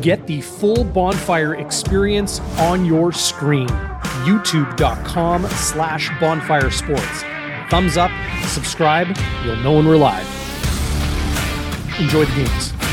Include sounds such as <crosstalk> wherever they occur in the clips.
Get the full bonfire experience on your screen. YouTube.com slash bonfire sports. Thumbs up, subscribe, you'll know when we're live. Enjoy the games.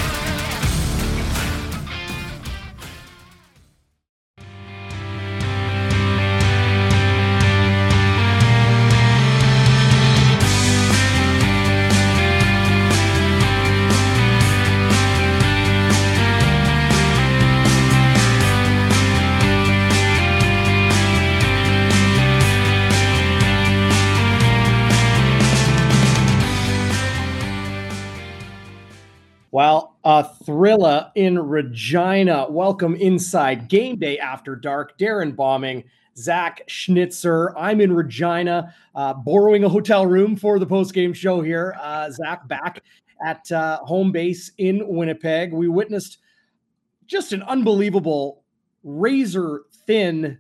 A thriller in Regina. Welcome inside game day after dark. Darren Bombing, Zach Schnitzer. I'm in Regina, uh, borrowing a hotel room for the post game show here. Uh, Zach back at uh, home base in Winnipeg. We witnessed just an unbelievable, razor thin,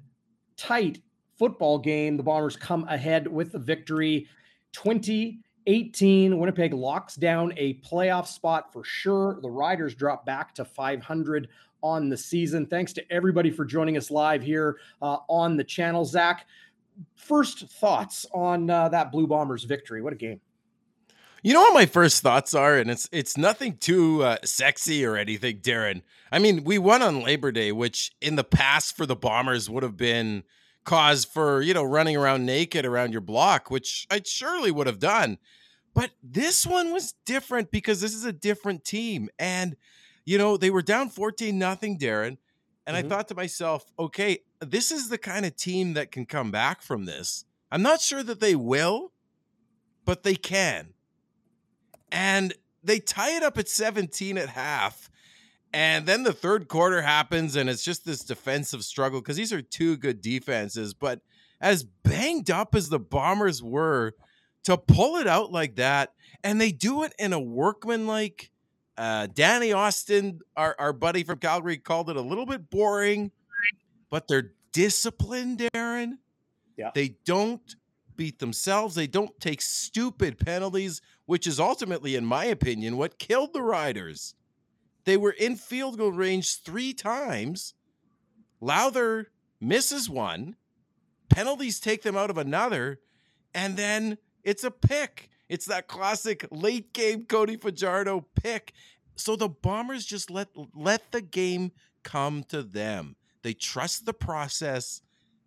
tight football game. The Bombers come ahead with the victory 20 18. Winnipeg locks down a playoff spot for sure. The Riders drop back to 500 on the season. Thanks to everybody for joining us live here uh, on the channel. Zach, first thoughts on uh, that Blue Bombers victory? What a game! You know what my first thoughts are, and it's it's nothing too uh, sexy or anything, Darren. I mean, we won on Labor Day, which in the past for the Bombers would have been cause for, you know, running around naked around your block, which I surely would have done. But this one was different because this is a different team. And, you know, they were down 14 nothing, Darren. And mm-hmm. I thought to myself, okay, this is the kind of team that can come back from this. I'm not sure that they will, but they can. And they tie it up at 17 at half. And then the third quarter happens, and it's just this defensive struggle because these are two good defenses. But as banged up as the Bombers were, to pull it out like that, and they do it in a workmanlike. Uh, Danny Austin, our, our buddy from Calgary, called it a little bit boring, but they're disciplined, Darren. Yeah. They don't beat themselves. They don't take stupid penalties, which is ultimately, in my opinion, what killed the Riders. They were in field goal range three times. Lauther misses one. Penalties take them out of another. And then it's a pick. It's that classic late game Cody Fajardo pick. So the Bombers just let let the game come to them. They trust the process.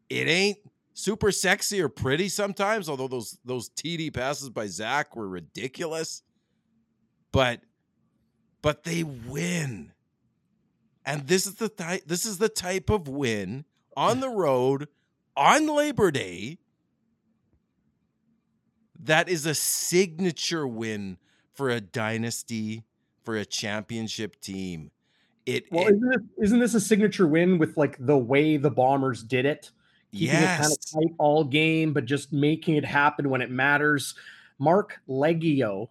It ain't super sexy or pretty sometimes, although those those TD passes by Zach were ridiculous. But but they win. And this is the type this is the type of win on the road on Labor Day that is a signature win for a dynasty for a championship team. It well, it, isn't, this, isn't this a signature win with like the way the Bombers did it? Keeping yes. it kind of tight all game, but just making it happen when it matters. Marc Liegghio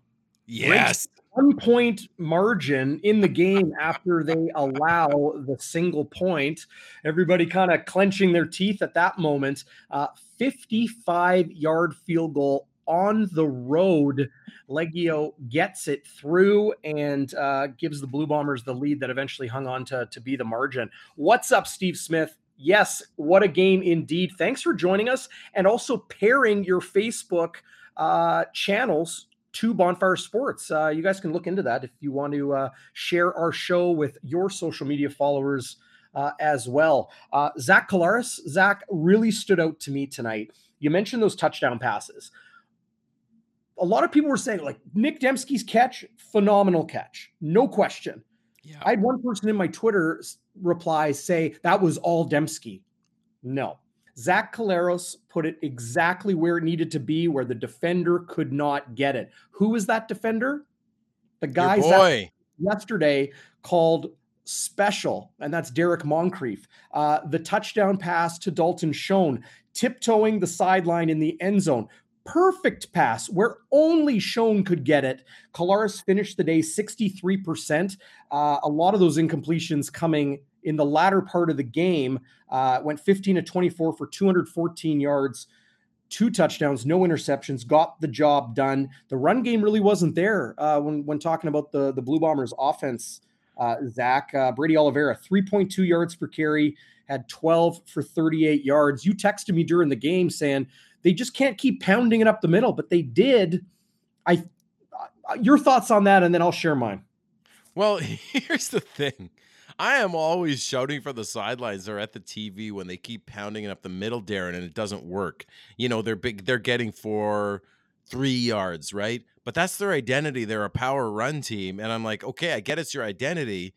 yes, one point margin in the game after they allow the single point. Everybody kind of clenching their teeth at that moment. Uh, 55 yard field goal on the road. Liegghio gets it through and uh, gives the Blue Bombers the lead that eventually hung on to, to be the margin. What's up, Steve Smith? Yes, what a game indeed. Thanks for joining us and also pairing your Facebook uh, channels to Bonfire Sports. Uh, you guys can look into that if you want to uh, share our show with your social media followers uh, as well. Uh, Zach Collaros, Zach really stood out to me tonight. You mentioned those touchdown passes. A lot of people were saying, like, Nick Demski's catch, phenomenal catch, no question. Yeah. I had one person in my Twitter replies say that was all Demski. No, Zach Collaros put it exactly where it needed to be, where the defender could not get it. Who is that defender? The guy yesterday called special, and that's Derek Moncrief. Uh, the touchdown pass to Dalton Schoen, tiptoeing the sideline in the end zone. Perfect pass where only Schoen could get it. Collaros finished the day 63%. Uh, a lot of those incompletions coming in the latter part of the game, uh, went 15 to 24 for 214 yards, two touchdowns, no interceptions, got the job done. The run game really wasn't there uh, when when talking about the the Blue Bombers offense uh, Zach. Uh, Brady Oliveira, 3.2 yards per carry, had 12 for 38 yards. You texted me during the game saying they just can't keep pounding it up the middle, but they did. I, uh, your thoughts on that, and then I'll share mine. Well, <laughs> here's the thing. I am always shouting for the sidelines or at the TV when they keep pounding it up the middle, Darren, and it doesn't work. You know, they're big, they're getting for three yards, right? But that's their identity. They're a power run team. And I'm like, okay, I get it's your identity,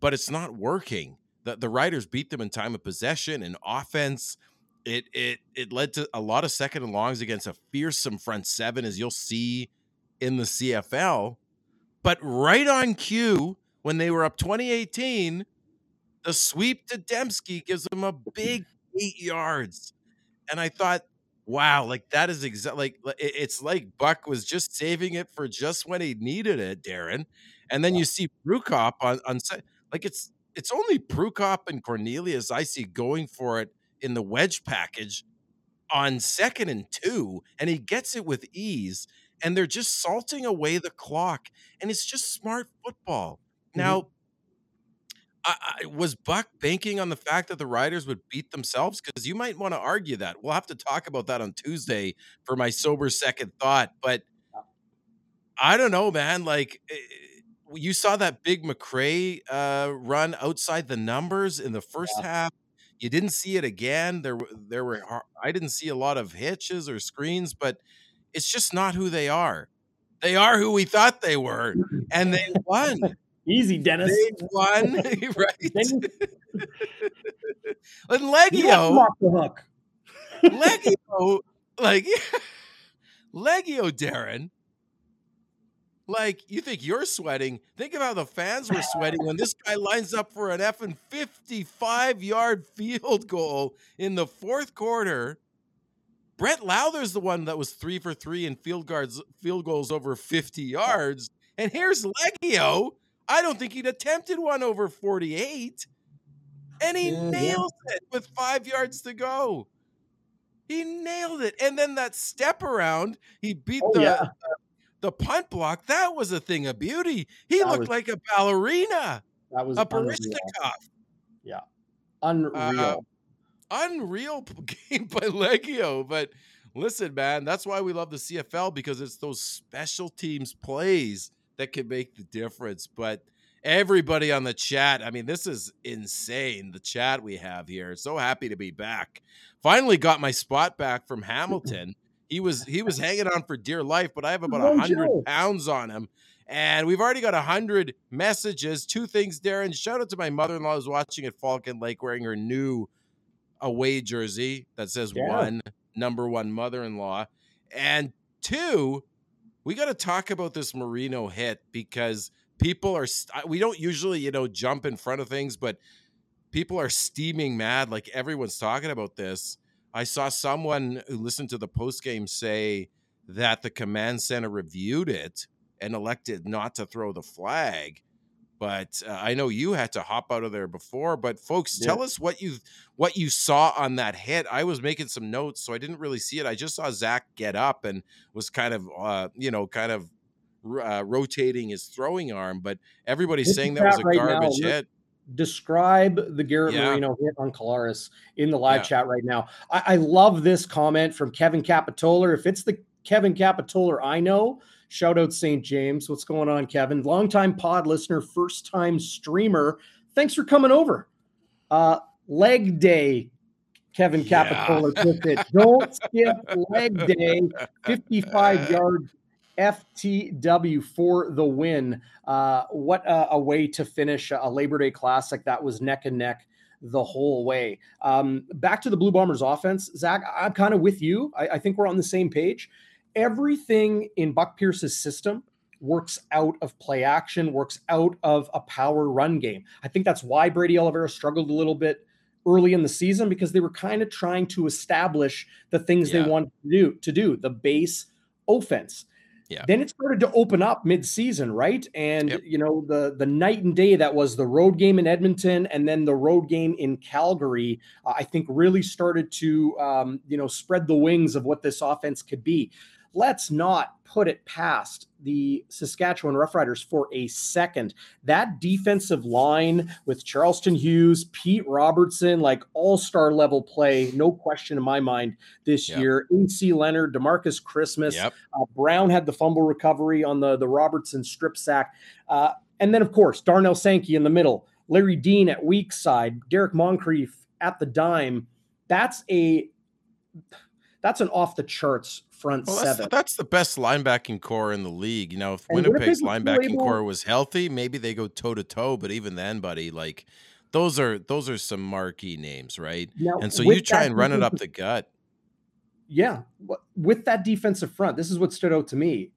but it's not working. The, the Riders beat them in time of possession and offense. It it it led to a lot of second and longs against a fearsome front seven, as you'll see in the CFL. But right on cue, when they were up 2018, the sweep to Demski gives them a big eight yards. And I thought, wow, like that is exactly like it's like Buck was just saving it for just when he needed it, Darren. And then you see Prukop on on like it's it's only Prukop and Cornelius I see going for it in the wedge package on second and two, and he gets it with ease. And they're just salting away the clock, and it's just smart football. Mm-hmm. Now, I, I, was Buck banking on the fact that the Riders would beat themselves? Because you might want to argue that. We'll have to talk about that on Tuesday for my sober second thought. But I don't know, man. Like eh, you saw that big McCray uh, run outside the numbers in the first yeah. half. You didn't see it again. There, there were. I didn't see a lot of hitches or screens, but it's just not who they are. They are who we thought they were, and they won. Easy, Dennis. They won, <laughs> <laughs> right? and Liegghio off the hook. Liegghio, like <laughs> Liegghio, Darren. Like you think you're sweating? Think of how the fans were sweating when this guy lines up for an effing 55 yard field goal in the fourth quarter. Brett Lauther's the one that was three for three in field guards field goals over 50 yards. And here's Liegghio I don't think he'd attempted one over 48. And he yeah, nails yeah. it with five yards to go. He nailed it. And then that step around, he beat oh, the, yeah. the, the punt block. That was a thing of beauty. He that looked was, like a ballerina. That was a Baryshnikov. Yeah. Unreal. Uh, unreal <laughs> game by Liegghio. But listen, man, that's why we love the CFL because it's those special teams plays that can make the difference. But everybody on the chat, I mean, this is insane. The chat we have here. So happy to be back. Finally got my spot back from Hamilton. He was he was <laughs> hanging on for dear life, but I have about a hundred pounds on him. And we've already got a hundred messages. Two things, Darren. Shout out to my mother-in-law who's watching at Falcon Lake wearing her new away jersey that says yeah. one, number one mother-in-law. And two, we got to talk about this Marino hit because people are we don't usually you know jump in front of things but people are steaming mad like everyone's talking about this. I saw someone who listened to the post game say that the command center reviewed it and elected not to throw the flag but uh, I know you had to hop out of there before. But folks, yeah. tell us what you what you saw on that hit. I was making some notes, so I didn't really see it. I just saw Zach get up and was kind of uh, you know kind of uh, rotating his throwing arm. But everybody's this saying that was a right garbage now. hit. Describe the Garrett yeah. Marino hit on Collaros in the live yeah. chat right now. I, I love this comment from Kevin Capitola. If it's the Kevin Capitola I know, Shout out St. James. What's going on, Kevin? Longtime pod listener, first time streamer. Thanks for coming over. Uh, leg day, Kevin Capitola yeah. with it. Don't <laughs> skip leg day. 55 yard FTW for the win. Uh, what a, a, way to finish a Labor Day Classic that was neck and neck the whole way. Um, back to the Blue Bombers offense, Zach. I'm kind of with you. I, I think we're on the same page everything in Buck Pierce's system works out of play action, works out of a power run game. I think that's why Brady Oliveira struggled a little bit early in the season because they were kind of trying to establish the things yeah. they wanted to do, to do the base offense. Yeah. Then it started to open up mid-season, right? And yep. you know the the night and day that was the road game in Edmonton and then the road game in Calgary. Uh, I think really started to um, you know spread the wings of what this offense could be let's not put it past the Saskatchewan Roughriders for a second. That defensive line with Charleston Hughes, Pete Robertson, like all star level play, no question in my mind this yep. year. AC Leonard, Demarcus Christmas, yep. uh, Brown had the fumble recovery on the, the Robertson strip sack. Uh, and then, of course, Darnell Sankey in the middle, Larry Dean at weak side, Derek Moncrief at the dime. That's a that's an off the charts front well, that's, seven. That's the best linebacking core in the league. You know, if and Winnipeg's linebacking able, core was healthy, maybe they go toe to toe. But even then, buddy, like those are those are some marquee names, right? Now, and so you try and run it up the gut. Yeah, with that defensive front, this is what stood out to me.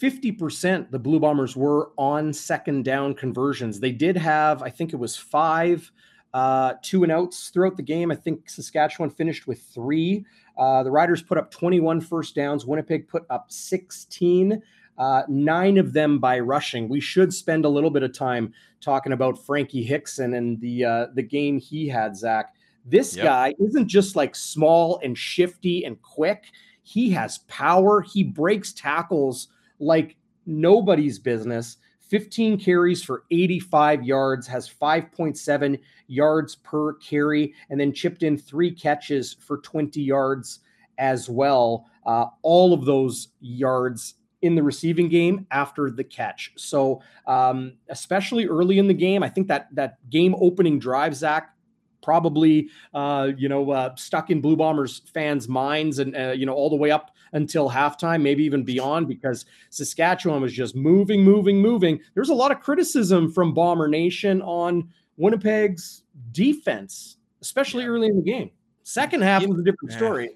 50% the Blue Bombers were on second down conversions. They did have, I think it was five uh, two and outs throughout the game. I think Saskatchewan finished with three. Uh, the Riders put up 21 first downs. Winnipeg put up 16, uh, nine of them by rushing. We should spend a little bit of time talking about Frankie Hickson and the uh, the game he had, Zach. This yep. guy isn't just like small and shifty and quick. He has power. He breaks tackles like nobody's business. 15 carries for 85 yards, has 5.7 yards per carry, and then chipped in three catches for 20 yards as well. Uh, all of those yards in the receiving game after the catch. So, um, especially early in the game, I think that that game opening drive, Zach, probably uh, you know uh, stuck in Blue Bombers fans' minds, and uh, you know all the way up until halftime, maybe even beyond, because Saskatchewan was just moving, moving, moving. There's a lot of criticism from Bomber Nation on Winnipeg's defense, especially yeah. early in the game. Second half you, was a different story.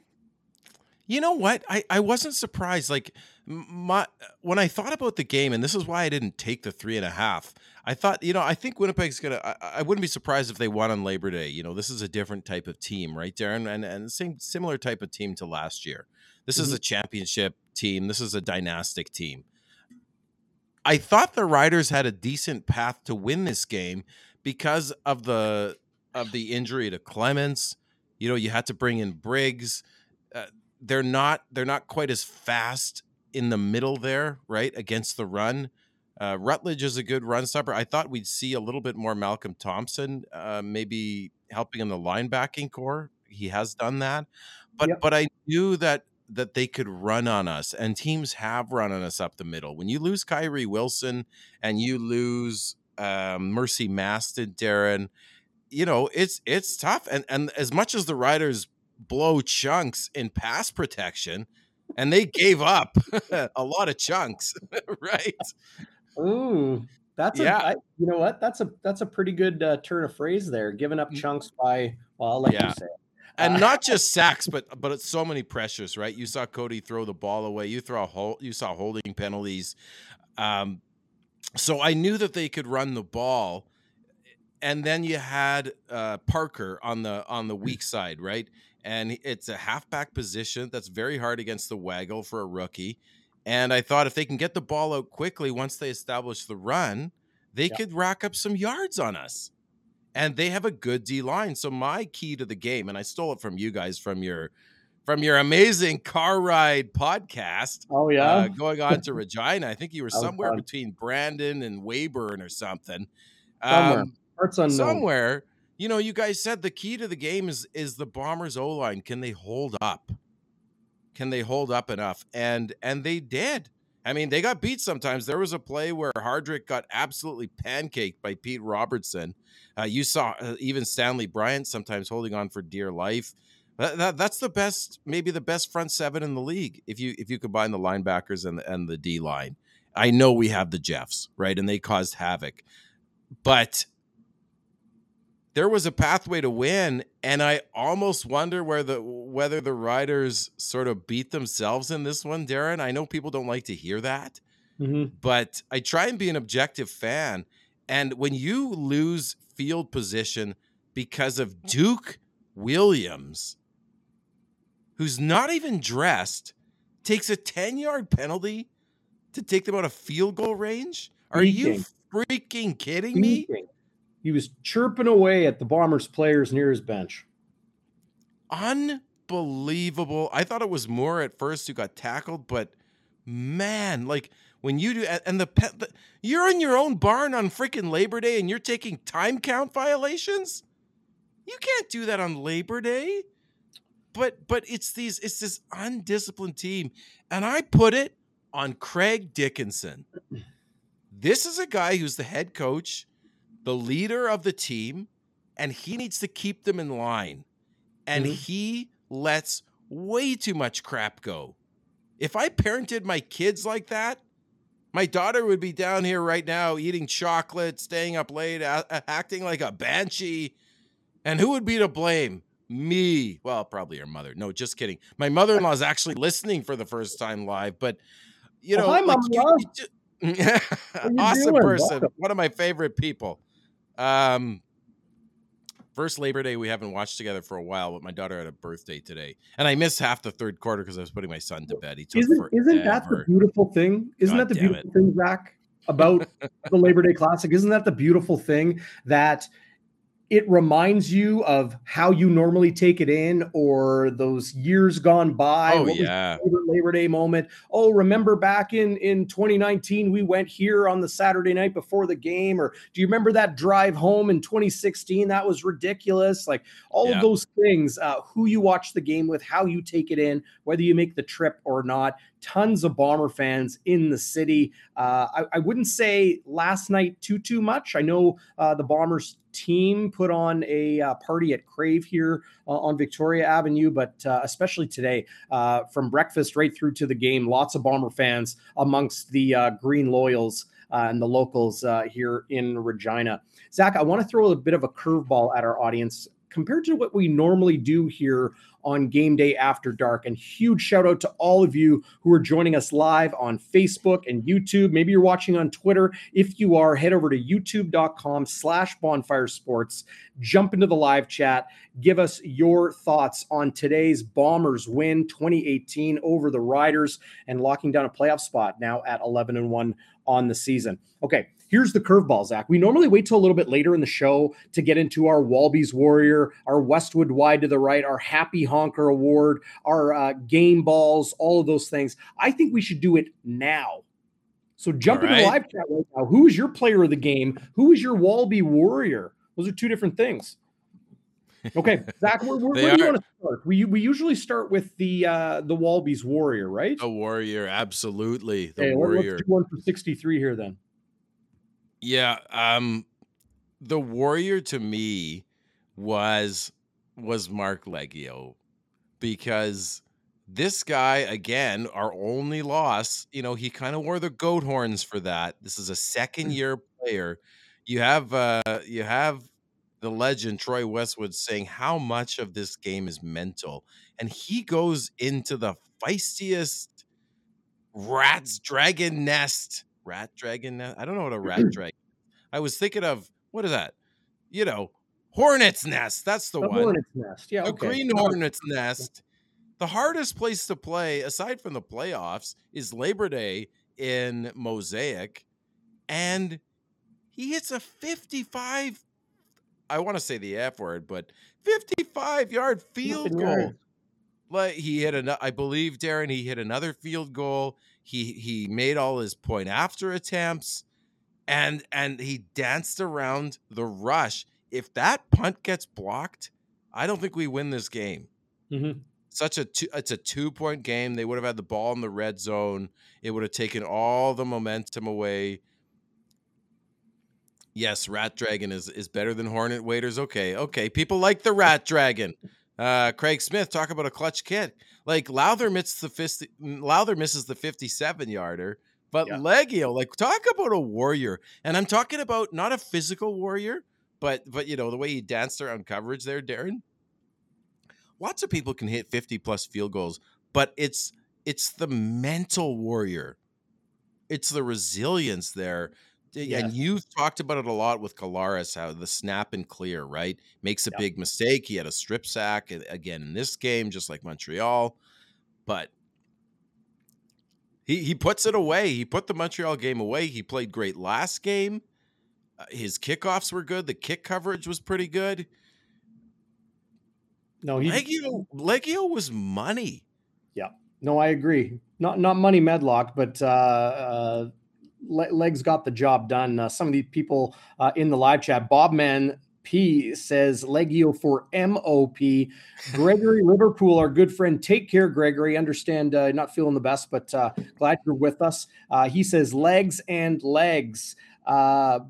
You know what? I, I wasn't surprised. Like my when I thought about the game, and this is why I didn't take the three and a half. I thought, you know, I think Winnipeg's gonna. I, I, wouldn't be surprised if they won on Labor Day. You know, this is a different type of team, right, Darren? And and same similar type of team to last year. This mm-hmm. is a championship team. This is a dynastic team. I thought the Riders had a decent path to win this game because of the of the injury to Clements. You know, you had to bring in Briggs. Uh, they're not they're not quite as fast in the middle there, right against the run. Uh, Rutledge is a good run stopper. I thought we'd see a little bit more Malcolm Thompson, uh, maybe helping in the linebacking core. He has done that, but yep. but I knew that that they could run on us, and teams have run on us up the middle. When you lose Kyrie Wilson and you lose um, Mercy Maston, Darren, you know it's it's tough. And and as much as the Riders blow chunks in pass protection, and they gave up <laughs> a lot of chunks, <laughs> right? Ooh, that's yeah. A, I, you know what? That's a that's a pretty good uh, turn of phrase there. Giving up mm. chunks by well, I'll let yeah. you say it. And uh, not just <laughs> sacks, but but it's so many pressures, right? You saw Cody throw the ball away. You throw a hole. You saw holding penalties. Um, so I knew that they could run the ball, and then you had uh, Parker on the on the weak side, right? And it's a halfback position that's very hard against the waggle for a rookie. And I thought if they can get the ball out quickly once they establish the run, they yeah. could rack up some yards on us. And they have a good D line. So my key to the game, and I stole it from you guys from your from your amazing car ride podcast. Oh yeah, uh, going on to Regina. I think you were somewhere between Brandon and Weyburn or something. Somewhere, Um, somewhere, somewhere. You know, you guys said the key to the game is is the Bombers O line. Can they hold up? Can they hold up enough? And and they did. I mean, they got beat sometimes. There was a play where Hardrick got absolutely pancaked by Pete Robertson. Uh, you saw uh, even Stanley Bryant sometimes holding on for dear life. That, that, that's the best, maybe the best front seven in the league. If you if you combine the linebackers and and the D line, I know we have the Jeffs right, and they caused havoc, but there was a pathway to win and i almost wonder where the whether the riders sort of beat themselves in this one darren. I know people don't like to hear that mm-hmm. but i try and be an objective fan. And when you lose field position because of duke williams who's not even dressed takes a 10 yard penalty to take them out of field goal range? Are you freaking kidding me he was chirping away at the Bombers players near his bench. Unbelievable. I thought it was Moore at first who got tackled, but man, like when you do and the, the you're in your own barn on freaking Labor Day and you're taking time count violations. You can't do that on Labor Day. But but it's these it's this undisciplined team, and I put it on Craig Dickenson. This is a guy who's the head coach, the leader of the team, and he needs to keep them in line. And mm-hmm. he lets way too much crap go. If I parented my kids like that, my daughter would be down here right now eating chocolate, staying up late, a- acting like a banshee. And who would be to blame? Me. Well, probably your mother. No, just kidding. My mother in law is actually listening for the first time live, but you know, well, hi, like, you, <laughs> you awesome doing? person. Welcome. One of my favorite people. Um, first Labor Day we haven't watched together for a while, but my daughter had a birthday today, and I missed half the third quarter because I was putting my son to bed. He took isn't, isn't that the beautiful thing? Isn't God that the beautiful it. thing, Zach, about the Labor Day Classic? Isn't that the beautiful thing that it reminds you of how you normally take it in or those years gone by. Oh, yeah. Labor Day moment. Oh, remember back in, in 2019, we went here on the Saturday night before the game? Or do you remember that drive home in 2016? That was ridiculous. Like all yeah. of those things, uh, who you watch the game with, how you take it in, whether you make the trip or not tons of Bomber fans in the city. Uh, I, I, wouldn't say last night too too much. I know uh, the Bombers team put on a uh, party at Crave here uh, on Victoria Avenue, but uh, especially today, uh, from breakfast right through to the game, lots of Bomber fans amongst the Green Loyals. and the locals here in Regina. Zach, I want to throw a bit of a curveball at our audience compared to what we normally do here on game day after dark. And huge shout out to all of you who are joining us live on Facebook and YouTube. Maybe you're watching on Twitter. If you are, head over to youtube.com slash bonfire sports, jump into the live chat, give us your thoughts on today's Bombers win 2018 over the Riders and locking down a playoff spot now at 11 and 1 on the season. Okay, Here's the curveball, Zach. We normally wait till a little bit later in the show to get into our Walby's Warrior, our Westwood Wide to the right, our Happy Honker Award, our uh, game balls, all of those things. I think we should do it now. So jump right. into the live chat right now. Who is your player of the game? Who is your Walby Warrior? Those are two different things. Okay, <laughs> Zach, where, where, where do you want to start? We we usually start with the uh the Walby's Warrior, right? A Warrior, absolutely. The Warrior. Let's do one for sixty three here then. Yeah, um the warrior to me was was Marc Liegghio because this guy again our only loss you know he kind of wore the goat horns for that this is a second mm. year player you have uh you have the legend troy westwood saying how much of this game is mental and he goes into the feistiest rat's dragon nest rat dragon. I don't know what a rat <clears throat> dragon. I was thinking of what is that? You know, hornet's nest. That's the, the one. Hornet's nest. Yeah. A okay. green hornet's nest. The hardest place to play, aside from the playoffs, is Labor Day in Mosaic, and he hits a 55. I want to say the F word, but 55 yard field goal. Like he hit an, I believe Darren, he hit another field goal. He he made all his point after attempts and and he danced around the rush. If that punt gets blocked, I don't think we win this game. Mm-hmm. Such a two, it's a two point game. They would have had the ball in the red zone. It would have taken all the momentum away. Yes, Rat Dragon is is better than Hornet Waiters. Okay, okay. People like the Rat Dragon. Uh, Craig Smith talk about a clutch kid. Like Lauther misses the 50, Lauther misses the 57 yarder, but yeah. Like talk about a warrior. And I'm talking about not a physical warrior, but but you know, the way he danced around coverage there, Darren. Lots of people can hit 50 plus field goals, but it's it's the mental warrior. It's the resilience there Yes. And you've talked about it a lot with Collaros, how the snap and clear, right? Makes a yep. big mistake. He had a strip sack again in this game, just like Montreal. But he, he puts it away. He put the Montreal game away. He played great last game. Uh, his kickoffs were good. The kick coverage was pretty good. No, he Liegghio Liegghio was money. Yeah. No, I agree. Not not money Medlock, but uh, uh legs got the job done. Uh, some of the people uh, in the live chat, Bobman P says Liegghio for MOP. Gregory <laughs> Liverpool, our good friend. Take care, Gregory. Understand uh, not feeling the best, but uh, glad you're with us. Uh, he says legs and legs. Uh,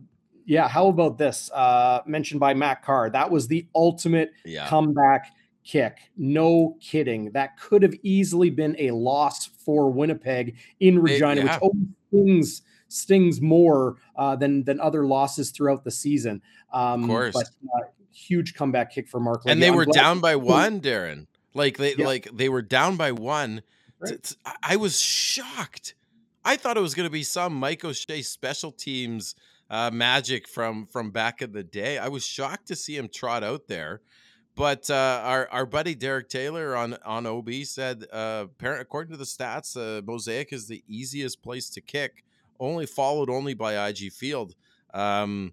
yeah, how about this? Uh, mentioned by Matt Carr. That was the ultimate yeah. comeback kick. No kidding. That could have easily been a loss for Winnipeg in Regina, it, yeah. which always stings stings more uh, than than other losses throughout the season. Um, of course, but uh, huge comeback kick for Marc. And they were down by one, Darren. Like they yeah. like they were down by one. Right. I was shocked. I thought it was going to be some Mike O'Shea special teams uh, magic from from back in the day. I was shocked to see him trot out there. But uh, our our buddy Derek Taylor on on OB said, uh, according to the stats, uh, Mosaic is the easiest place to kick only followed only by IG Field. Um,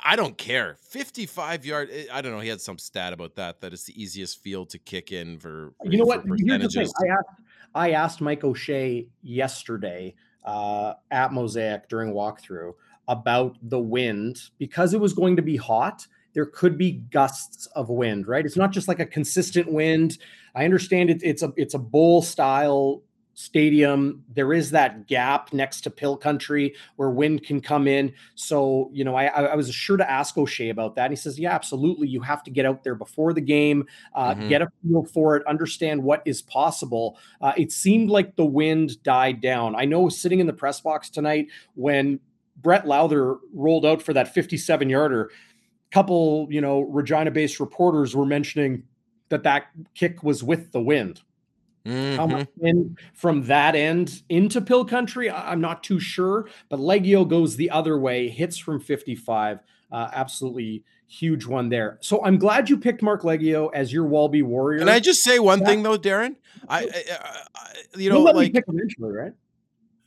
I don't care. 55 yard. Eh, I don't know. He had some stat about that. That it's the easiest field to kick in for. for you know what? Here's the thing. I asked, I asked Mike O'Shea yesterday uh, at Mosaic during walkthrough about the wind because it was going to be hot. There could be gusts of wind, right? It's not just like a consistent wind. I understand it, it's a it's a bowl style stadium. There is that gap next to Pil Country where wind can come in. So, you know, I, I was sure to ask O'Shea about that. And he says, yeah, absolutely. You have to get out there before the game, uh, mm-hmm. get a feel for it, understand what is possible. Uh, it seemed like the wind died down. I know sitting in the press box tonight when Brett lauther rolled out for that 57 yarder, couple, you know, Regina based reporters were mentioning that that kick was with the wind. Mm-hmm. How much from that end into Pil Country, I'm not too sure. But Liegghio goes the other way, hits from 55. Uh, absolutely huge one there. So I'm glad you picked Marc Liegghio as your Walby warrior. Can I just say one thing though, Darren? I, I, I you know, like pick eventually, right?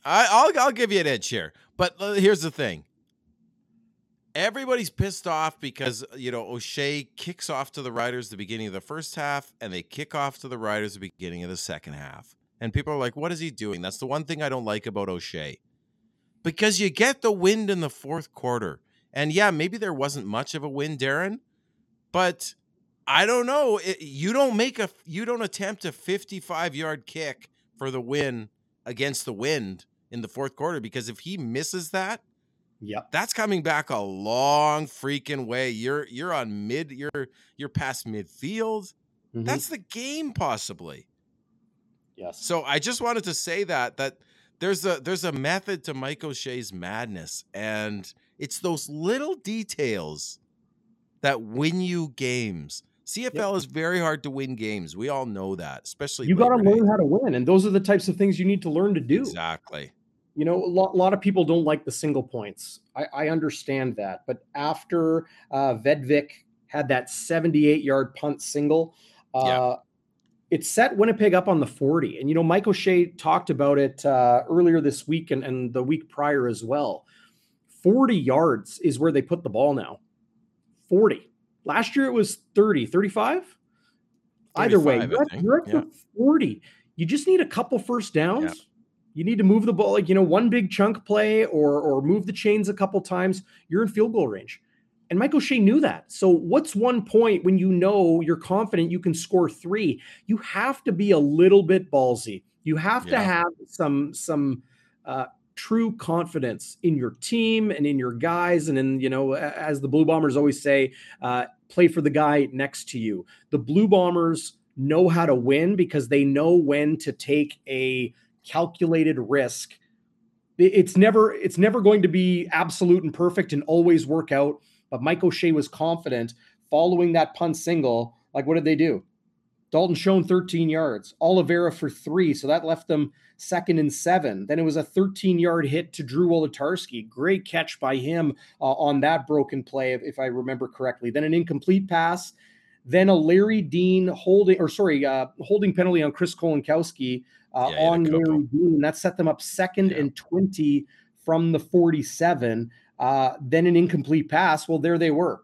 I, I'll I'll give you an edge here, but uh, here's the thing everybody's pissed off because you know O'Shea kicks off to the Riders the beginning of the first half, and they kick off to the Riders the beginning of the second half. And people are like, "What is he doing?" That's the one thing I don't like about O'Shea, because you get the wind in the fourth quarter, and yeah, maybe there wasn't much of a win, Darren, but I don't know. It, you don't make a, you don't attempt a 55 yard kick for the win against the wind in the fourth quarter because if he misses that yeah. That's coming back a long freaking way. You're you're on mid you're you're past midfield. Mm-hmm. That's the game possibly. Yes. So I just wanted to say that that there's a there's a method to Mike O'Shea's madness and it's those little details that win you games. CFL yep. is very hard to win games. We all know that, especially you got to learn how to win, and those are the types of things you need to learn to do. Exactly you know, a lot, a lot, of people don't like the single points. I, I understand that. But after uh, Vedvik had that 78 yard punt single, uh, yeah. it set Winnipeg up on the 40. And, you know, Mike O'Shea talked about it uh, earlier this week and, and the week prior as well. 40 yards is where they put the ball now. 40. Last year it was 30, 35. Either way, you're at, yeah. 40. You just need a couple first downs. Yeah you need to move the ball, like you know, one big chunk play or or move the chains a couple times. You're in field goal range. And Michael O'Shea knew that. So, what's one point when you know you're confident you can score three? You have to be a little bit ballsy. You have yeah. to have some some uh, true confidence in your team and in your guys. And in you know, as the Blue Bombers always say, uh, play for the guy next to you. The Blue Bombers know how to win because they know when to take a calculated risk it's never it's never going to be absolute and perfect and always work out but mike o'shea was confident following that punt single like what did they do dalton schoen 13 yards oliveira for three so that left them second and seven then it was a 13 yard hit to drew Wolitarsky. great catch by him uh, on that broken play if, if i remember correctly then an incomplete pass then a larry dean holding or sorry uh, holding penalty on chris kolankowski uh, yeah, on Larry Dean, and that set them up second yeah. and 20 from the 47. Uh, then an incomplete pass. Well, there they were,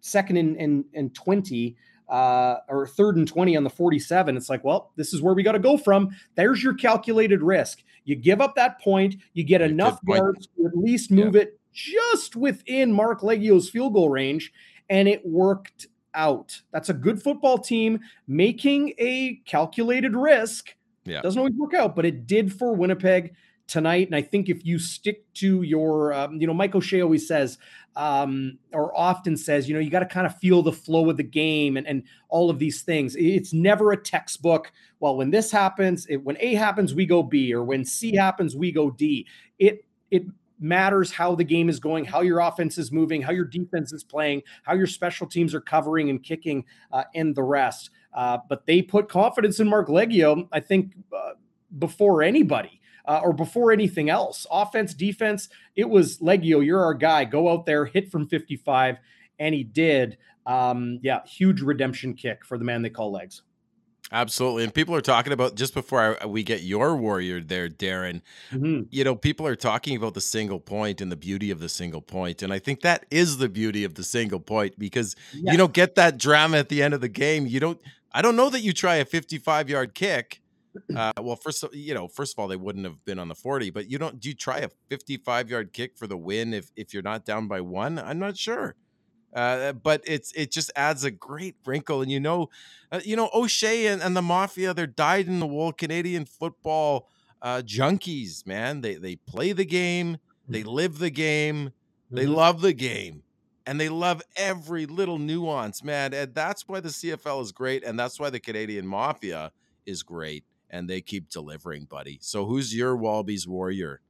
second and, and, and 20. uh, or third and 20 on the 47, it's like, well, this is where we got to go from. There's your calculated risk. You give up that point, you get enough yards to at least move yeah. it just within Marc Liegghio's field goal range, and it worked out. That's a good football team making a calculated risk. Yeah. Doesn't always work out, but it did for Winnipeg tonight. And I think if you stick to your, um, you know, Mike O'Shea always says, um, or often says, you know, you got to kind of feel the flow of the game and, and all of these things. It's never a textbook. Well, when this happens, it, when A happens, we go B, or when C happens, we go D. It it matters how the game is going, how your offense is moving, how your defense is playing, how your special teams are covering and kicking, uh, and the rest. Uh, but they put confidence in Marc Liegghio, I think, uh, before anybody uh, or before anything else. Offense, defense, it was Liegghio, you're our guy. Go out there, hit from 55, and he did. Um, yeah, huge redemption kick for the man they call legs. Absolutely. And people are talking about just before I, we get your warrior there, Darren, mm-hmm. you know, people are talking about the single point and the beauty of the single point. And I think that is the beauty of the single point because yes. you don't get that drama at the end of the game. You don't, I don't know that you try a 55 yard kick uh, well, first, you know, first of all, they wouldn't have been on the forty. But you don't. Do you try a fifty-five yard kick for the win if if you're not down by one? I'm not sure. Uh, but it's it just adds a great wrinkle, and you know, uh, you know O'Shea and, and the Mafia, they're dyed in the wool Canadian football uh, junkies, man. They they play the game, they mm-hmm. live the game, they mm-hmm. love the game, and they love every little nuance, man. And that's why the CFL is great, and that's why the Canadian Mafia is great and they keep delivering, buddy. So who's your Walby's warrior?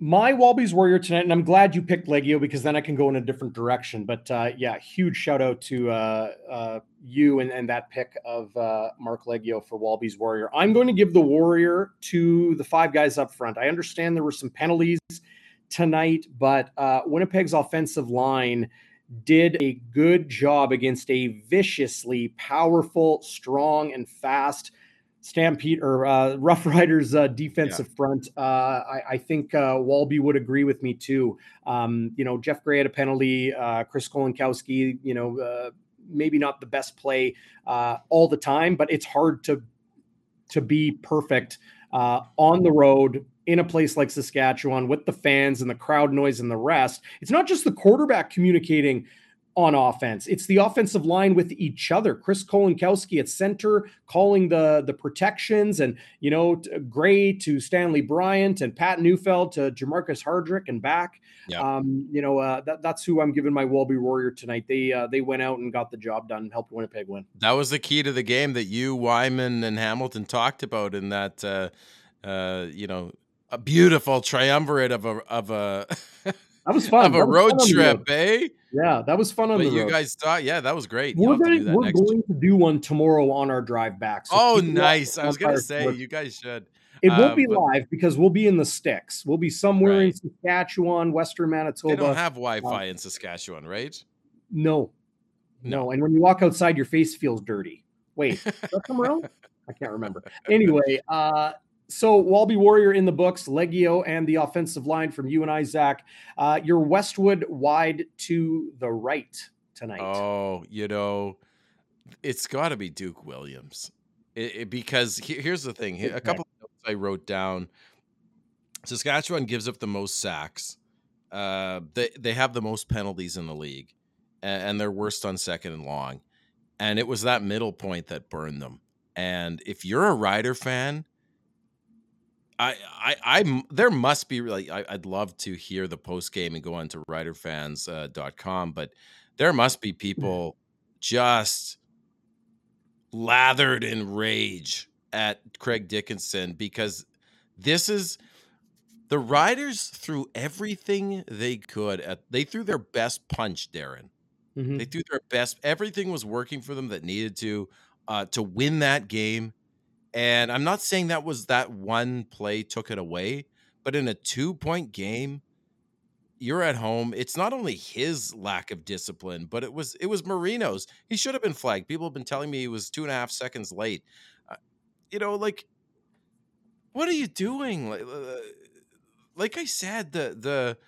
My Walby's warrior tonight, and I'm glad you picked Liegghio because then I can go in a different direction. But uh, yeah, huge shout out to uh, uh, you and, and that pick of uh, Marc Liegghio for Walby's warrior. I'm going to give the warrior to the five guys up front. I understand there were some penalties tonight, but uh, Winnipeg's offensive line did a good job against a viciously powerful, strong, and fast Stampede or uh, Rough Riders uh, defensive yeah. front. Uh, I, I, think uh, Walby would agree with me too. Um, you know, Geoff Gray had a penalty. Uh, Chris Kolankowski, you know, uh, maybe not the best play all the time, but it's hard to to be perfect on the road in a place like Saskatchewan with the fans and the crowd noise and the rest. It's not just the quarterback communicating on offense. It's the offensive line with each other. Chris Kolankowski at center calling the the protections and you know Gray to Stanley Bryant and Pat Neufeld to Jermarcus Hardrick and back. Yeah. Um, you know uh, that, that's who I'm giving my Walby Warrior tonight. They uh, they went out and got the job done and helped Winnipeg win. That was the key to the game that you Wyman and Hamilton talked about in that uh, uh you know a beautiful triumvirate of a of a That was fun. <laughs> Of a road trip, eh? Yeah, that was fun on but the you road. guys thought, yeah, that was great. We're, going, we're going to do one tomorrow on our drive back. So oh, nice. I was going to say, you guys should. It won't um, be but, live because we'll be in the sticks. We'll be somewhere right. in Saskatchewan, Western Manitoba. They don't have Wi-Fi uh, in Saskatchewan, right? No. no. And when you walk outside, your face feels dirty. Wait, that somewhere else? <laughs> I can't remember. Anyway, uh, so Walby Warrior in the books, Liegghio and the offensive line from you and I, Zach. Uh, your Westwood wide to the right tonight. Oh, you know, it's got to be Duke Williams it, it, because he, here's the thing. A couple of notes I wrote down. Saskatchewan gives up the most sacks. Uh, they they have the most penalties in the league, and, and they're worst on second and long. And it was that middle point that burned them. And if you're a Rider fan, I, I, I, there must be like, I, would love to hear the post game and go on to riderfans.com, uh, but there must be people just lathered in rage at Craig Dickenson because this is the Riders threw everything they could at, they threw their best punch, Darren. Mm-hmm. They threw their best, everything was working for them that needed to, uh, to win that game and I'm not saying that was that one play took it away, but in a two point game, you're at home. It's not only his lack of discipline, but it was it was Marino's. He should have been flagged. People have been telling me he was two and a half seconds late. Uh, you know, like what are you doing? Like, uh, like I said, the the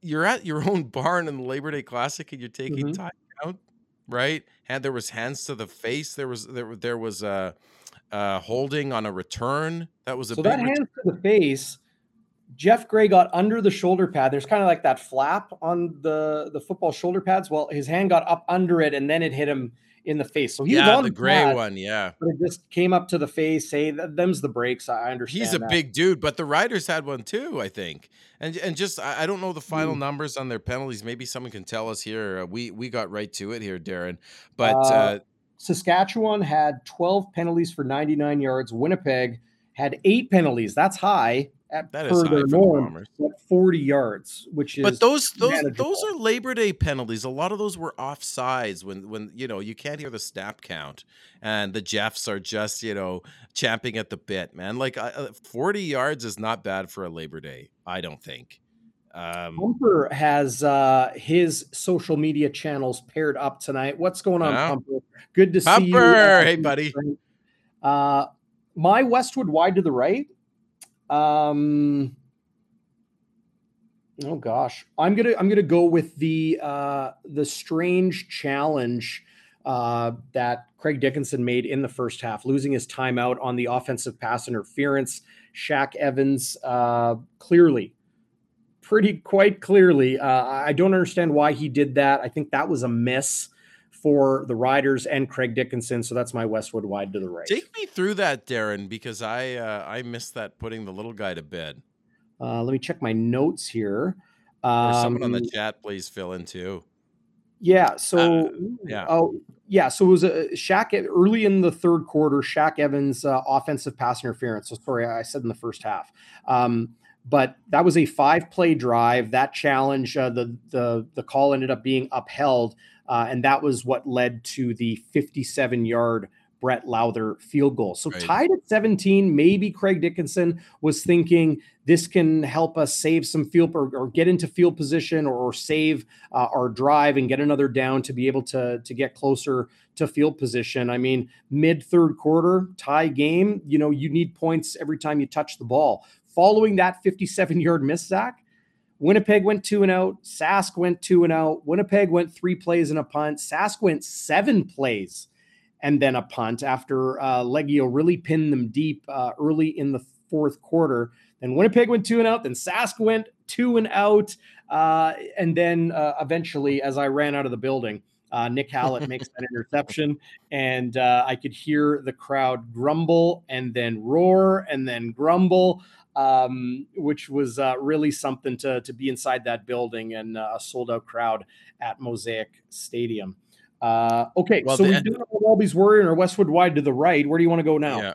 you're at your <laughs> own barn in the Labor Day Classic and you're taking mm-hmm. time right? And there was hands to the face. There was there there was a uh, uh, holding on a return. That was a so that ret- hands to the face. Geoff Gray got under the shoulder pad. There's kind of like that flap on the the football shoulder pads. Well, his hand got up under it, and then it hit him in the face. So he was yeah, on the gray pad, one. Yeah, but it just came up to the face. Hey, th- them's the breaks. I understand. he's a that. big dude, but the Riders had one too, I think. And and just I, don't know the final Hmm. numbers on their penalties. Maybe someone can tell us here. Uh, we we got right to it here, Darren. But Uh, uh, Saskatchewan had 12 penalties for 99 yards. Winnipeg had eight penalties. That's high at That per is their for the norm at 40 yards, which is But those those manageable. those are Labor Day penalties. A lot of those were offsides when when you know you can't hear the snap count, and the Jeffs are just you know champing at the bit, man. Like uh, uh, forty yards is not bad for a Labor Day. I don't think. Um, Pumper has uh, his social media channels paired up tonight. What's going on. Pumper? Good to see you. Pumper, hey, buddy. Uh, my Westwood wide to the right. Um, oh gosh, I'm gonna I'm gonna go with the uh, the strange challenge uh, that Craig Dickenson made in the first half, losing his timeout on the offensive pass interference. Shaq Evans uh, clearly, pretty quite clearly. Uh, I don't understand why he did that. I think that was a miss for the Riders and Craig Dickenson. So that's my Westwood wide to the right. take me through that, Darren, because I uh, I missed that putting the little guy to bed. Uh, let me check my notes here. Or someone on the Um, chat, please fill in too. Yeah. So, Uh, yeah. Oh, yeah. So it was a Shaq early in the third quarter. Shaq Evans uh, offensive pass interference. So sorry, I said in the first half. Um, but that was a five play drive. That challenge, uh, the the the call ended up being upheld, uh, and that was what led to the 57 yard Brett Lauther field goal. So Right. tied at 17. Maybe Craig Dickenson was thinking this can help us save some field or, or get into field position or, or save uh, our drive and get another down to be able to to get closer to field position. I mean, mid third quarter tie game, you know, you need points every time you touch the ball. Following that 57 yard miss, Zach, Winnipeg went two and out. Sask went two and out. Winnipeg went three plays and a punt. Sask went seven plays and then a punt after uh, Liegghio really pinned them deep uh, early in the fourth quarter. Then Winnipeg went two and out. Then Sask went two and out. Uh, and then uh, eventually, as I ran out of the building, uh, Nick Hallett <laughs> makes that interception, and uh, I could hear the crowd grumble and then roar and then grumble, um, which was uh, really something to to be inside that building and uh, a sold out crowd at Mosaic Stadium. Uh, okay, Well, so the- we've done Walby's Warrior or Westwood Wide to the right. Where do you want to go now? Yeah.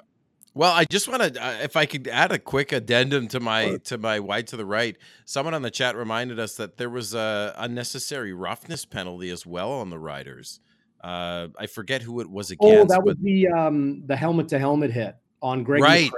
Well, I just want to, uh, if I could add a quick addendum to my Sure. to my wide to the right. Someone on the chat reminded us that there was a unnecessary roughness penalty as well on the Riders. Uh, I forget who it was against. Oh, that was the um, the helmet to helmet hit on Greg. right.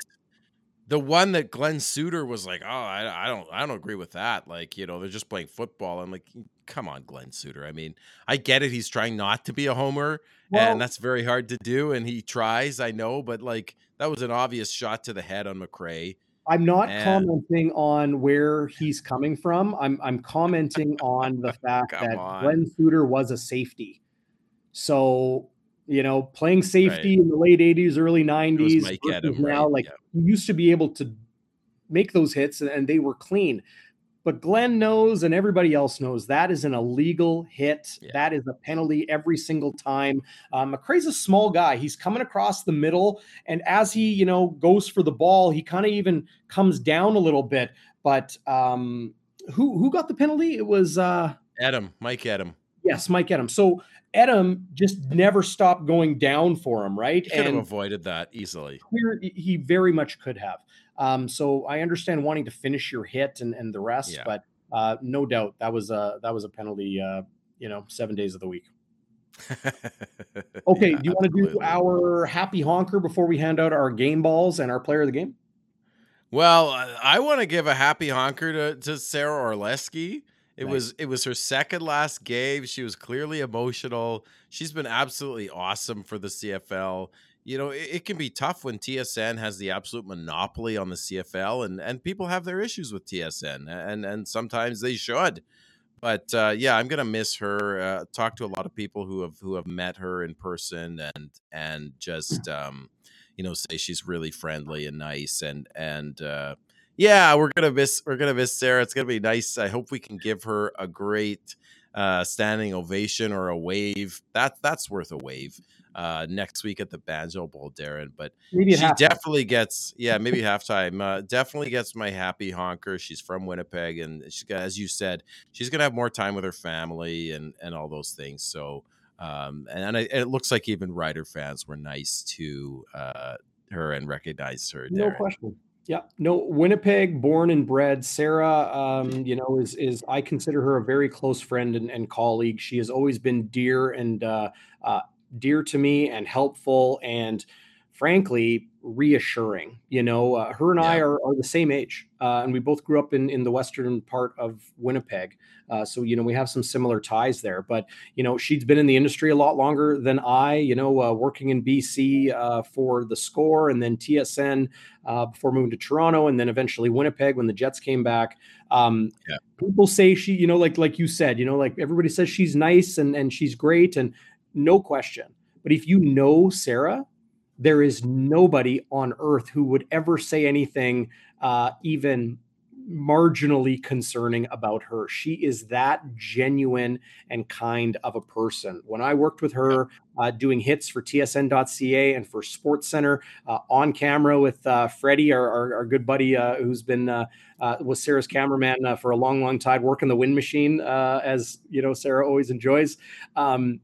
The one that Glenn Suter was like, "Oh, I, I don't, I don't agree with that." Like, you know, they're just playing football. I'm like, mm, come on, Glenn Suter. I mean, I get it. He's trying not to be a homer, Well- and that's very hard to do. And he tries, I know, but like that was an obvious shot to the head on McRae. I'm not And- commenting on where he's coming from. I'm I'm commenting on the <laughs> fact that on. Glenn Suter was a safety. So, you know, playing safety Right. in the late 80s, early 90s, Mike versus now, right? like Yeah. he used to be able to make those hits and, they were clean. But Glenn knows and everybody else knows that is an illegal hit. Yeah. That is a penalty every single time. Um, McCrae's a small guy. He's coming across the middle, and as he, you know, goes for the ball, he kind of even comes down a little bit. But um, who who got the penalty? It was uh, Edem, Mike Edem. Yes, Mike Edem. So Edem just never stopped going down for him, right? He could have And avoided that easily. he very much could have. Um, so I understand wanting to finish your hit and, and the rest, Yeah. but uh, no doubt that was a that was a penalty. Uh, you know, seven days of the week. <laughs> Okay, Yeah, do you want to do our happy honker before we hand out our game balls and our player of the game? Well, I- I want to give a happy honker to, to Sarah Orlesky. It Nice. was it was her second last game. She was clearly emotional. She's been absolutely awesome for the CFL. You know, it, it can be tough when TSN has the absolute monopoly on the CFL, and and people have their issues with TSN, and and sometimes they should. but uh, yeah, I'm gonna miss her. Uh, talk to a lot of people who have who have met her in person and and just um, you know say she's really friendly and nice and and uh, yeah, we're gonna miss we're gonna miss Sarah. It's gonna be nice. I hope we can give her a great uh, standing ovation or a wave. That that's worth a wave uh, next week at the Banjo Bowl, Darren. But maybe she definitely gets, yeah, maybe halftime. Uh, definitely gets my happy honker. She's from Winnipeg, and she, as you said, she's gonna have more time with her family and and all those things. So, um, and, and, it looks like even Rider fans were nice to uh, her and recognized her. Darren. No question. Yeah, no, Winnipeg, born and bred. Sarah, um, you know, is is I consider her a very close friend and, and colleague. She has always been dear and uh, uh, dear to me and helpful and frankly reassuring you know uh, her and yeah. i are, are the same age uh, and we both grew up in, in the western part of winnipeg uh, so you know we have some similar ties there but you know she's been in the industry a lot longer than i you know uh, working in bc uh, for the score and then tsn uh, before moving to toronto and then eventually winnipeg when the jets came back um, yeah. people say she you know like like you said you know like everybody says she's nice and and she's great and no question. But if you know Sarah, there is nobody on earth who would ever say anything uh, even marginally concerning about her. She is that genuine and kind of a person. When I worked with her uh, doing hits for TSN.ca and for Sports Center uh, on camera with uh, Freddie, our, our, our, good buddy uh, who's been uh, uh, was Sarah's cameraman for a long, long time, working the wind machine, as you know, Sarah always enjoys. Um,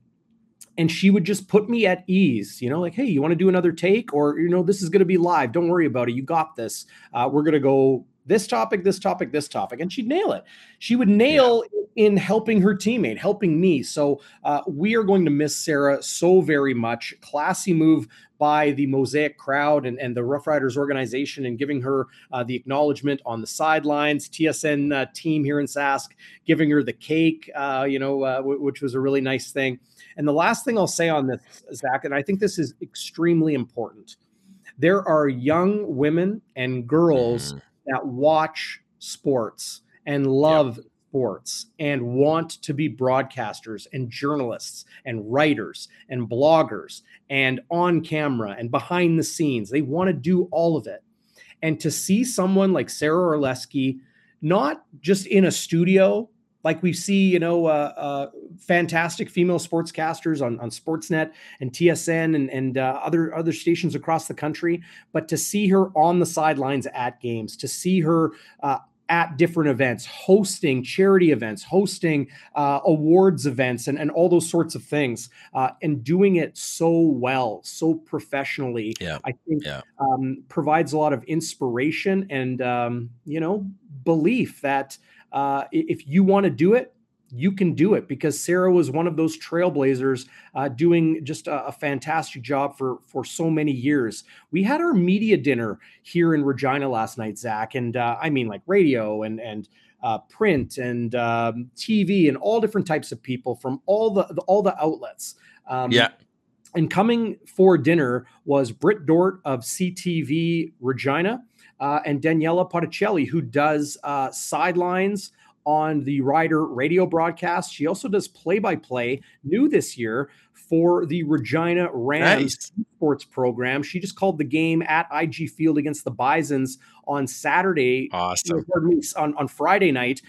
and she would just put me at ease you know like hey you want to do another take? Or you know this is going to be live. Don't worry about it. You got this. Uh, we're going to go this topic this topic this topic and she'd nail it she would nail yeah. in helping her teammate helping me so uh, we are going to miss sarah so very much classy move by the mosaic crowd and, and the rough riders organization and giving her uh, the acknowledgement on the sidelines tsn uh, team here in sask giving her the cake uh, you know uh, w- which was a really nice thing and the last thing I'll say on this, Zach, and I think this is extremely important there are young women and girls mm. That watch sports and love yep. sports and want to be broadcasters and journalists and writers and bloggers and on camera and behind the scenes. They want to do all of it. And to see someone like Sarah Orlesky, not just in a studio like we see, you know, uh, uh, fantastic female sportscasters on, on Sportsnet and TSN and, and uh, other other stations across the country. But to see her on the sidelines at games, to see her uh, at different events, hosting charity events, hosting uh, awards events, and, and all those sorts of things, uh, and doing it so well, so professionally, yeah. I think yeah. um, provides a lot of inspiration and um, you know belief that uh, if you want to do it, you can do it because Sarah was one of those trailblazers uh, doing just a, a, fantastic job for for so many years. We had our media dinner here in Regina last night, Zach, and uh, I mean like radio and and uh, print and um, TV and all different types of people from all the, the all the outlets. Um, yeah. And coming for dinner was Britt Dort of CTV Regina uh, and Daniela Ponticelli, who does uh, sidelines on the Rider radio broadcast. She also does play by play, new this year for the Regina Rams nice. sports program. She just called the game at IG Field against the Bisons on Saturday. Awesome. On, on Friday night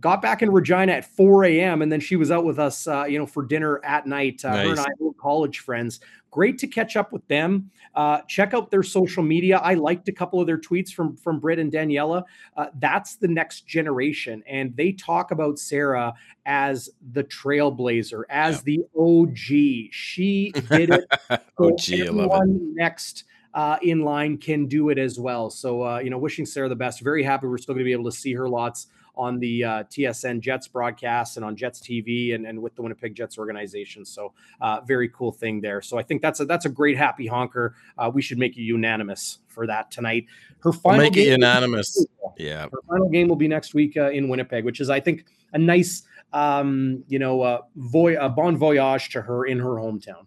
got back in Regina at 4 a.m. and then she was out with us, uh, you know, for dinner at night. Uh, nice. Her and I were college friends. Great to catch up with them. Uh, check out their social media. I liked a couple of their tweets from from Britt and Daniela. Uh, that's the next generation, and they talk about Sarah as the trailblazer, as the OG. She did it. <laughs> OG, everyone next. Uh, in line can do it as well. So, uh, you know, wishing Sarah the best. Very happy we're still going to be able to see her lots on the uh, TSN Jets broadcast and on Jets TV and, and with the Winnipeg Jets organization. So uh, very cool thing there. So I think that's a that's a great happy honker. Uh, we should make it unanimous for that tonight. Her final we'll make it unanimous. <laughs> Yeah, her final game will be next week uh, in Winnipeg, which is I think a nice um, you know uh, voy- a bon voyage to her in her hometown.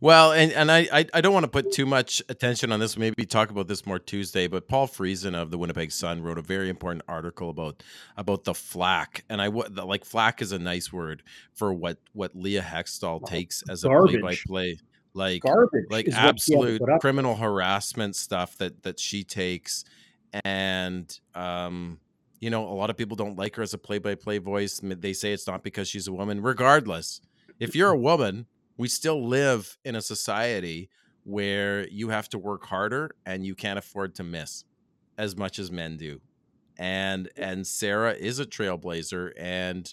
Well, and and I I, I don't want to put too much attention on this. Maybe talk about this more Tuesday. But Paul Friesen of the Winnipeg Sun wrote a very important article about about the flack, and I would like flack is a nice word for what what Leah Hextall takes as a play by play like garbage like absolute criminal harassment stuff that that she takes and um you know a lot of people don't like her as a play-by-play voice they say it's not because she's a woman regardless if you're a woman we still live in a society where you have to work harder and you can't afford to miss as much as men do. And and Sarah is a trailblazer and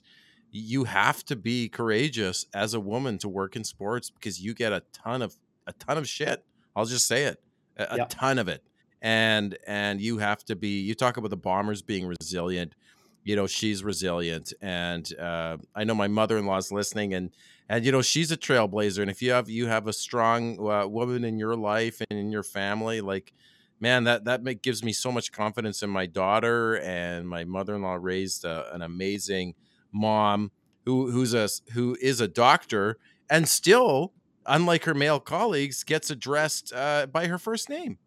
you have to be courageous as a woman to work in sports because you get a ton of a ton of shit. I'll just say it. A, yep. a ton of it. And and you have to be you talk about the bombers being resilient you know she's resilient and uh, i know my mother-in-law's listening and and you know she's a trailblazer and if you have you have a strong uh, woman in your life and in your family like man that that make, gives me so much confidence in my daughter and my mother-in-law raised a, an amazing mom who who's a who is a doctor and still unlike her male colleagues gets addressed uh, by her first name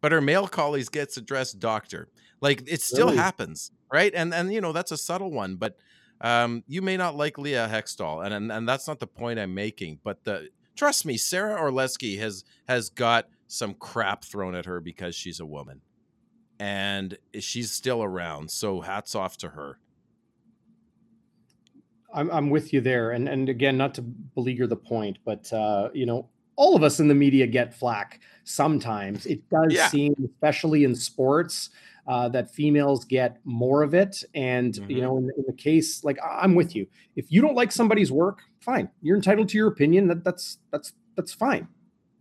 but her male colleagues gets addressed doctor like it still really? happens right? And and you know that's a subtle one, but um, you may not like Leah Hextall, and, and and that's not the point I'm making. But the trust me, Sarah Orlesky has has got some crap thrown at her because she's a woman, and she's still around. So hats off to her. I'm I'm with you there, and and again, not to beleaguer the point, but uh, you know, all of us in the media get flack sometimes. It does yeah. seem, especially in sports, uh, that females get more of it. And mm-hmm. you know, in, in, the case, like I'm with you. If you don't like somebody's work, fine. You're entitled to your opinion. That that's that's that's fine.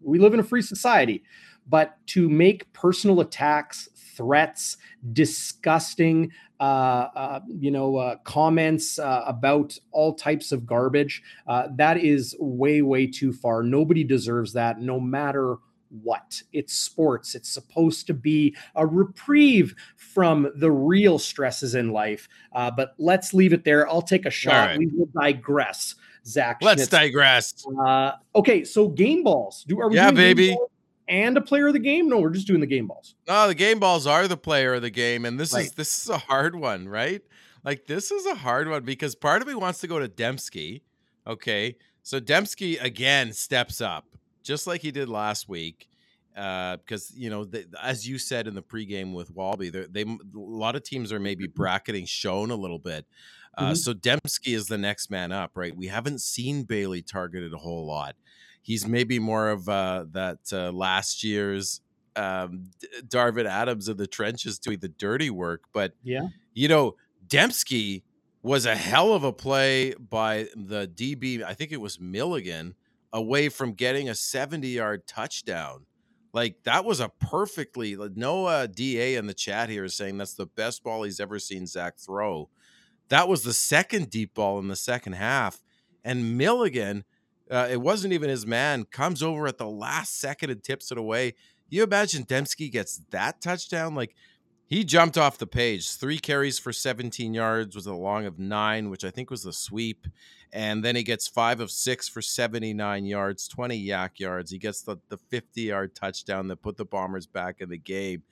We live in a free society. But to make personal attacks, threats, disgusting, uh, uh, you know, uh, comments uh, about all types of garbage, uh, that is way, way too far. Nobody deserves that, no matter what? It's sports. It's supposed to be a reprieve from the real stresses in life. Uh, but let's leave it there. I'll take a shot. Right. We will digress. Zach. Let's Schnitz. digress. Uh, okay, so game balls. Do are we yeah, baby. And a player of the game? No, we're just doing the game balls. No, the game balls are the player of the game, and this right. is this is a hard one, right? Like this is a hard one because part of me wants to go to Demski. Okay, so Demski again steps up just like he did last week. Because uh, you know, they, as you said in the pregame with Walby, they a lot of teams are maybe mm-hmm. bracketing Schoen a little bit. Uh, mm-hmm. So Demski is the next man up, right? We haven't seen Bailey targeted a whole lot. He's maybe more of uh, that uh, last year's um, Darvin Adams of the trenches doing the dirty work. But yeah, you know, Demski was a hell of a play by the DB. I think it was Milligan away from getting a 70 yard touchdown. Like that was a perfectly no uh, DA in the chat here is saying that's the best ball he's ever seen Zach throw. That was the second deep ball in the second half, and Milligan, uh, it wasn't even his man, comes over at the last second and tips it away. You imagine Demski gets that touchdown? Like he jumped off the page. Three carries for 17 yards was a long of nine, which I think was the sweep. And then he gets five of six for 79 yards, 20 YAC yards. He gets the, the 50 yard touchdown that put the Bombers back in the game.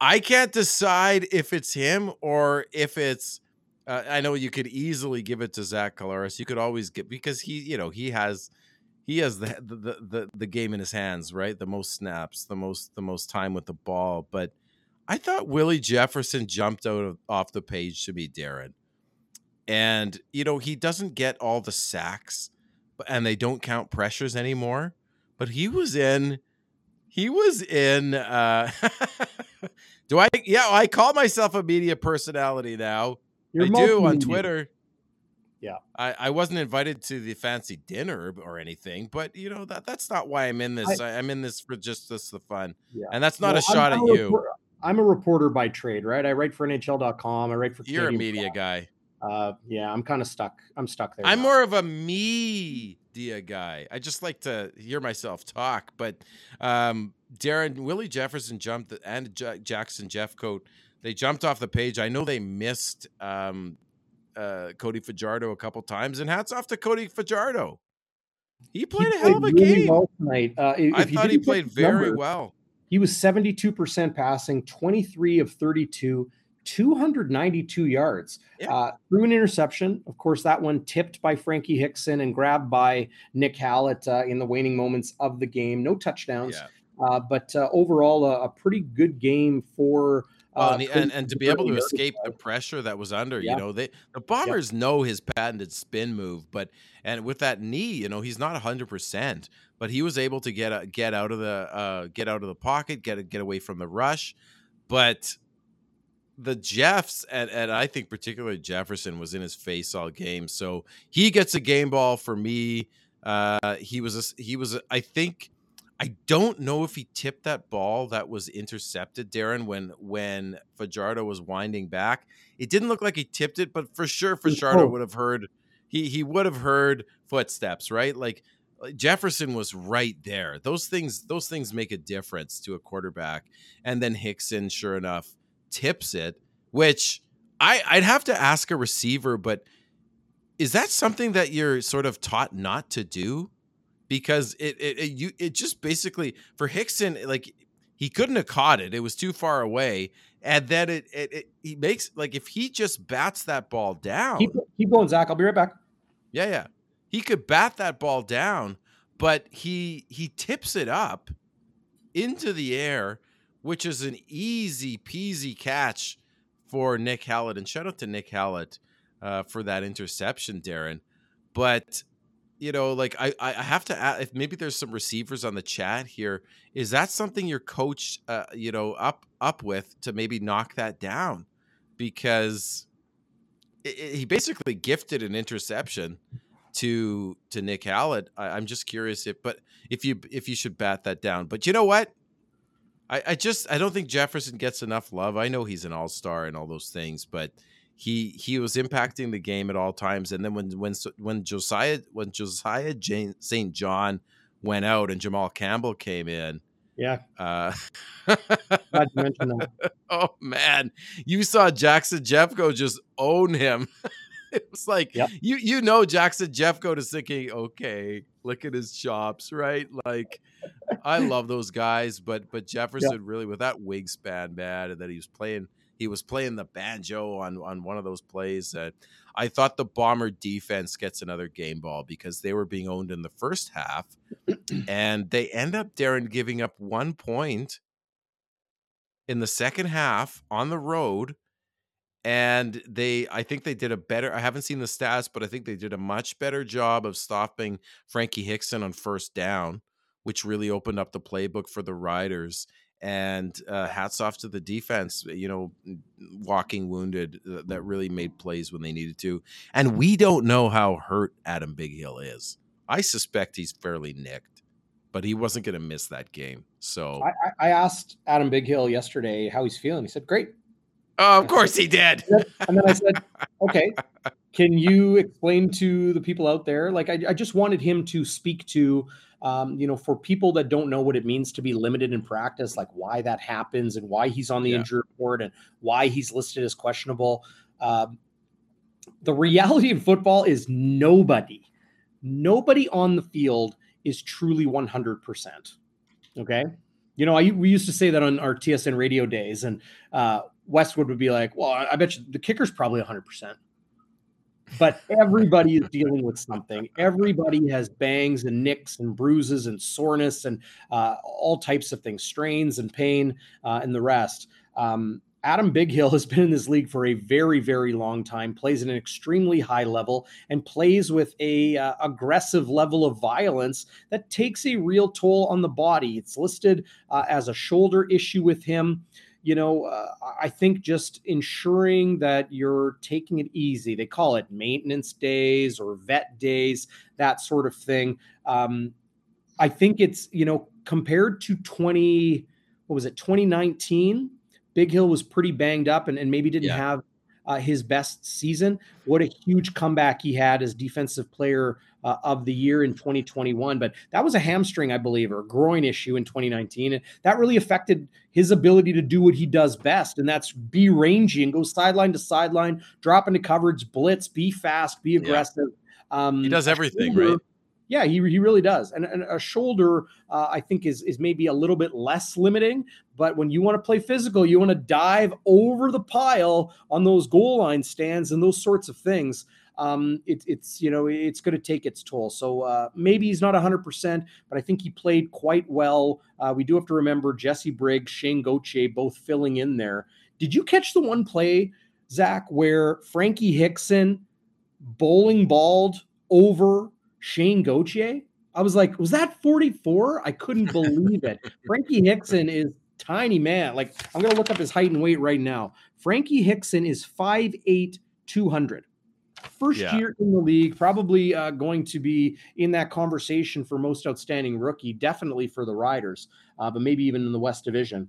I can't decide if it's him or if it's. Uh, I know you could easily give it to Zach Collaros. You could always get because he, you know, he has he has the, the the the game in his hands, right? The most snaps, the most the most time with the ball, but I thought Willie Jefferson jumped out of, off the page to me, Darren. And, you know, he doesn't get all the sacks and they don't count pressures anymore. But he was in, he was in, uh, <laughs> do I, yeah, I call myself a media personality now. You're I do on Twitter. Yeah. I, I wasn't invited to the fancy dinner or anything, but you know that that's not why I'm in this. I, am in this for just this the fun. Yeah. And that's not well, a shot I'm, at you. I'm a reporter by trade, right? I write for NHL.com. I write for. You're Canadian a media guy. Uh, yeah, I'm kind of stuck. I'm stuck there. I'm now. more of a media guy. I just like to hear myself talk. But um, Darren, Willie Jefferson jumped, and J- Jackson Jeffcoat, they jumped off the page. I know they missed um, uh, Cody Fajardo a couple times, and hats off to Cody Fajardo. He played he a hell of a really game well tonight. Uh, I thought he played very numbers, well. He was 72% passing, 23 of 32, 292 yards. Yeah. Uh, through an interception. Of course, that one tipped by Frankie Hickson and grabbed by Nick Hallett uh, in the waning moments of the game. No touchdowns. Yeah. Uh, but uh, overall, a, pretty good game for. Uh, and, and, and, to be able to escape the pressure that was under, yeah. you know, they the Bombers know his patented spin move, but and with that knee, you know, he's not hundred percent, but he was able to get get out of the uh, get out of the pocket, get get away from the rush, but the Jeffs and, and I think particularly Jefferson was in his face all game. So he gets a game ball for me. Uh, he was a, he was a, I think I don't know if he tipped that ball that was intercepted, Darren, when when Fajardo was winding back. It didn't look like he tipped it, but for sure Fajardo would have heard he he would have heard footsteps, right? Like Jefferson was right there. Those things those things make a difference to a quarterback. And then Hickson, sure enough, tips it, which I, I'd have to ask a receiver, but is that something that you're sort of taught not to do? Because it it, it you it just basically for Hickson, like he couldn't have caught it; it was too far away. And then it it, it he makes like if he just bats that ball down. Keep, keep going, Zach. I'll be right back. Yeah, yeah. He could bat that ball down, but he he tips it up into the air which is an easy peasy catch for Nick Hallett. And shout out to Nick Hallett uh, for that interception, Darren. But you know, like I, I have to ask if maybe there's some receivers on the chat here. Is that something your coach, uh, you know, up up with to maybe knock that down? Because it, it, he basically gifted an interception to to Nick Hallett. I, am just curious if, but if you if you should bat that down. But you know what? I, I just I don't think Jefferson gets enough love. I know he's an all star and all those things, but he he was impacting the game at all times. And then when when when Josiah when Josiah St. John went out and Jamal Campbell came in, yeah. Uh, <laughs> Glad you mentioned that. <laughs> Oh man, you saw Jackson Jeffcoat just own him. <laughs> <laughs> it was like yep. you you know Jackson Jeffcoat is thinking, okay, look at his chops, right? Like I <laughs> love those guys, but but Jefferson yeah. really with that wingspan, man, and that he was playing he was playing the banjo on on one of those plays that I thought the bomber defense gets another game ball because they were being owned in the first half and they end up Darren giving up one point in the second half on the road and they i think they did a better i haven't seen the stats but i think they did a much better job of stopping frankie hickson on first down which really opened up the playbook for the riders and uh, hats off to the defense you know walking wounded uh, that really made plays when they needed to and we don't know how hurt adam bighill is. I suspect he's fairly nicked but he wasn't going to miss that game so I, I asked adam bighill yesterday how he's feeling he said great Oh, of course he did. <laughs> and then I said, okay, can you explain to the people out there? Like, I, I just wanted him to speak to, um, you know, for people that don't know what it means to be limited in practice, like why that happens and why he's on the yeah. injury report and why he's listed as questionable. Um, the reality in football is nobody, nobody on the field is truly 100%. Okay. You know, I, we used to say that on our TSN radio days, and uh, Westwood would be like, well, I bet you the kicker's probably 100%. But everybody is dealing with something. Everybody has bangs and nicks and bruises and soreness and uh, all types of things, strains and pain uh, and the rest. Um, Adam Bighill has been in this league for a very, very long time, plays at an extremely high level, and plays with a uh, aggressive level of violence that takes a real toll on the body. It's listed uh, as a shoulder issue with him you know, uh, I think just ensuring that you're taking it easy. They call it maintenance days or vet days, that sort of thing. Um, I think it's, you know, compared to 20, what was it, 2019, Bighill was pretty banged up and, and maybe didn't yeah. have uh, his best season. What a huge comeback he had as defensive player uh, of the year in 2021. But that was a hamstring, I believe, or a groin issue in 2019. And that really affected his ability to do what he does best. And that's be rangy and go sideline to sideline, drop into coverage, blitz, be fast, be aggressive. Yeah. Um, he does everything, right? Yeah, he, he really does. And, and a shoulder, uh, I think, is is maybe a little bit less limiting. But when you want to play physical, you want to dive over the pile on those goal line stands and those sorts of things. Um, it, it's you know it's going to take its toll. So uh, maybe he's not 100, percent but I think he played quite well. Uh, we do have to remember Jesse Briggs, Shayne Gauthier, both filling in there. Did you catch the one play, Zach, where Frankie Hickson bowling balled over Shayne Gauthier. I was like, was that 44? I couldn't believe it. <laughs> Frankie Hickson is tiny man. Like, I'm going to look up his height and weight right now. Frankie Hickson is 5'8, 200. First yeah. year in the league, probably uh, going to be in that conversation for most outstanding rookie, definitely for the Riders, uh, but maybe even in the West Division.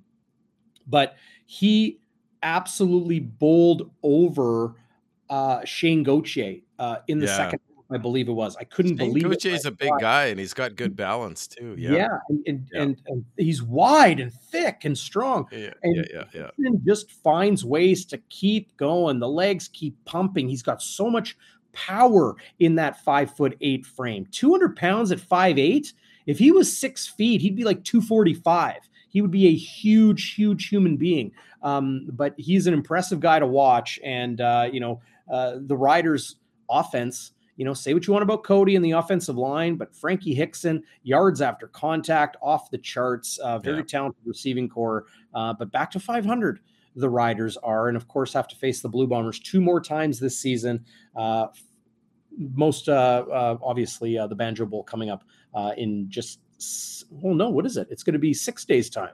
But he absolutely bowled over uh, Shayne Gauthier uh, in the yeah. second I believe it was. I couldn't Shane believe Gauthier is a big guy and he's got good balance too. Yeah. Yeah. And, and, yeah. and, and he's wide and thick and strong. Yeah. And yeah. Yeah. yeah. just finds ways to keep going. The legs keep pumping. He's got so much power in that five foot eight frame. 200 pounds at five eight. If he was six feet, he'd be like 245. He would be a huge, huge human being. Um, but he's an impressive guy to watch. And, uh, you know, uh, the Riders' offense you know, say what you want about Cody and the offensive line, but Frankie Hickson, yards after contact, off the charts, uh, very yeah. talented receiving core. Uh, but back to 500, the Riders are, and of course, have to face the Blue Bombers two more times this season. Uh, most uh, uh, obviously, uh, the Banjo Bowl coming up in just, well, no, what is it? It's going to be six days' time.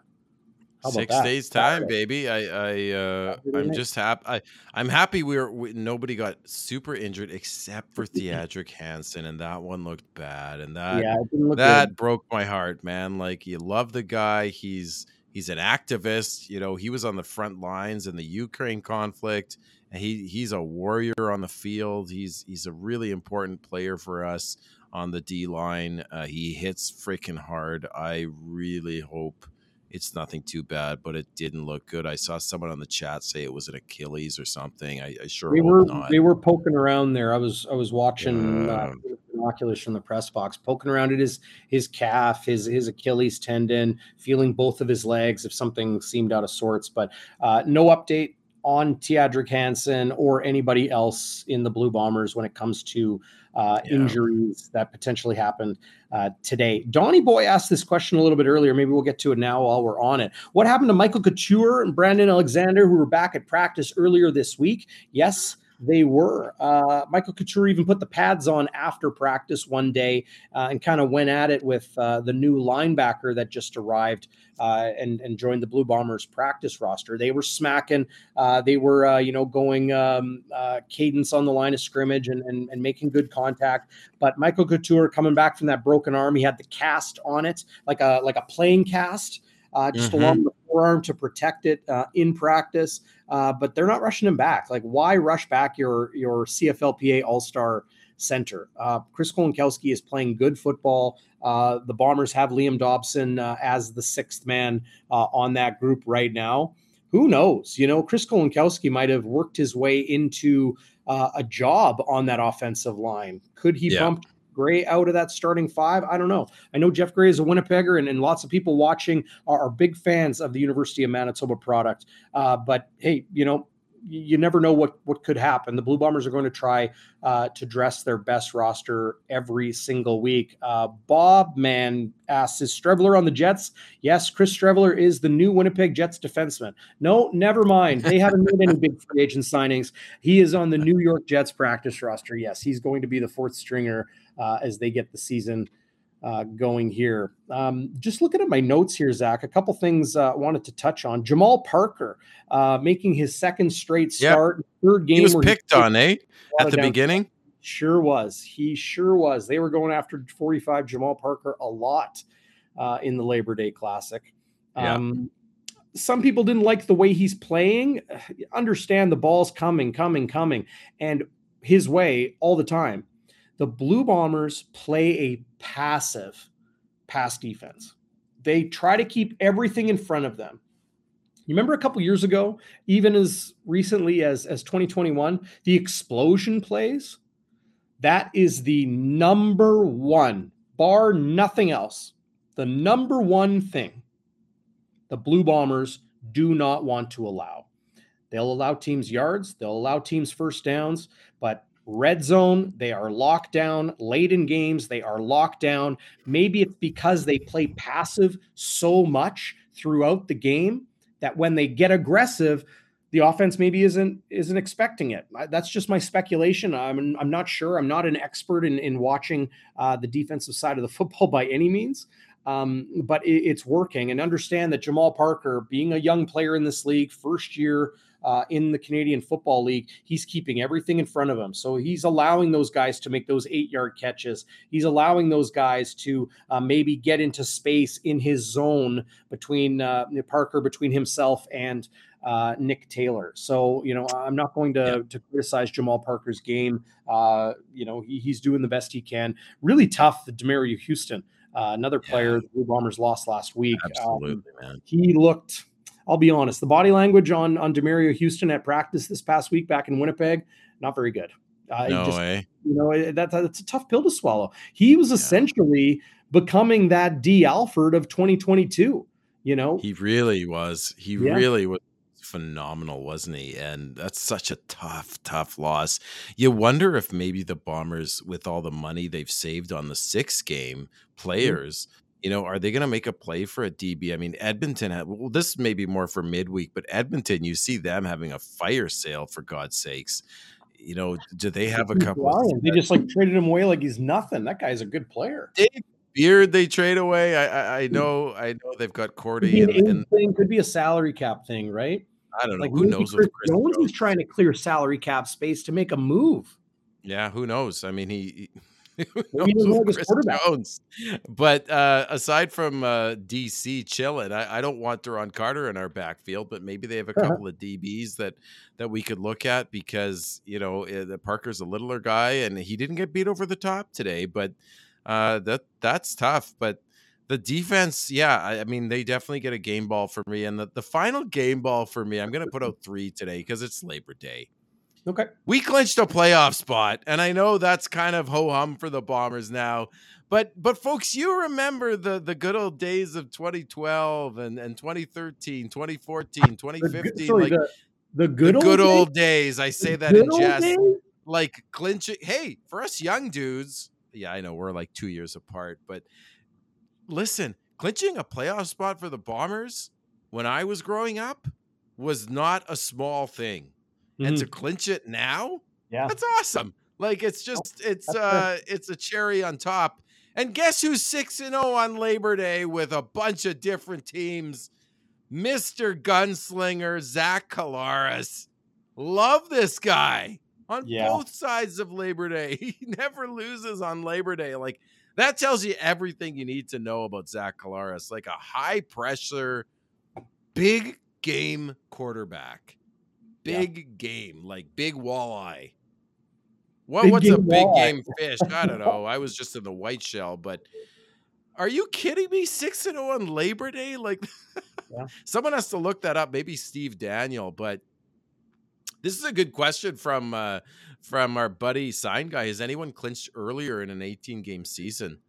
Six that? days time, Saturday. baby. I I uh, I'm just happy. I I'm happy we were we, nobody got super injured except for <laughs> Theodric Hansen, and that one looked bad, and that yeah, that good. broke my heart, man. Like you love the guy. He's he's an activist. You know, he was on the front lines in the Ukraine conflict, and he he's a warrior on the field. He's he's a really important player for us on the D line. Uh, he hits freaking hard. I really hope it's nothing too bad, but it didn't look good. I saw someone on the chat say it was an Achilles or something. I, I sure they were not. they were poking around there. I was I was watching yeah. uh, binoculars from the press box, poking around at his his calf, his his Achilles tendon, feeling both of his legs if something seemed out of sorts. But uh, no update on Teodric Hansen or anybody else in the Blue Bombers when it comes to uh, yeah. injuries that potentially happened uh, today. Donnie Boy asked this question a little bit earlier. Maybe we'll get to it now while we're on it. What happened to Michael Couture and Brandon Alexander, who were back at practice earlier this week? Yes, they were. Uh, Michael Couture even put the pads on after practice one day uh, and kind of went at it with uh, the new linebacker that just arrived uh, and, and joined the Blue Bombers practice roster. They were smacking. Uh, they were, uh, you know, going um, cadence on the line of scrimmage and, and, and making good contact. But Michael Couture coming back from that broken arm, he had the cast on it, like a like a playing cast uh, just mm-hmm. along the forearm to protect it uh, in practice. Uh, but they're not rushing him back. Like, why rush back your your CFLPA All Star center? Uh, Chris Kolankowski is playing good football. Uh, the Bombers have Liam Dobson uh, as the sixth man on that group right now. Who knows? You know, Chris Kolankowski might have worked his way into a job on that offensive line. Could he yeah. bump Gray out of that starting five? I don't know. I know Geoff Gray is a Winnipegger, and, and lots of people watching are, are, big fans of the University of Manitoba product. Uh, but hey, you know, you never know what what could happen. The Blue Bombers are going to try uh, to dress their best roster every single week. Uh, Bob Man asks, "Is Streveler on the Jets?" Yes, Chris Streveler is the new Winnipeg Jets defenseman. No, never mind. They haven't made any big free agent signings. He is on the New York Jets practice roster. Yes, he's going to be the fourth stringer uh, as they get the season uh, going here. Um, just looking at my notes here, Zach, a couple things uh, I wanted to touch on. Jamal Parker uh, making his second straight start, yep. third game. He was picked he on, eh? At the down. beginning? Sure was. He sure was. They were going after 45 Jamal Parker a lot uh, in the Labor Day Classic. Um, Some people didn't like the way he's playing. <sighs> Understand the ball's coming, coming, coming, and his way all the time the Blue Bombers play a passive pass defense. They try to keep everything in front of them. You remember a couple years ago, even as recently as, as 2021, the explosion plays? That is the number one, bar nothing else, the number one thing the Blue Bombers do not want to allow. They'll allow teams yards, they'll allow teams first downs, but red zone, they are locked down. Late in games, they are locked down. Maybe it's because they play passive so much throughout the game that when they get aggressive, the offense maybe isn't isn't expecting it. That's just my speculation. I'm I'm not sure. I'm not an expert in in watching uh, the defensive side of the <laughs> football by any means. Um, but it, it's working. And understand that Jamal Parker, being a young player in this league, first year uh, in the Canadian Football League, he's keeping everything in front of him. So he's allowing those guys to make those eight yard catches. He's allowing those guys to uh, maybe get into space in his zone between uh, Parker, between himself and uh, Nick Taylor. So, you know, I'm not going to, yeah. to criticize Jamal Parker's game. Uh, you know, he, he's doing the best he can. Really tough, the Demerio Houston, uh, another player yeah. the Blue Bombers lost last week. Absolutely, um, man. He looked I'll be honest. The body language on on Demerio Houston at practice this past week back in Winnipeg, not very good. Uh, no just, way. You know that, that's a tough pill to swallow. He was essentially becoming that Dee Alford of 2022. You know, he really was. He yeah. really was phenomenal, wasn't he? And that's such a tough, tough loss. You wonder if maybe the Bombers, with all the money they've saved on the six game mm-hmm. players, mm-hmm you know, are they going to make a play for a DB? I mean, Edmonton had, well, this may be more for midweek, but Edmonton, you see them having a fire sale for God's sakes. You know, do they have a couple? they just like <laughs> traded him away like he's nothing. That guy's a good player. Dave Beard, they trade away. I, I, I hmm. know, I know they've got Cordy. Could be, and, and, could be a salary cap thing, right? I don't know. Like, who knows? Chris Jones is trying to clear salary cap space to make a move. Yeah, who knows? I mean, he, he <laughs> Jones. But uh, aside from uh, DC chilling, I, I, don't want Duron Carter in our backfield, but maybe they have a uh-huh. couple of DBs that that we could look at because you know the Parker's a littler guy and he didn't get beat over the top today, but uh, that that's tough. But the defense, yeah, I, I, mean they definitely get a game ball for me, and the, the final game ball for me, I'm going to put <laughs> out three today because it's Labor Day. Okay. We clinched a playoff spot, and I know that's kind of ho hum for the Bombers now. But but folks, you remember the the good old days of 2012 and, and 2013, 2014, 2015. The, sorry, like the, the good, the good days? old days. I say that in jest. Like clinching. Hey, for us young dudes, yeah, I know we're like two years apart, but listen, clinching a playoff spot for the Bombers when I was growing up was not a small thing mm-hmm. and to clinch it now, yeah, that's awesome. Like it's oh, just it's uh it's a cherry on top. And guess who's 6 and 0 on Labor Day with a bunch of different teams? Mr. Gunslinger Zach Collaros. Love this guy on yeah. both sides of Labor Day. <laughs> He never loses on Labor Day. Like that tells you everything you need to know about Zach Collaros. Like a high pressure, big game quarterback big yeah. game, like big walleye. What big what's a big walleye. game fish? I don't know. I was just in the white shell, but are you kidding me? Six and zero oh on Labor Day? Like, <laughs> yeah. someone has to look that up. Maybe Steve Daniel, but this is a good question from uh, from our buddy Sign Guy. Has anyone clinched earlier in an 18 game season?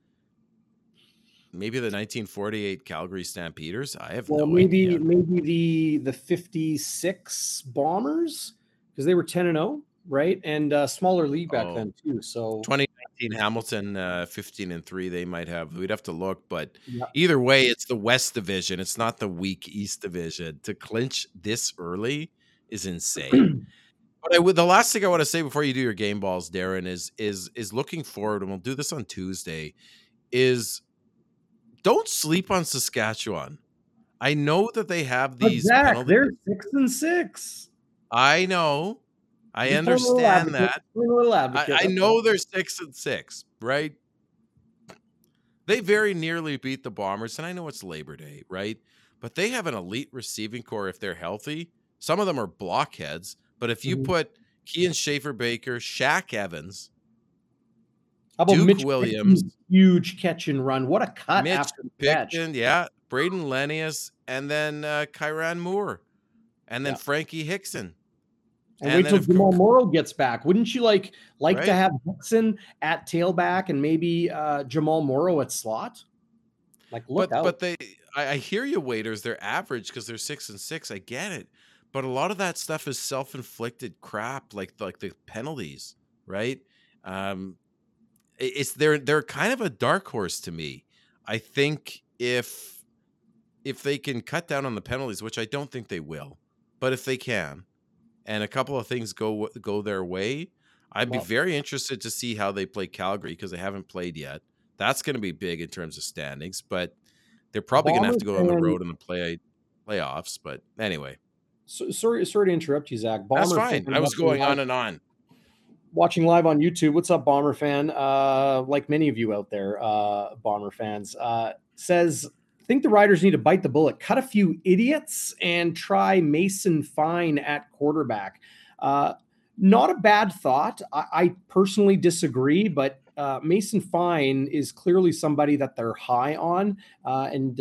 Maybe the 1948 Calgary Stampeders. I have well, no maybe idea. maybe the the 56 Bombers because they were 10 and 0, right? And uh, smaller league back oh, then too. So 2019 Hamilton uh, 15 and 3 they might have. We'd have to look, but yeah. either way it's the West Division. It's not the weak East Division. To clinch this early is insane. <clears throat> But I, would, the last thing I want to say before you do your game balls, Darren, is is is looking forward, and we'll do this on Tuesday. Is don't sleep on Saskatchewan. I know that they have these. Zach, they're six and six. I know. I understand that. I, I know they're six and six, right? They very nearly beat the Bombers, and I know it's Labor Day, right? But they have an elite receiving core if they're healthy. Some of them are blockheads, but if you mm-hmm. put Kian Schaffer Baker, Shaq Evans, how about Duke Mitch Williams? huge catch and run. What a cut Mitch after the catch. yeah. Brayden Lenius, and then uh, Kyran Moore, and then yeah. Frankie Hickson. And, and wait till Jamal Morrow gets back. Wouldn't you like like right. to have Hickson at tailback and maybe uh, Jamal Morrow at slot? Like look but, out. But they, I, I hear you, waiters. They're average because they're six and six. I get it, but a lot of that stuff is self inflicted crap, like like the penalties, right? Um, it's they're they're kind of a dark horse to me. I think if if they can cut down on the penalties, which I don't think they will, but if they can, and a couple of things go go their way, I'd well, be very interested to see how they play Calgary because they haven't played yet. That's going to be big in terms of standings, but they're probably going to have to go on the road in the play playoffs. But anyway, so, sorry, sorry to interrupt you, Zach. Bomber That's fine. I was going on and on. Watching live on YouTube. What's up, Bomber fan? Uh, like many of you out there, uh, Bomber fans, uh, says think the Riders need to bite the bullet, cut a few idiots, and try Mason Fine at quarterback. Uh, not a bad thought. I, I personally disagree, but uh, Mason Fine is clearly somebody that they're high on, uh, and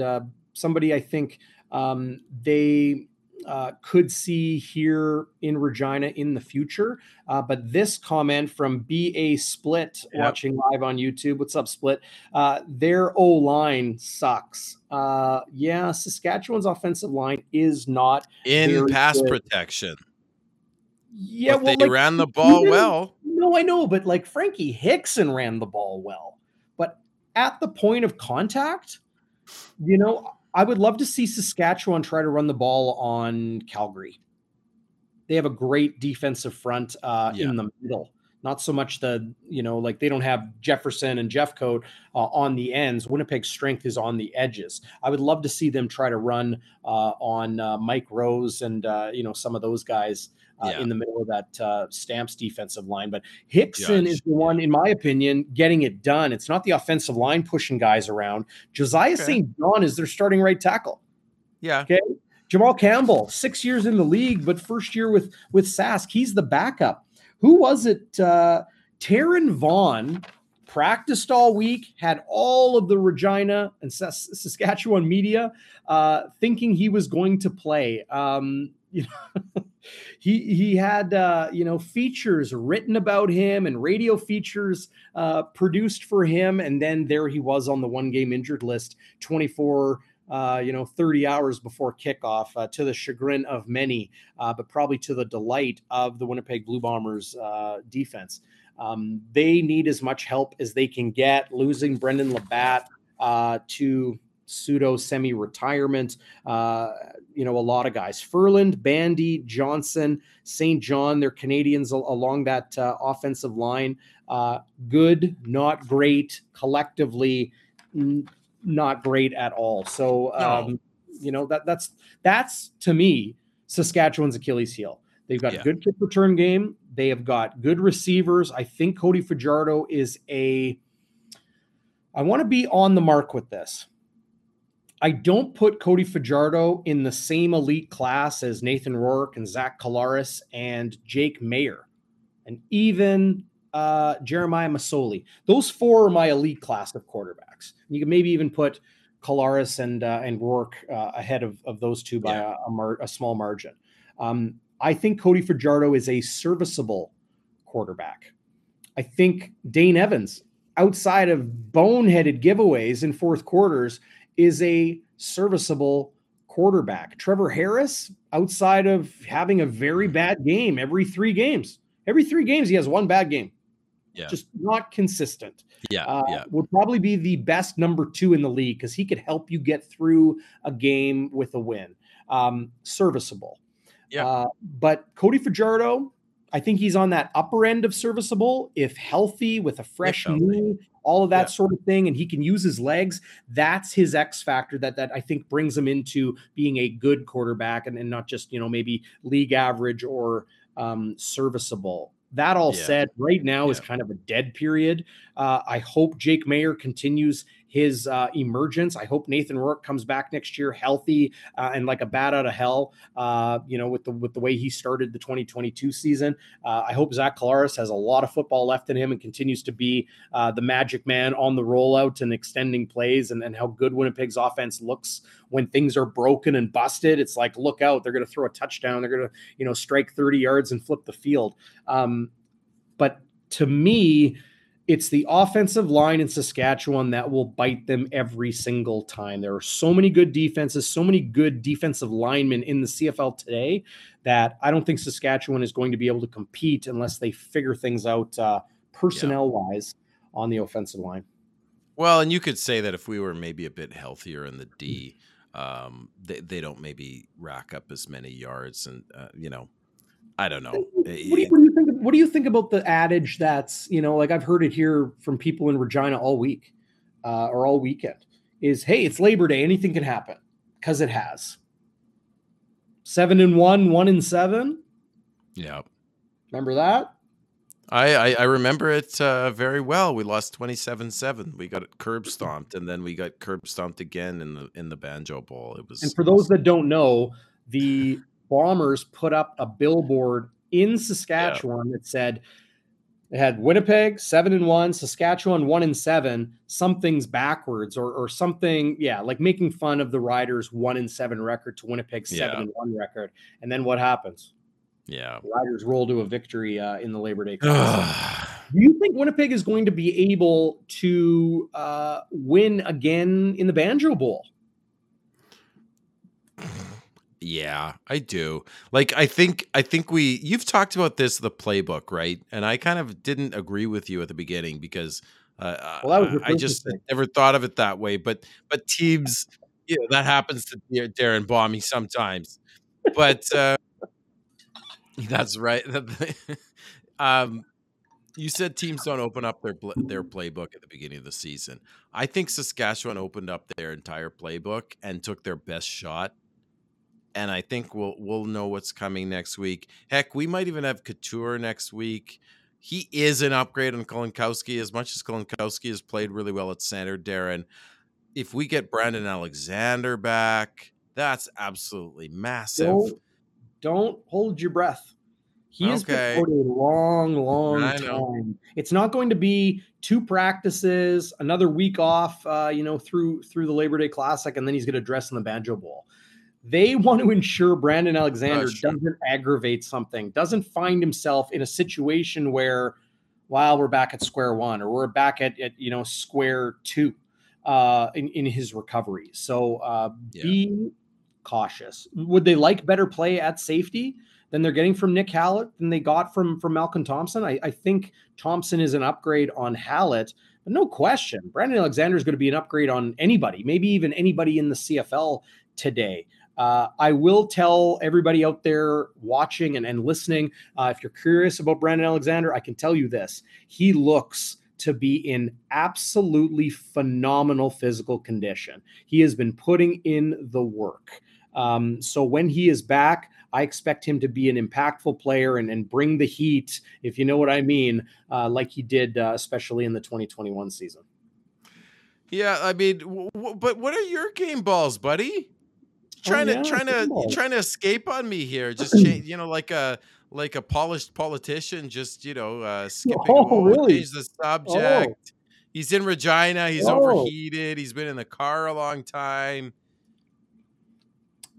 somebody I think um, they uh, could see here in Regina in the future. Uh, but this comment from BA Split yep. watching live on YouTube. What's up, Split? Uh, their O line sucks. Uh, yeah, Saskatchewan's offensive line is not in pass good. protection. Yeah, but well, they like, ran the ball well. No, I know, but like Frankie Hickson ran the ball well. But at the point of contact, you know, I would love to see Saskatchewan try to run the ball on Calgary. They have a great defensive front uh, yeah. in the middle. Not so much the, you know, like they don't have Jefferson and Jeffcoat uh, on the ends. Winnipeg's strength is on the edges. I would love to see them try to run uh, on uh, Mike Rose and, uh, you know, some of those guys uh, yeah. in the middle of that uh, Stamps defensive line. But Hickson Judge. is the one, in my opinion, getting it done. It's not the offensive line pushing guys around. Josiah okay. St. John is their starting right tackle. Yeah. Okay. Jamal Campbell, six years in the league, but first year with with Sask, he's the backup. Who was it? Uh, Taran Vaughn practiced all week, had all of the Regina and Saskatchewan media uh, thinking he was going to play. Um, <laughs> you know, he he had uh, you know features written about him and radio features uh, produced for him, and then there he was on the one game injured list, 24 uh, you know, 30 hours before kickoff uh, to the chagrin of many, uh, but probably to the delight of the Winnipeg Blue Bombers uh, defense. Um, they need as much help as they can get. Losing Brendan LaBatte uh, to pseudo semi retirement. You know, a lot of guys. Ferland, Bandy, Johnson, St. John, they're Canadians al- along that offensive line. Good, not great. Collectively, not great at all. So, um, you know, that that's that's to me Saskatchewan's Achilles heel. They've got yeah. a good kick return game. They have got good receivers. I think Cody Fajardo is a. I want to be on the mark with this. I don't put Cody Fajardo in the same elite class as Nathan Rourke and Zach Collaros and Jake Maier and even uh, Jeremiah Masoli. Those four are my elite class of quarterbacks. You can maybe even put Collaros and uh, and Rourke uh, ahead of, of those two by yeah. a, a, mar- a, small margin. Um, I think Cody Fajardo is a serviceable quarterback. I think Dane Evans, outside of boneheaded giveaways in fourth quarters, is a serviceable quarterback. Trevor Harris, outside of having a very bad game every three games, every three games he has one bad game. Yeah. Just not consistent. Yeah, uh, yeah. Would probably be the best number two in the league because he could help you get through a game with a win. Um, serviceable. Yeah. Uh, but Cody Fajardo, I think he's on that upper end of serviceable if healthy with a fresh knee, all of that yeah. sort of thing, and he can use his legs. That's his X factor that that I think brings him into being a good quarterback and, and not just you know maybe league average or um, serviceable. That all yeah. said, right now yeah. is kind of a dead period. Uh, I hope Jake Maier continues his uh, emergence. I hope Nathan Rourke comes back next year healthy uh, and like a bat out of hell. Uh, you know, with the with the way he started the 2022 season. Uh, I hope Zach Collaros has a lot of football left in him and continues to be uh, the magic man on the rollout and extending plays and, and how good Winnipeg's offense looks when things are broken and busted. It's like, look out, they're going to throw a touchdown. They're going to, you know, strike 30 yards and flip the field. Um, but to me, it's the offensive line in Saskatchewan that will bite them every single time. There are so many good defenses, so many good defensive linemen in the CFL today that I don't think Saskatchewan is going to be able to compete unless they figure things out uh, personnel wise yeah. on the offensive line. Well, and you could say that if we were maybe a bit healthier in the D, um, they, they don't maybe rack up as many yards and, uh, you know, I don't know. What do, you, what do, you, think? What do you think about the adage that's you know, like I've heard it here from people in Regina all week, uh, or all weekend, is hey, it's Labor Day, anything can happen, because it has. Seven and one, one and seven. Yeah. Remember that? I, I, I remember it uh, very well. We lost 27-7. We got curb stomped, and then we got curb stomped again in the in the Banjo Bowl. It was. And for those that don't know, the Bombers put up a billboard in Saskatchewan yeah. that said it had Winnipeg seven and one, Saskatchewan one and seven. Something's backwards, or or something. Yeah, like making fun of the Riders' one and seven record to Winnipeg's seven yeah. and one record. And then what happens? Yeah, the Riders roll to a victory uh, in the Labor Day. Do you think Winnipeg is going to be able to uh, win again in the Banjo Bowl? Yeah, I do. Like I think I think we you've talked about this the playbook, right? And I kind of didn't agree with you at the beginning because uh, well, that was I just never thought of it that way. But but teams, you know, that happens to Darren Bommy sometimes. But uh, <laughs> that's right. <laughs> um, you said teams don't open up their their playbook at the beginning of the season. I think Saskatchewan opened up their entire playbook and took their best shot and I think we'll we'll know what's coming next week. Heck, we might even have Couture next week. He is an upgrade on Kolankowski as much as Kolankowski has played really well at center. Darren, if we get Brandon Alexander back, that's absolutely massive. Don't, don't hold your breath. He has okay. been for a long, long time. It's not going to be two practices, another week off, uh, you know, through through the Labor Day Classic, and then he's going to dress in the Banjo Bowl. They want to ensure Brandon Alexander oh, sure. doesn't aggravate something, doesn't find himself in a situation where, while we're back at square one or we're back at, at you know square two uh, in in his recovery. So uh, yeah. be cautious. Would they like better play at safety? than they're getting from Nick Hallett than they got from from Malcolm Thompson. I, I, think Thompson is an upgrade on Hallett, but no question, Brandon Alexander is going to be an upgrade on anybody, maybe even anybody in the CFL today. Uh, I will tell everybody out there watching and, and listening uh, if you're curious about Brandon Alexander, I can tell you this. He looks to be in absolutely phenomenal physical condition. He has been putting in the work. Um, so when he is back, I expect him to be an impactful player and, and bring the heat, if you know what I mean, uh, like he did, uh, especially in the 2021 season. Yeah, I mean, w- w- but what are your game balls, buddy? Trying oh, yeah, to trying to trying to escape on me here. Just <clears throat> change, you know, like a like a polished politician, just you know, uh, <laughs> skipping. Oh, really? Change the subject. Oh. He's in Regina. He's oh. overheated. He's been in the car a long time.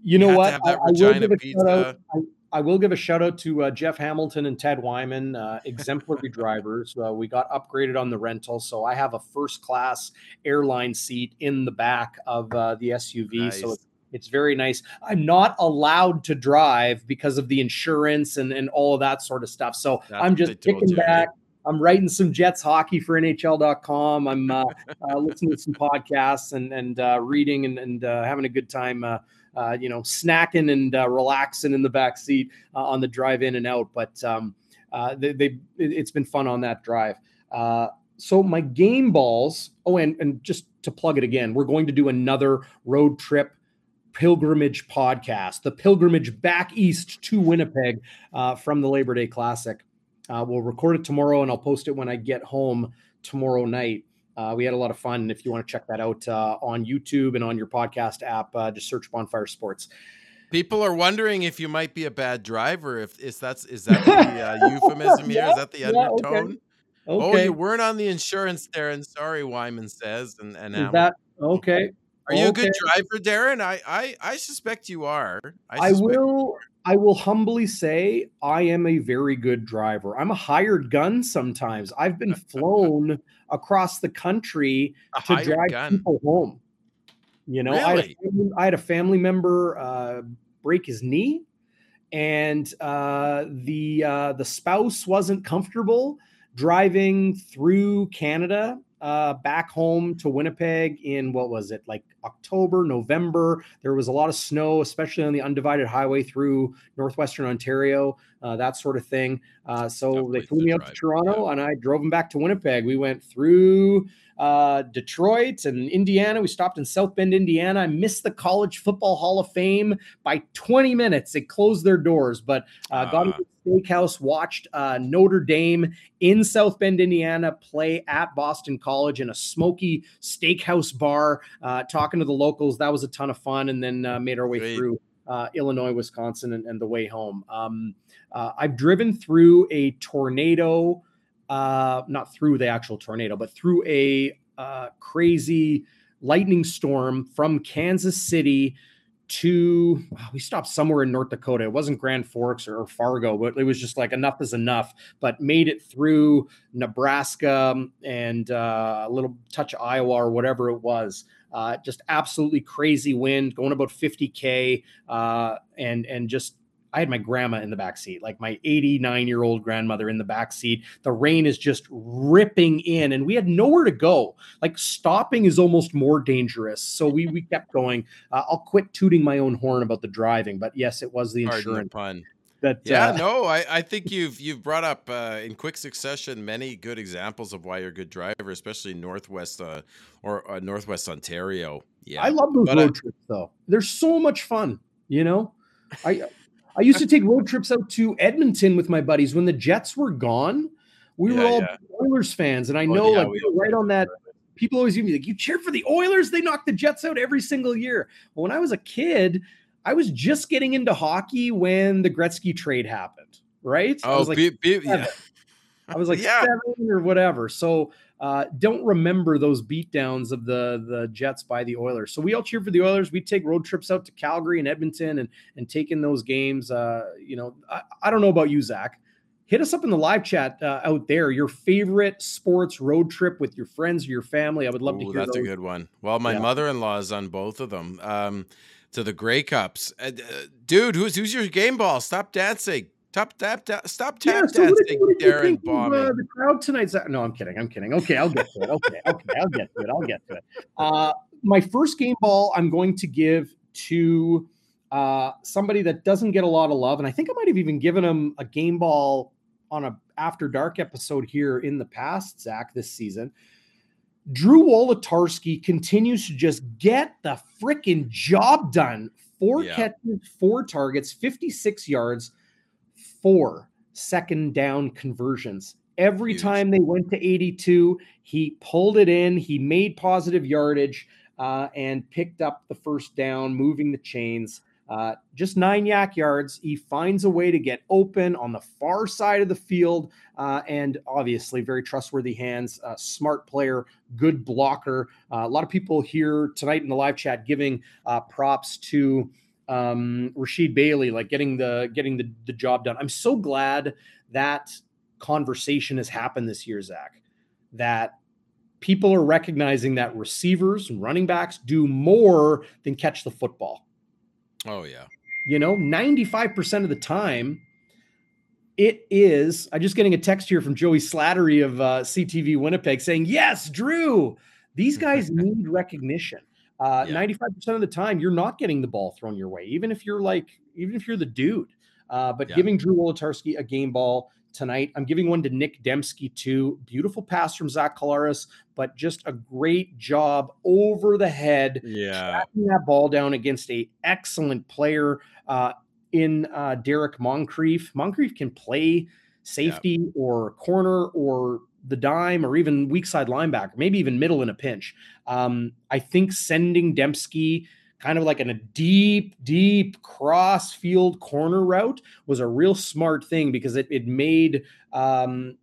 You know what? I, I, will give a shout out, I, I, will give a shout out to uh, Jeff Hamilton and Ted Wyman, uh, exemplary drivers. Uh, we got upgraded on the rental, so I have a first class airline seat in the back of uh, the SUV. Nice. So it's it's very nice. I'm not allowed to drive because of the insurance and, and all of that sort of stuff. So That's I'm just kicking back. I'm writing some Jets hockey for NHL.com. I'm uh, <laughs> uh, listening to some podcasts and and uh, reading and, and uh, having a good time. Uh, uh, you know, snacking and relaxing in the back seat on the drive in and out. But um, they, they, it's been fun on that drive. so my game balls. Oh, and and just to plug it again, we're going to do another road trip pilgrimage podcast, the pilgrimage back east to Winnipeg uh, from the Labor Day Classic. Uh, we'll record it tomorrow and I'll post it when I get home tomorrow night. Uh, we had a lot of fun. If you want to check that out uh, on YouTube and on your podcast app, uh, just search Bonfire Sports. People are wondering if you might be a bad driver. If is that's is that the uh, <laughs> euphemism here? yeah, is that the undertone? Yeah, okay. Oh, okay. you weren't on the insurance, there, and Sorry, Wyman says. And and is that okay? Are you okay. a good driver, Darren? I I, I suspect you are. I, I will. I will humbly say I am a very good driver. I'm a hired gun sometimes. I've been <laughs> flown across the country a to drive gun. people home. You know, really? I, had family, I, had a family member uh, break his knee, and uh, the uh, the spouse wasn't comfortable driving through Canada uh, back home to Winnipeg in what was it like October, November. There was a lot of snow, especially on the undivided highway through northwestern Ontario, uh, that sort of thing. Uh, so Definitely they flew me out to Toronto, yeah. and I drove them back to Winnipeg. We went through uh, Detroit and Indiana. We stopped in South Bend, Indiana. I missed the College Football Hall of Fame by 20 minutes. They closed their doors, but uh, got into the steakhouse, watched uh, Notre Dame in South Bend, Indiana play at Boston College in a smoky steakhouse bar, uh, talking to the locals. That was a ton of fun. And then uh, made our way Great. through uh, Illinois, Wisconsin, and, and, the way home. Um, uh, I've driven through a tornado uh, not through the actual tornado, but through a uh, crazy lightning storm from Kansas City to we stopped somewhere in North Dakota. It wasn't Grand Forks or, Fargo, but it was just like enough is enough. But made it through Nebraska and uh, a little touch of Iowa or whatever it was. Uh, just absolutely crazy wind, going about 50k, uh, and and just I had my grandma in the back seat, like my 89 year old grandmother in the back seat. The rain is just ripping in, and we had nowhere to go. Like stopping is almost more dangerous. So we we kept going. Uh, I'll quit tooting my own horn about the driving, but yes, it was the insurance. Pun. That, yeah, uh, no, I, I think you've you've brought up uh, in quick succession many good examples of why you're a good driver, especially Northwest uh, or uh, Northwest Ontario. Yeah, I love those but, road trips though. They're so much fun. You know, I I used to take road trips out to Edmonton with my buddies when the Jets were gone. We yeah, were all yeah. Oilers fans, and I oh, know yeah, like we right on that. People always give me like, "You cheer for the Oilers? They knock the Jets out every single year." Well, when I was a kid, I was just getting into hockey when the Gretzky trade happened. Right? Oh, I was like, <laughs> yeah. I was like seven or whatever. So uh, don't remember those beatdowns of the the Jets by the Oilers. So we all cheer for the Oilers. We take road trips out to Calgary and Edmonton and and take in those games. Uh, you know, I, I, don't know about you, Zach. Hit us up in the live chat uh, out there. Your favorite sports road trip with your friends or your family. I would love Ooh, to hear. That's those. a good one. Well, my yeah. mother-in-law is on both of them. Um, to the Grey Cups, uh, dude. Who's who's your game ball? Stop dancing. Top tap, tap stop tap yeah, so dancing, what, what Darren Bombing. Uh, the crowd tonight's no, I'm kidding. I'm kidding. Okay, I'll get to it. Okay, okay, I'll get to it. I'll get to it. Uh, my first game ball, I'm going to give to uh, somebody that doesn't get a lot of love, and I think I might have even given him a game ball on a after dark episode here in the past, Zach, this season. Drew Wolitarsky continues to just get the freaking job done. Four yeah. catches, four targets, 56 yards four second down conversions. Every Huge. time they went to 82, he pulled it in, he made positive yardage, uh, and picked up the first down, moving the chains. Uh, just nine YAC yards. He finds a way to get open on the far side of the field, uh, and obviously very trustworthy hands. Uh, smart player, good blocker. Uh, a lot of people here tonight in the live chat giving uh, props to um, Rasheed Bailey, like getting the getting the, the job done. I'm so glad that conversation has happened this year, Zach. That people are recognizing that receivers and running backs do more than catch the football. Oh yeah. You know, 95% of the time, it is. I'm just getting a text here from Joey Slattery of uh, CTV Winnipeg saying, Yes, Drew, these guys <laughs> need recognition. Uh, yeah. 95% of the time, you're not getting the ball thrown your way, even if you're like, even if you're the dude. Uh, but yeah. giving Drew Wolitarsky a game ball tonight, I'm giving one to Nick Demski too. Beautiful pass from Zach Collaros, but just a great job over the head, yeah, tracking that ball down against a excellent player uh, in uh, Derrick Moncrief. Moncrief can play safety yeah. or corner or the dime or even weak side linebacker, maybe even middle in a pinch. Um, I think sending Demski kind of like in a deep, deep cross field corner route was a real smart thing because it, it made um,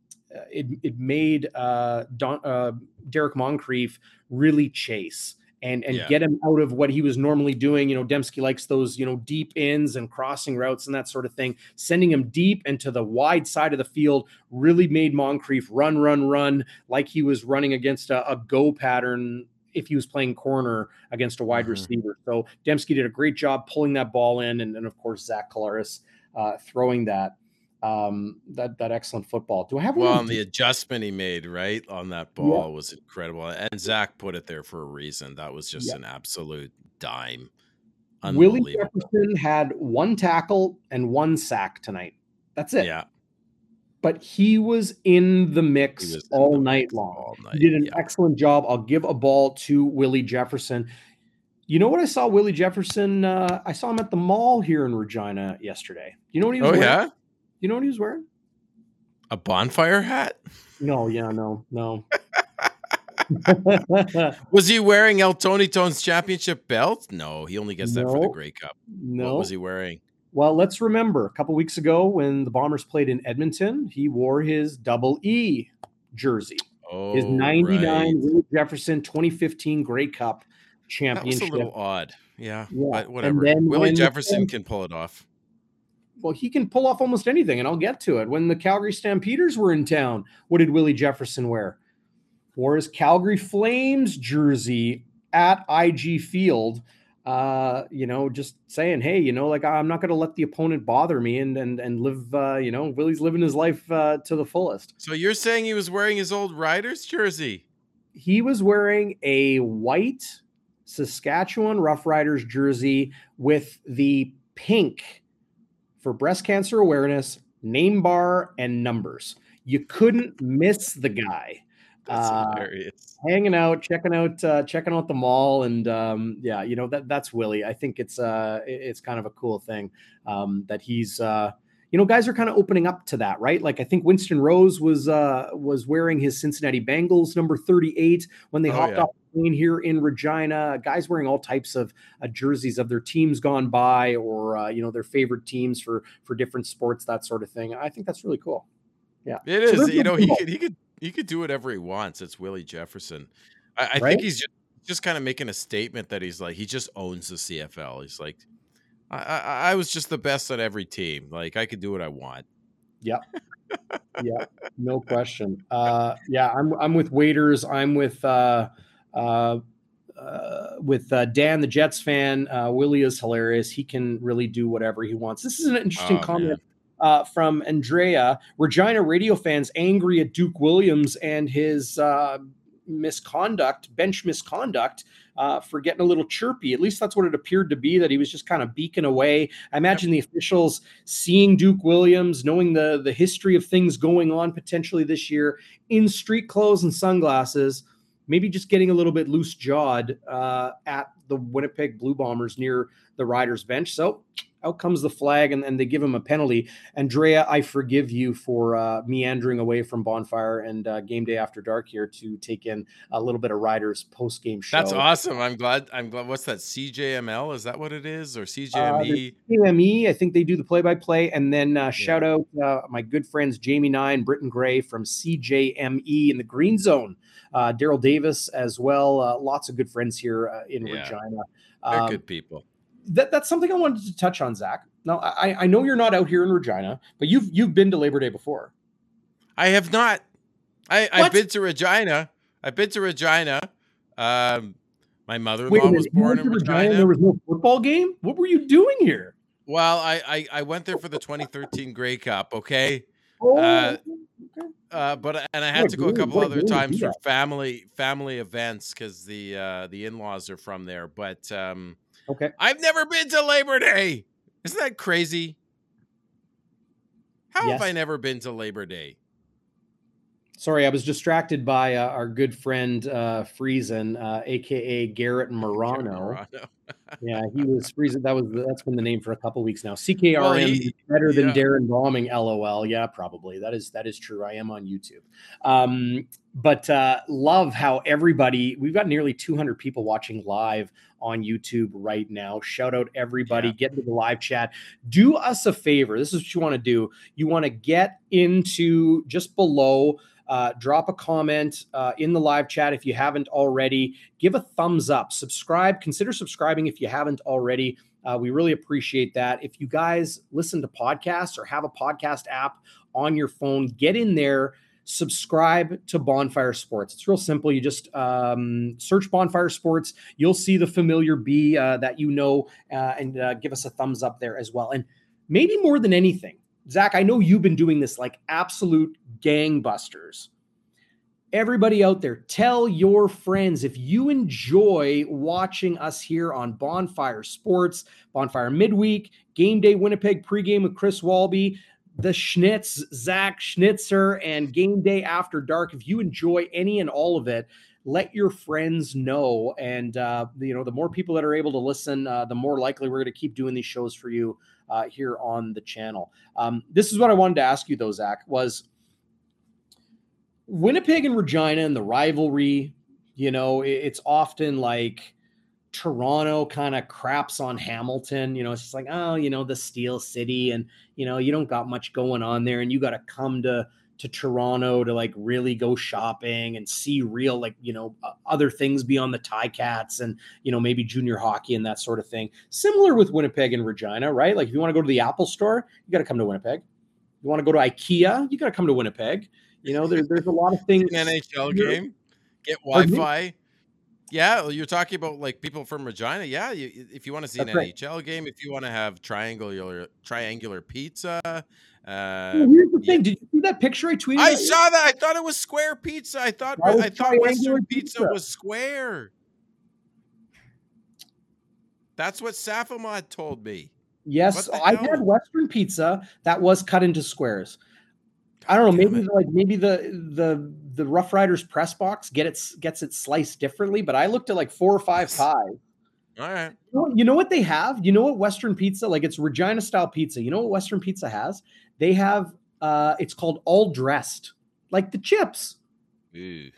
it, it made uh, Don, uh, Derrick Moncrief really chase and and yeah. get him out of what he was normally doing. You know, Demski likes those you know deep ins and crossing routes and that sort of thing. Sending him deep into the wide side of the field really made Moncrief run, run, run like he was running against a, a go pattern if he was playing corner against a wide mm-hmm. receiver. So Demski did a great job pulling that ball in, and then of course Zach Collaros uh, throwing that um that that excellent football do i have well on the adjustment he made right on that ball yeah. was incredible and zach put it there for a reason that was just yeah. an absolute dime willie jefferson had one tackle and one sack tonight that's it yeah but he was in the mix all the night mix long all night, he did an yeah. excellent job i'll give a ball to willie jefferson you know what I saw Willie Jefferson? Uh, I saw him at the mall here in Regina yesterday. You know what he was? Oh wearing? yeah, you know what he was wearing? A bonfire hat? No, yeah, no, no. <laughs> was he wearing El Tony Tone's championship belt? No, he only gets that no, for the Grey Cup. No. What was he wearing? Well, let's remember a couple weeks ago when the Bombers played in Edmonton, he wore his double E jersey. Oh, his 99 right. Willie Jefferson 2015 Grey Cup championship. That was a little odd. Yeah, yeah. but whatever. Willie Jefferson can pull it off well, he can pull off almost anything, and I'll get to it. When the Calgary Stampeders were in town, what did Willie Jefferson wear? Wore his Calgary Flames jersey at IG Field. Uh, you know, just saying, hey, you know, like I'm not going to let the opponent bother me and and and live. Uh, you know, Willie's living his life uh, to the fullest. So you're saying he was wearing his old Riders jersey? He was wearing a white Saskatchewan Roughriders jersey with the pink for breast cancer awareness, name bar, and numbers. You couldn't miss the guy. Uh, hanging out, checking out, uh, checking out the mall, and um, yeah, you know that that's Willie. I think it's uh, it's kind of a cool thing um, that he's uh, you know, guys are kind of opening up to that, right? Like I think Winston Rose was uh was wearing his Cincinnati Bengals number 38 when they oh, hopped yeah. off the plane here in Regina. Guys wearing all types of uh, jerseys of their teams gone by or uh, you know, their favorite teams for for different sports, that sort of thing. I think that's really cool. Yeah. It is. So you know, he could he could he could do whatever he wants. It's Willie Jefferson. I, I right? think he's just just kind of making a statement that he's like he just owns the CFL. He's like I, I, I was just the best on every team. Like I could do what I want. Yep. yeah, no question. <laughs> Uh, yeah, I'm I'm with waiters. I'm with uh, uh, uh, with uh, Dan, the Jets fan. Uh, Willie is hilarious. He can really do whatever he wants. This is an interesting oh, comment uh, from Andrea. Regina radio fans angry at Duke Williams and his uh, misconduct, bench misconduct uh, for getting a little chirpy. At least that's what it appeared to be, that he was just kind of beaking away. I imagine yep. the officials seeing Duke Williams, knowing the, the history of things going on potentially this year in street clothes and sunglasses, maybe just getting a little bit loose jawed uh, at the Winnipeg Blue Bombers near the Riders bench. So out comes the flag and, and they give him a penalty. Andrea, I forgive you for uh, meandering away from Bonfire and uh, Game Day After Dark here to take in a little bit of Riders post game show. That's awesome. I'm glad. I'm glad. What's that? CJML? Is that what it is? Or CJME? Uh, CJME. I think they do the play by play. And then uh, shout yeah. out uh, my good friends Jamie Nine, Britton Gray from CJME in the Green Zone. Uh, Daryl Davis as well. lots of good friends here in yeah. Regina. They're um, good people that, that's something I wanted to touch on, Zach. Now, I, I know you're not out here in Regina, but you've you've been to Labor Day before. I have not. I, I've been to Regina. I've been to Regina. Um, my mother-in-law was born in Regina. Regina. There was no football game. What were you doing here? Well, I I, I went there for the 2013 Grey Cup. Okay. Oh, uh, okay. Uh, but and I had what to go a couple other times for family family events because the uh, the in laws are from there. But um, Okay. I've never been to Labor Day. Isn't that crazy? How yes. have I never been to Labor Day? Sorry, I was distracted by uh, our good friend uh, Friesen, uh, aka Garrett <laughs> Marino. yeah, he was <laughs> Friesen. That was that's been the name for a couple weeks now. CKRM well, he, better than yeah. Darren bombing. LOL. Yeah, probably. That is that is true. I am on YouTube. Um, but uh, love how everybody. We've got nearly 200 people watching live on YouTube right now. Shout out everybody. Yeah. Get into the live chat. Do us a favor. This is what you want to do. You want to get into just below uh, drop a comment uh, in the live chat if you haven't already. Give a thumbs up. Subscribe. Consider subscribing if you haven't already. Uh, we really appreciate that. If you guys listen to podcasts or have a podcast app on your phone, get in there subscribe to Bonfire Sports. It's real simple. You just um, search Bonfire Sports. You'll see the familiar B uh, that you know, uh, and uh, give us a thumbs up there as well. And maybe more than anything, Zach, I know you've been doing this like absolute gangbusters. Everybody out there, tell your friends if you enjoy watching us here on Bonfire Sports, Bonfire Midweek, Game Day Winnipeg pregame with Chris Walby, the Schnitz, Zach Schnitzer, and Game Day After Dark. If you enjoy any and all of it, let your friends know. And, uh, you know, the more people that are able to listen, uh, the more likely we're going to keep doing these shows for you uh, here on the channel. Um, this is what I wanted to ask you, though, Zach, was Winnipeg and Regina and the rivalry, you know, it's often like Toronto kind of craps on Hamilton. You know, it's just like, oh, you know, the Steel City, and you know, you don't got much going on there, and you got to come to to Toronto to like really go shopping and see real like you know other things beyond the Ticats and you know maybe junior hockey and that sort of thing. Similar with Winnipeg and Regina, right? Like if you want to go to the Apple Store, you got to come to Winnipeg. You want to go to IKEA, you got to come to Winnipeg. You know, there, there's a lot of things. NHL game, get Wi-Fi. Yeah, you're talking about like people from Regina. Yeah, you, if you want to see That's an right. NHL game, if you want to have triangular triangular pizza, uh, well, here's the thing. Did you see that picture I tweeted? I saw that. I thought it was square pizza. I thought I thought Western pizza. pizza. was square. That's what Safamod told me. Yes, I had Western pizza that was cut into squares. I don't know. Maybe like maybe the the the Rough Riders press box get it gets it sliced differently, but I looked at like four or five pies all right. You know, you know, what they have? You know what Western pizza, like it's Regina style pizza. You know what Western pizza has? They have uh it's called all dressed, like the chips. Ooh.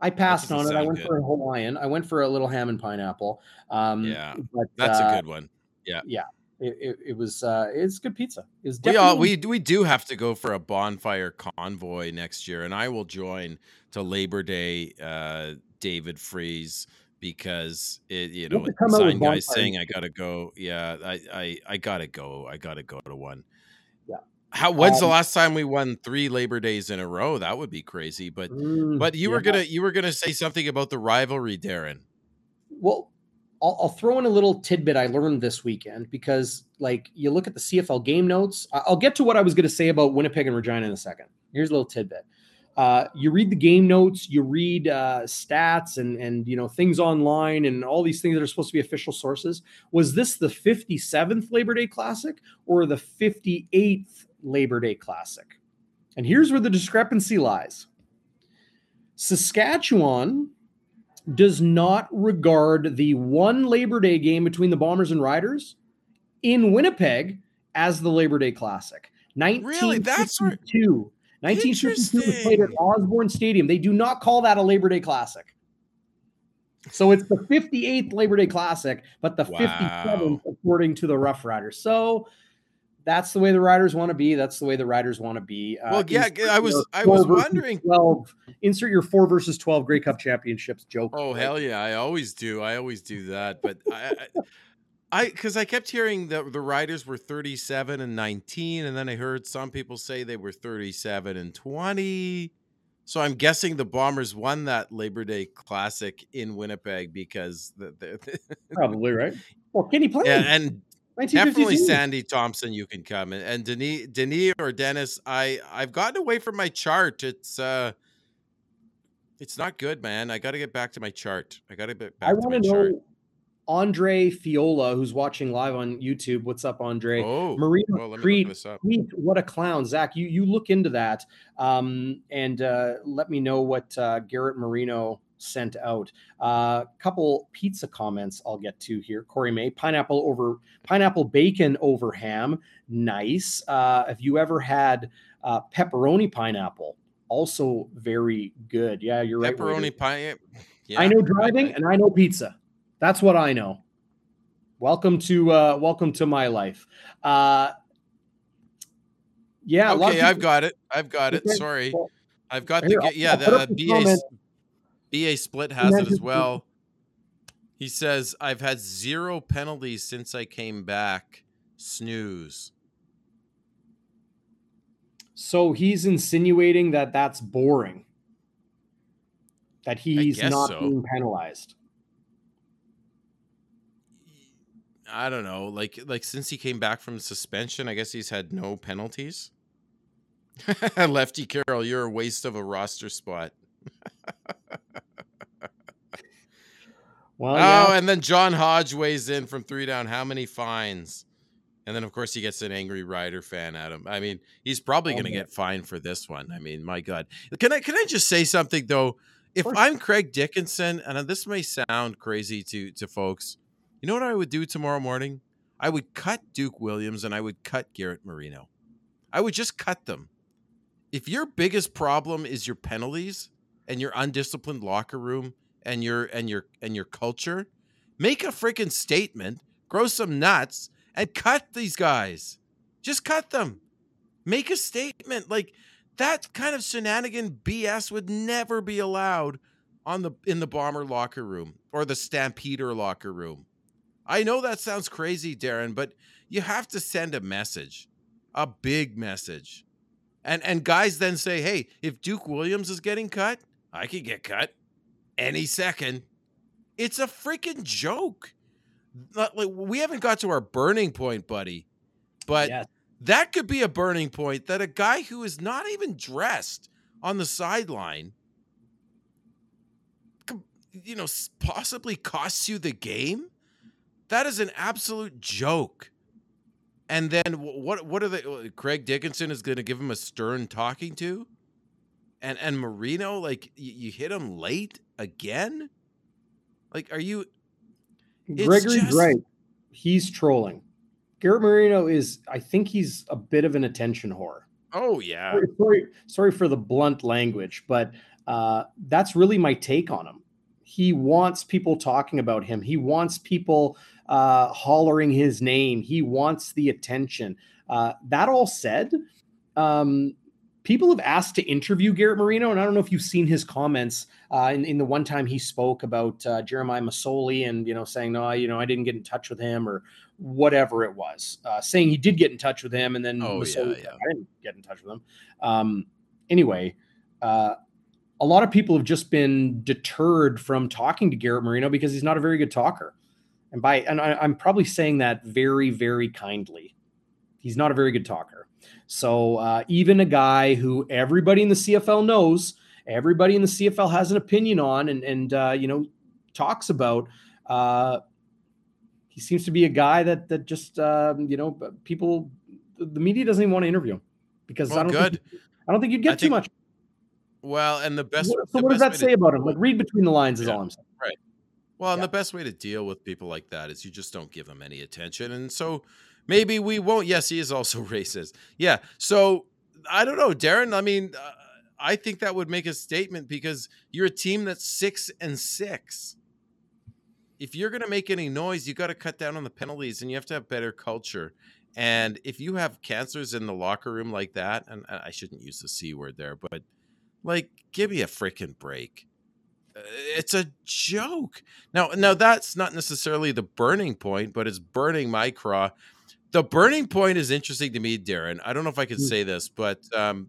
I passed on it. I went good. for a Hawaiian. I went for a little ham and pineapple. Um yeah, but, that's uh, a good one. Yeah. Yeah. It, it, it, was uh it's good pizza. It was we all we we do have to go for a bonfire convoy next year, and I will join to Labor Day. Uh, David Freeze because it you know sign guys saying I gotta go. Yeah, I I I gotta go. I gotta go to one. Yeah. How when's um, the last time we won three Labor Days in a row? That would be crazy. But mm, but you yeah. were gonna you were gonna say something about the rivalry, Darren. Well, I'll, I'll, throw in a little tidbit I learned this weekend because, like, you look at the CFL game notes. I'll get to what I was going to say about Winnipeg and Regina in a second. Here's a little tidbit uh, you read the game notes, you read uh, stats and and you know things online and all these things that are supposed to be official sources. Was this the 57th Labor Day Classic or the 58th Labor Day Classic? And here's where the discrepancy lies. Saskatchewan does not regard the one Labor Day game between the Bombers and Riders in Winnipeg as the Labor Day Classic. 1952. Really? That's where 1952 was played at Osborne Stadium. They do not call that a Labor Day Classic. So it's the 58th Labor Day Classic, but the wow. 57th according to the Rough Riders. So that's the way the riders want to be. That's the way the riders want to be. Uh, well, yeah, I was I was wondering. Twelve. Insert your four versus twelve Grey Cup championships joke. Oh hell yeah! I always do. I always do that. But I, I because I kept hearing that the riders were 37 and 19, and then I heard some people say they were 37 and 20. So I'm guessing the Bombers won that Labor Day Classic in Winnipeg because the, the, <laughs> probably right. Well, can he play? Yeah, and definitely Sandy Thompson, you can come and, and Denis, Denis or Dennis. I I've gotten away from my chart. It's uh, it's not good, man. I got to get back to my chart. I got to get back I to my know, chart Andre Fiola, who's watching live on YouTube. What's up, Andre? Oh, Marino well, let me Creed, look this up. Creed, what a clown, Zach. You you look into that um, and uh, let me know what uh, Garrett Marino sent out. A uh, couple pizza comments I'll get to here. Corey May, pineapple over pineapple bacon over ham, nice. Uh, have you ever had uh, pepperoni pineapple? Also very good. Yeah, you're right. Pepperoni pie. Yeah, I know driving and I know pizza. That's what I know. Welcome to uh welcome to my life. Uh yeah, Okay, I've people- got it. I've got it. Sorry, I've got Here, the yeah. I'll The uh, up BA split has it as well. He says I've had zero penalties since I came back. Snooze. So he's insinuating that that's boring. That he's not so. being penalized. I don't know. Like like since he came back from suspension, I guess he's had no penalties. <laughs> Lefty Carroll, you're a waste of a roster spot. Well, oh, yeah, and then John Hodge weighs in from three down. How many fines? And then, of course, he gets an angry Rider fan at him. I mean, he's probably Oh, going to yeah. get fined for this one. I mean, my God. Can I can I just say something though? If. I'm Craig Dickenson, and uh, this may sound crazy to to folks, you know what I would do tomorrow morning? I would cut Duke Williams and I would cut Garrett Marino. I would just cut them. If your biggest problem is your penalties and your undisciplined locker room and your and your and your culture, make a freaking statement, grow some nuts, and cut these guys. Just cut them. Make a statement. Like that kind of shenanigan BS would never be allowed on the in the bomber locker room or the stampeder locker room. I know that sounds crazy, Darren, but you have to send a message, a big message. And and guys then say, "Hey, if Duke Williams is getting cut, I could get cut any second. It's a freaking joke. Not like we haven't got to our burning point, buddy. But yes. that could be a burning point that a guy who is not even dressed on the sideline you know possibly costs you the game that is an absolute joke and then what what are they uh, Craig Dickenson is going to give him a stern talking to and and Marino like you, you hit him late again like are you Gregory just- Drake, he's trolling. Garrett Marino is, I think he's a bit of an attention whore. oh yeah Sorry, sorry, sorry for the blunt language, but uh, that's really my take on him. He wants people talking about him. He wants people uh, hollering his name. He wants the attention. Uh, that all said, um, people have asked to interview Garrett Marino, and I don't know if you've seen his comments uh, in, in the one time he spoke about uh, Jeremiah Masoli and you know saying no, you know I didn't get in touch with him or whatever it was, uh, saying he did get in touch with him, and then Oh, Masoli yeah, yeah. I didn't get in touch with him. Um, anyway, uh, a lot of people have just been deterred from talking to Garrett Marino because he's not a very good talker. And by and I, I'm probably saying that very, very kindly. He's not a very good talker. So uh, even a guy who everybody in the CFL knows, everybody in the CFL has an opinion on, and and uh, you know talks about. Uh, he seems to be a guy that that just um, you know people, the media doesn't even want to interview him because I don't good Think, I don't think you'd get I too think much. well and the best What- so the what does that say to- about him? Like read between the lines is Yeah. all I'm saying. Right. Well, and Yeah. the best way to deal with people like that is you just don't give them any attention. And so maybe we won't. Yes, he is also <laughs> racist. Yeah. So I don't know, Darren. I mean, uh, I think that would make a statement because you're a team that's six and six. If you're going to make any noise, you got to cut down on the penalties and you have to have better culture. And if you have cancers in the locker room like that, and I I shouldn't use the C word there, but like, give me a freaking break Uh, it's a joke. Now, now that's not necessarily the burning point, but it's burning my craw. The burning point is interesting to me, Darren. I don't know if I can Mm. say this, but um,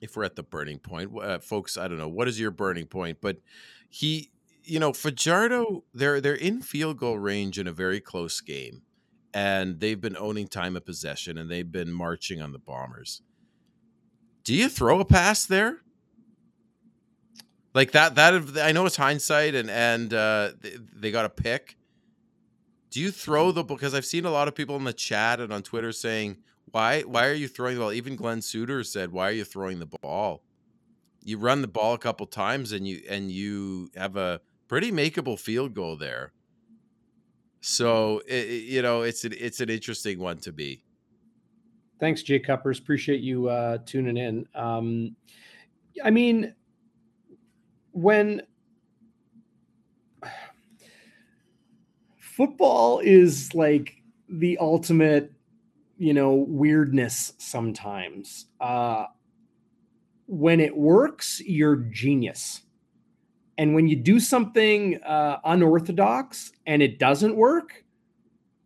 if we're at the burning point, uh, folks, I don't know what is your burning point, but he, you know, Fajardo, they're they're in field goal range in a very close game, and they've been owning time of possession, and they've been marching on the Bombers. Do you throw a pass there? Like that that I know it's hindsight and and uh, they, they got a pick. Do you throw the ball? because I've seen a lot of people in the chat and on Twitter saying why why are you throwing the ball? Even Glen Suitor said why are you throwing the ball? You run the ball a couple times and you and you have a pretty makeable field goal there. So it, you know it's an it's an interesting one to be. Thanks, Jay Cuppers. Appreciate you uh, tuning in. Um, I mean, when football is like the ultimate, you know, weirdness sometimes. Uh, when it works, you're genius. And when you do something uh, unorthodox and it doesn't work,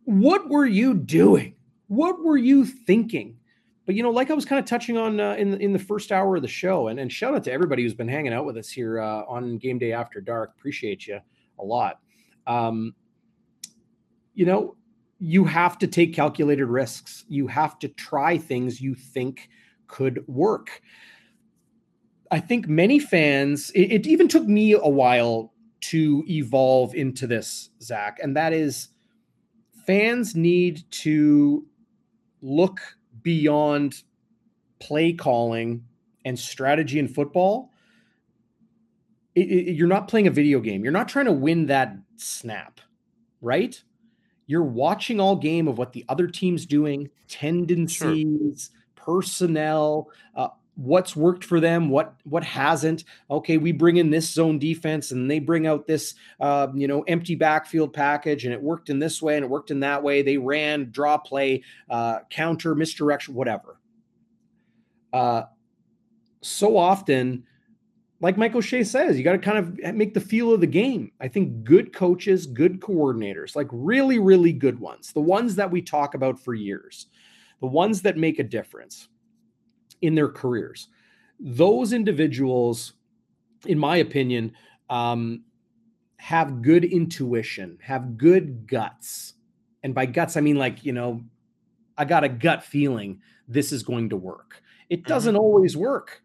what were you doing? What were you thinking? But you know, like I was kind of touching on uh, in the, in the first hour of the show, and, and shout out to everybody who's been hanging out with us here uh, on Game Day After Dark. Appreciate you a lot. Um, you know, you have to take calculated risks. You have to try things you think could work. I think many fans. It, it even took me a while to evolve into this, Zach, and that is fans need to look beyond play calling and strategy in football, it, it, you're not playing a video game. You're not trying to win that snap, right? You're watching all game of what the other team's doing, tendencies, sure. personnel, uh, what's worked for them, what what hasn't. Okay, we bring in this zone defense, and they bring out this uh, you know empty backfield package, and it worked in this way and it worked in that way. They ran draw play, uh, counter, misdirection, whatever. Uh, so often, like Michael O'Shea says, you got to kind of make the feel of the game. I think good coaches, good coordinators, like really, really good ones, the ones that we talk about for years, the ones that make a difference in their careers. Those individuals, in my opinion, um, have good intuition, have good guts. And by guts, I mean like, you know, I got a gut feeling this is going to work. It mm-hmm. doesn't always work.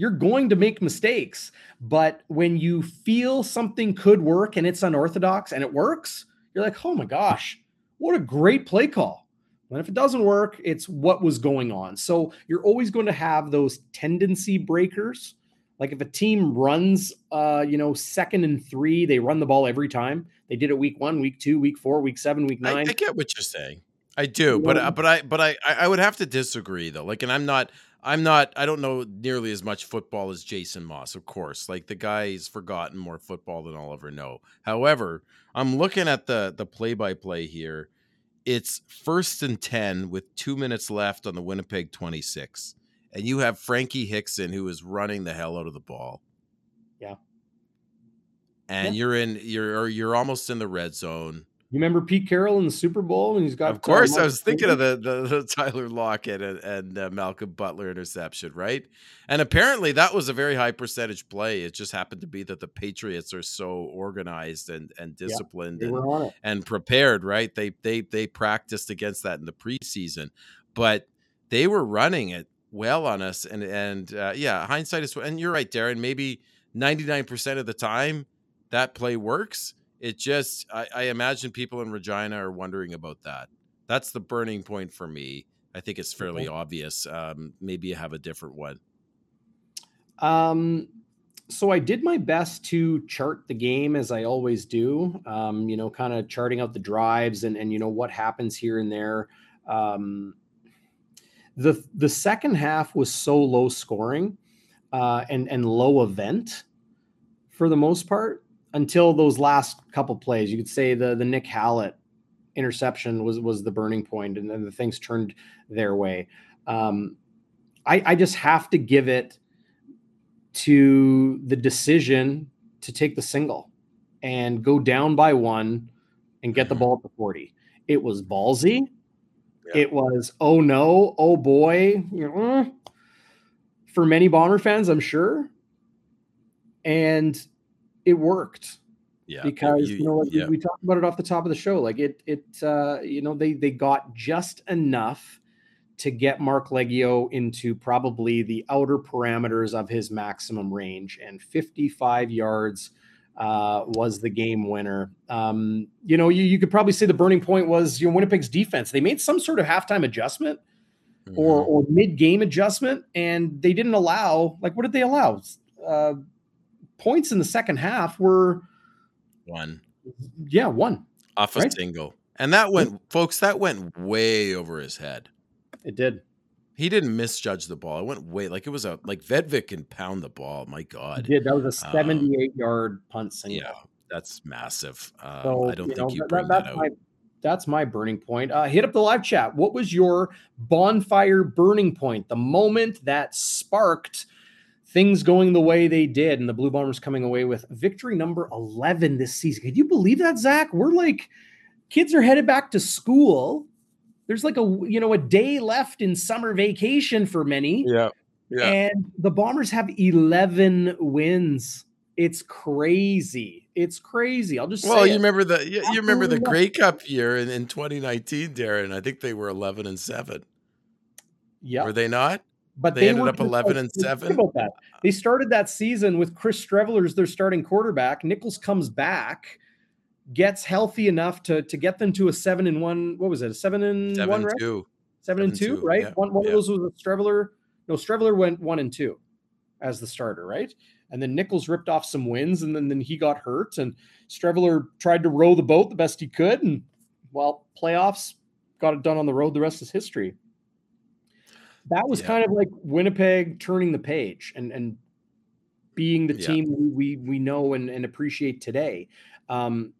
You're going to make mistakes. But when you feel something could work and it's unorthodox and it works, you're like, oh my gosh, what a great play call. And if it doesn't work, it's what was going on. So you're always going to have those tendency breakers. Like if a team runs, uh, you know, second and three, they run the ball every time. They did it week one, week two, week four, week seven, week nine. I, I get what you're saying. I do, but uh, but I but I I would have to disagree though. Like, and I'm not I'm not I don't know nearly as much football as Jason Moss, of course. Like the guy's forgotten more football than I'll ever know. However, I'm looking at the the play by play here it's first and 10 with two minutes left on the Winnipeg 26. And you have Frankie Hickson who is running the hell out of the ball. Yeah. And yeah. you're in you're you're almost in the red zone. You remember Pete Carroll in the Super Bowl and he's got. Of course, I was thinking of the, the, the Tyler Lockett and, and uh, Malcolm Butler interception, right? And apparently that was a very high percentage play. It just happened to be that the Patriots are so organized and and disciplined yeah, and, and prepared, right? They they they practiced against that in the preseason, but they were running it well on us. And and uh, yeah, hindsight is. And you're right, Darren. Maybe ninety nine percent of the time that play works it just I, I imagine people in Regina are wondering about that. That's the burning point for me. I think it's fairly okay. obvious. Um, maybe you have a different one. Um, so I did my best to chart the game as I always do. Um, you know, kind of charting out the drives and and you know what happens here and there. Um, the the second half was so low scoring uh, and and low event for the most part until those last couple plays. You could say the the Nick Hallett interception was was the burning point, and then the things turned their way. Um, I, I just have to give it to the decision to take the single and go down by one and get the ball at the 40. It was ballsy. Yeah. It was, oh no, oh boy. For many Bomber fans, I'm sure. And it worked. Yeah, because you, you know like yeah. we, we talked about it off the top of the show. Like it, it, uh, you know, they they got just enough to get Marc Liegghio into probably the outer parameters of his maximum range, and 55 yards uh, was the game winner. Um, you know, you, you could probably say the burning point was you know Winnipeg's defense. They made some sort of halftime adjustment mm-hmm. or or mid game adjustment, and they didn't allow like what did they allow? Uh, points in the second half were one. Yeah, one off a right? single, and that went, folks. That went way over his head. It did. He didn't misjudge the ball. It went way like it was a like Vedvik can pound the ball. My God, did that was a um, seventy-eight um, yard punt single. Yeah, that's massive. Um, so, I don't think know, you bring that, that out. My, that's my burning point. Uh, hit up the live chat. What was your bonfire burning point? The moment that sparked things going the way they did, and the Blue Bombers coming away with victory number eleven this season. Could you believe that, Zach? We're like kids are headed back to school there's like a you know a day left in summer vacation for many. Yeah. Yeah. And the Bombers have 11 wins. It's crazy. It's crazy. I'll just say well, you it. remember the you, you remember the Grey Cup year in, in 2019, Darren. I think they were 11 and seven. Yeah, were they not? But they, they ended up 11 and seven. About that, uh, they started that season with Chris Streveler as their starting quarterback. Nichols comes back gets healthy enough to to get them to a seven and one. What was it? A seven and seven one, right? Two. Seven, seven and two, two right? Yeah, one one yeah. of those was a Streveler. No, Streveler went one and two as the starter, right? And then Nichols ripped off some wins, and then, then he got hurt. And Streveler tried to row the boat the best he could. And well, playoffs got it done on the road. The rest is history. That was yeah. kind of like Winnipeg turning the page and and being the team we we know and, and appreciate today. Um,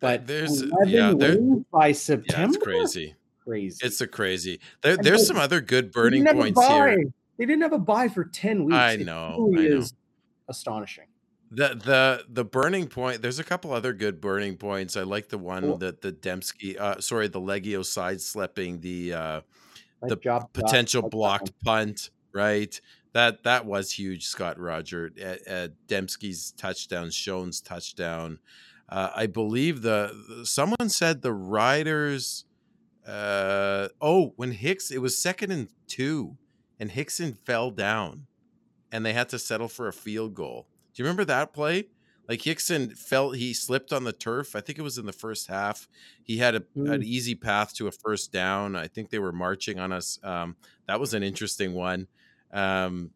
but there's yeah, there, by September. Yeah, it's crazy. Crazy. It's a crazy. There, there's some other good burning points here. They didn't have a buy for 10 weeks. I know. It really I know. is astonishing. The the the burning point. There's a couple other good burning points. I like the one cool. that the Demski, uh, sorry, the Liegghio side slipping the uh, the job, potential blocked punt. Right, that that was huge. Scott Roger, at, at Demski's touchdown, Schoen's touchdown. Uh, I believe the someone said the Riders. Uh, oh, when Hicks, it was second and two, and Hickson fell down, and they had to settle for a field goal. Do you remember that play? Like Hickson felt he slipped on the turf. I think it was in the first half. He had a, mm. an easy path to a first down. I think they were marching on us. Um, that was an interesting one. Um,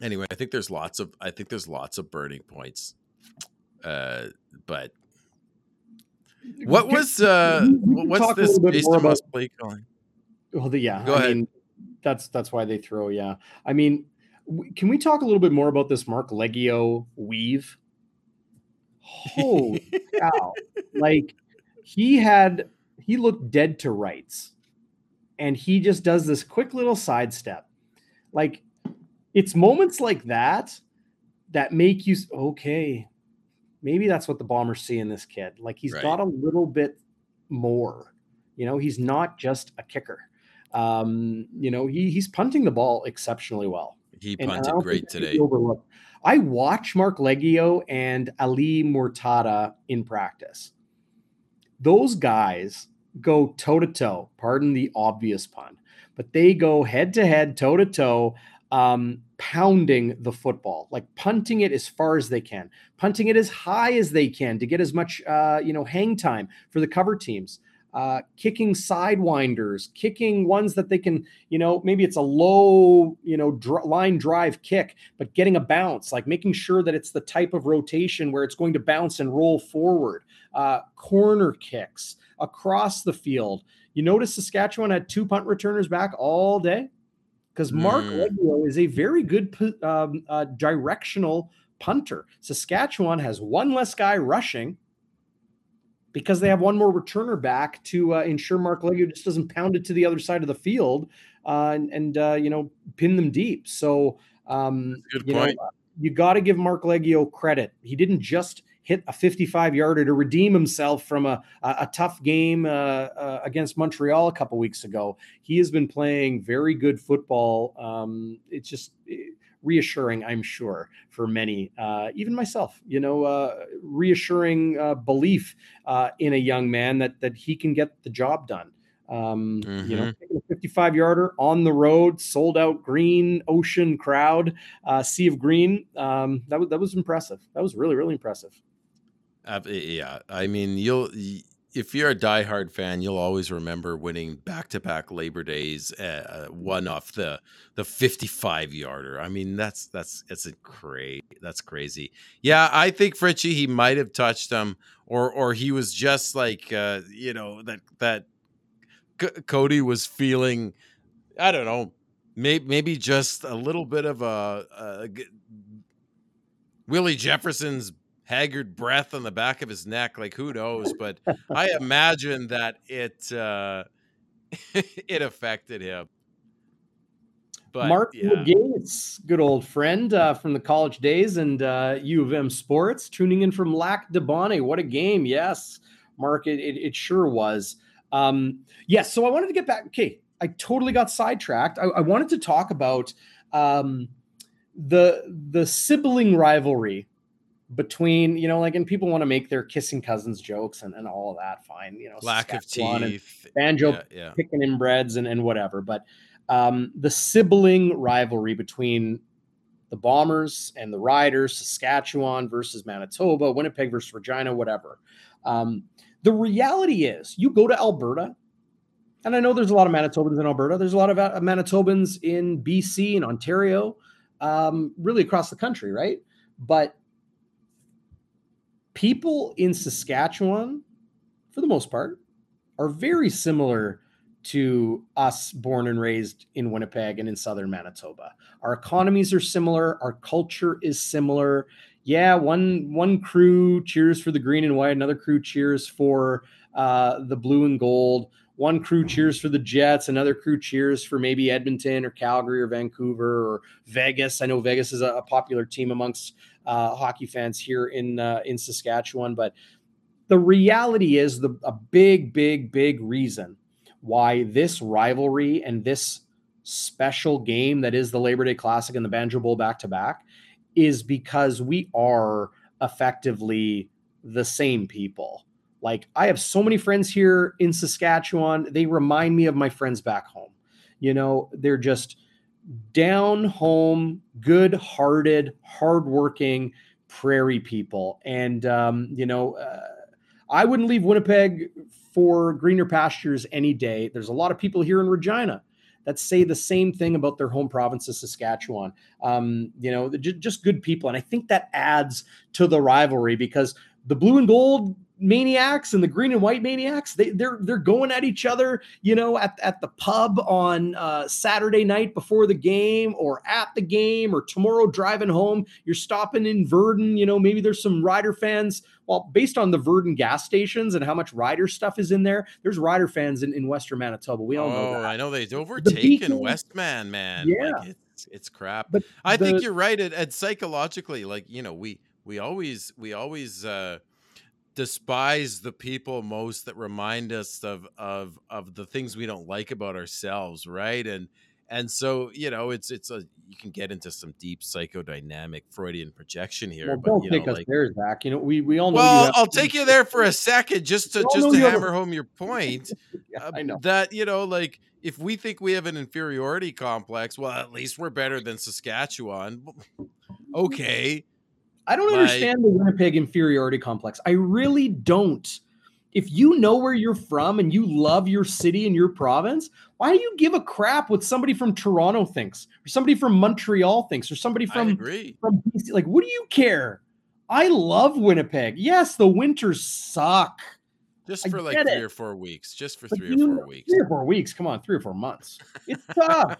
anyway, I think there's lots of I think there's lots of burning points uh, but what was uh what's this based on about, play calling? Well, the, yeah, go I ahead. Mean, that's that's why they throw. Yeah, I mean, can we talk a little bit more about this Marc Liegghio weave? Holy cow! Like he had he looked dead to rights, and he just does this quick little sidestep. Like it's moments like that that make you okay maybe that's what the Bombers see in this kid. Like he's right. got a little bit more. You know, he's not just a kicker. Um, you know, he he's punting the ball exceptionally well. He punted great today. I watch Marc Liegghio and Ali Murtada in practice. Those guys go toe to toe, pardon the obvious pun, but they go head to head, toe to toe um, pounding the football, like punting it as far as they can, punting it as high as they can to get as much, uh, you know, hang time for the cover teams. Uh, kicking sidewinders, kicking ones that they can, you know, maybe it's a low, you know, dr- line drive kick, but getting a bounce, like making sure that it's the type of rotation where it's going to bounce and roll forward. Uh, corner kicks across the field. You notice Saskatchewan had two punt returners back all day because Marc mm. is a very good um, uh, directional punter. Saskatchewan has one less guy rushing because they have one more returner back to uh, ensure Marc Liegghio just doesn't pound it to the other side of the field uh, and, and uh, you know pin them deep. So um, good you point. Know, you got to give Marc Liegghio credit. He didn't just hit a 55 yarder to redeem himself from a, a, a tough game uh, uh, against Montreal a couple weeks ago. He has been playing very good football. Um, it's just eh, reassuring, I'm sure, for many, uh, even myself. You know, uh, reassuring uh, belief uh, in a young man that that he can get the job done. Um, mm-hmm. You know, mm-hmm. a 55 yarder on the road, sold out green ocean crowd, uh, sea of green. Um, that was that was impressive. That was really really impressive. Uh, yeah, I mean, you'll if you're a diehard fan, you'll always remember winning back-to-back Labor Days, uh, uh one off the the 55 yarder. I mean, that's that's a crazy. That's crazy. Yeah, I think Fritchie he might have touched him, or or he was just like uh, you know that that C- Cody was feeling. I don't know, maybe maybe just a little bit of a, a Willie Jefferson's haggard breath on the back of his neck. Like who knows? <laughs> But I imagine that it uh, <laughs> it affected him. But, Mark yeah. Gates, good old friend uh, from the college days and uh, U of M sports, tuning in from Lac du Bonnet. What a game! Yes, Mark, it, it, it sure was. Um, yes, so I wanted to get back. Okay, I totally got sidetracked. I, I wanted to talk about um, the the sibling rivalry between you know like and people want to make their kissing cousins jokes and, and all of that fine you know lack of teeth banjo yeah, yeah. picking inbreds and, and whatever but um, the sibling rivalry between the bombers and the riders saskatchewan versus manitoba winnipeg versus regina whatever um, the reality is you go to alberta and i know there's a lot of manitobans in alberta there's a lot of uh, manitobans in bc and ontario um, really across the country right but people in Saskatchewan, for the most part, are very similar to us born and raised in Winnipeg and in southern Manitoba. Our economies are similar, our culture is similar. Yeah, one one crew cheers for the green and white, another crew cheers for uh, the blue and gold. One crew cheers for the Jets, another crew cheers for maybe Edmonton or Calgary or Vancouver or Vegas. I know Vegas is a, a popular team amongst uh, hockey fans here in uh, in Saskatchewan. But the reality is the a big, big, big reason why this rivalry and this special game that is the Labor Day Classic and the Banjo Bowl back to back is because we are effectively the same people. Like I have so many friends here in Saskatchewan, they remind me of my friends back home. You know, they're just down home, good hearted, hardworking prairie people. And, um, you know, uh, I wouldn't leave Winnipeg for greener pastures any day. There's a lot of people here in Regina that say the same thing about their home province of Saskatchewan. Um, you know, just good people. And I think that adds to the rivalry because the blue and gold maniacs and the green and white maniacs they, they're they're going at each other you know at, at the pub on uh, saturday night before the game or at the game or tomorrow driving home. You're stopping in Virden you know maybe there's some rider fans. Well based on the Virden gas stations and how much rider stuff is in there there's rider fans in, in western manitoba. We all oh, know that. i know they've overtaken the westman man yeah. Like it's, it's crap. But i the, think you're right and, and psychologically like you know we we always we always uh despise the people most that remind us of of of the things we don't like about ourselves right? And and so you know it's it's a you can get into some deep psychodynamic freudian projection here well, but don't you take know, us like, there zach. You know we we all know well i'll take you <laughs> there for a second just to just to hammer home your <laughs> point yeah, uh, I know. that you know like if we think we have an inferiority complex well at least we're better than saskatchewan. <laughs> Okay I don't understand the Winnipeg inferiority complex. I really don't. If you know where you're from and you love your city and your province, why do you give a crap what somebody from Toronto thinks, or somebody from Montreal thinks, or somebody from from BC? Like, what do you care? I love Winnipeg. Yes, the winters suck. Just for like three it. or four weeks. Just for but three or four weeks. Three or four weeks. Come on, three or four months. It's <laughs> tough.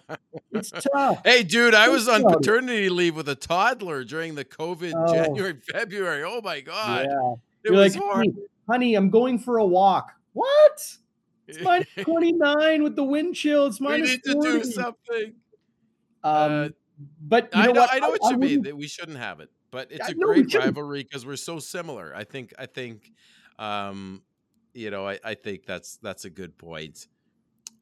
it's tough. Hey, dude, I was on paternity leave with a toddler during the COVID <laughs> oh. January, February. Oh my god. Yeah. It You're was like, honey, honey, I'm going for a walk. What? It's <laughs> minus 29 with the wind chill. It's minus We need 40. to do something. Um, uh, but you know I know, what? I know what I, you I mean. That we shouldn't have it, but it's a great rivalry because we're so similar. I think. I think. Um, you know, I, I think that's that's a good point.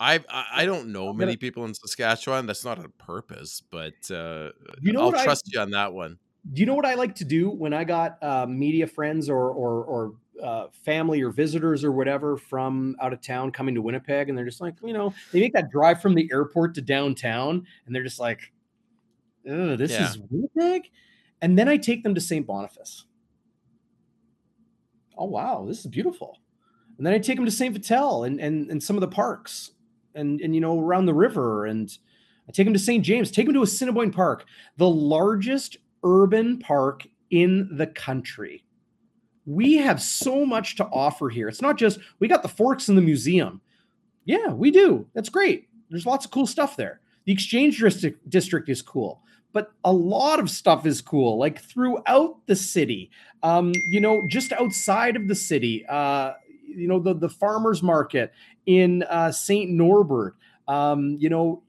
I I don't know many people in Saskatchewan. That's not on purpose, but uh, you know I'll trust I, you on that one. Do you know what I like to do when I got uh, media friends or or or uh, family or visitors or whatever from out of town coming to Winnipeg, and they're just like, you know, they make that drive from the airport to downtown, and they're just like, oh, this yeah. is Winnipeg. And then I take them to St. Boniface. Oh wow, this is beautiful. And then I take them to St. Vital and and and some of the parks, and and you know around the river, and I take them to St. James. Take them to Assiniboine Park, the largest urban park in the country we have so much to offer here. It's not just we got the forks in the museum. Yeah, we do. That's great. There's lots of cool stuff there. The exchange district district is cool, but a lot of stuff is cool, like throughout the city. Um, you know, just outside of the city. Uh, you know, the the farmers market in uh, Saint Norbert. Um, you know,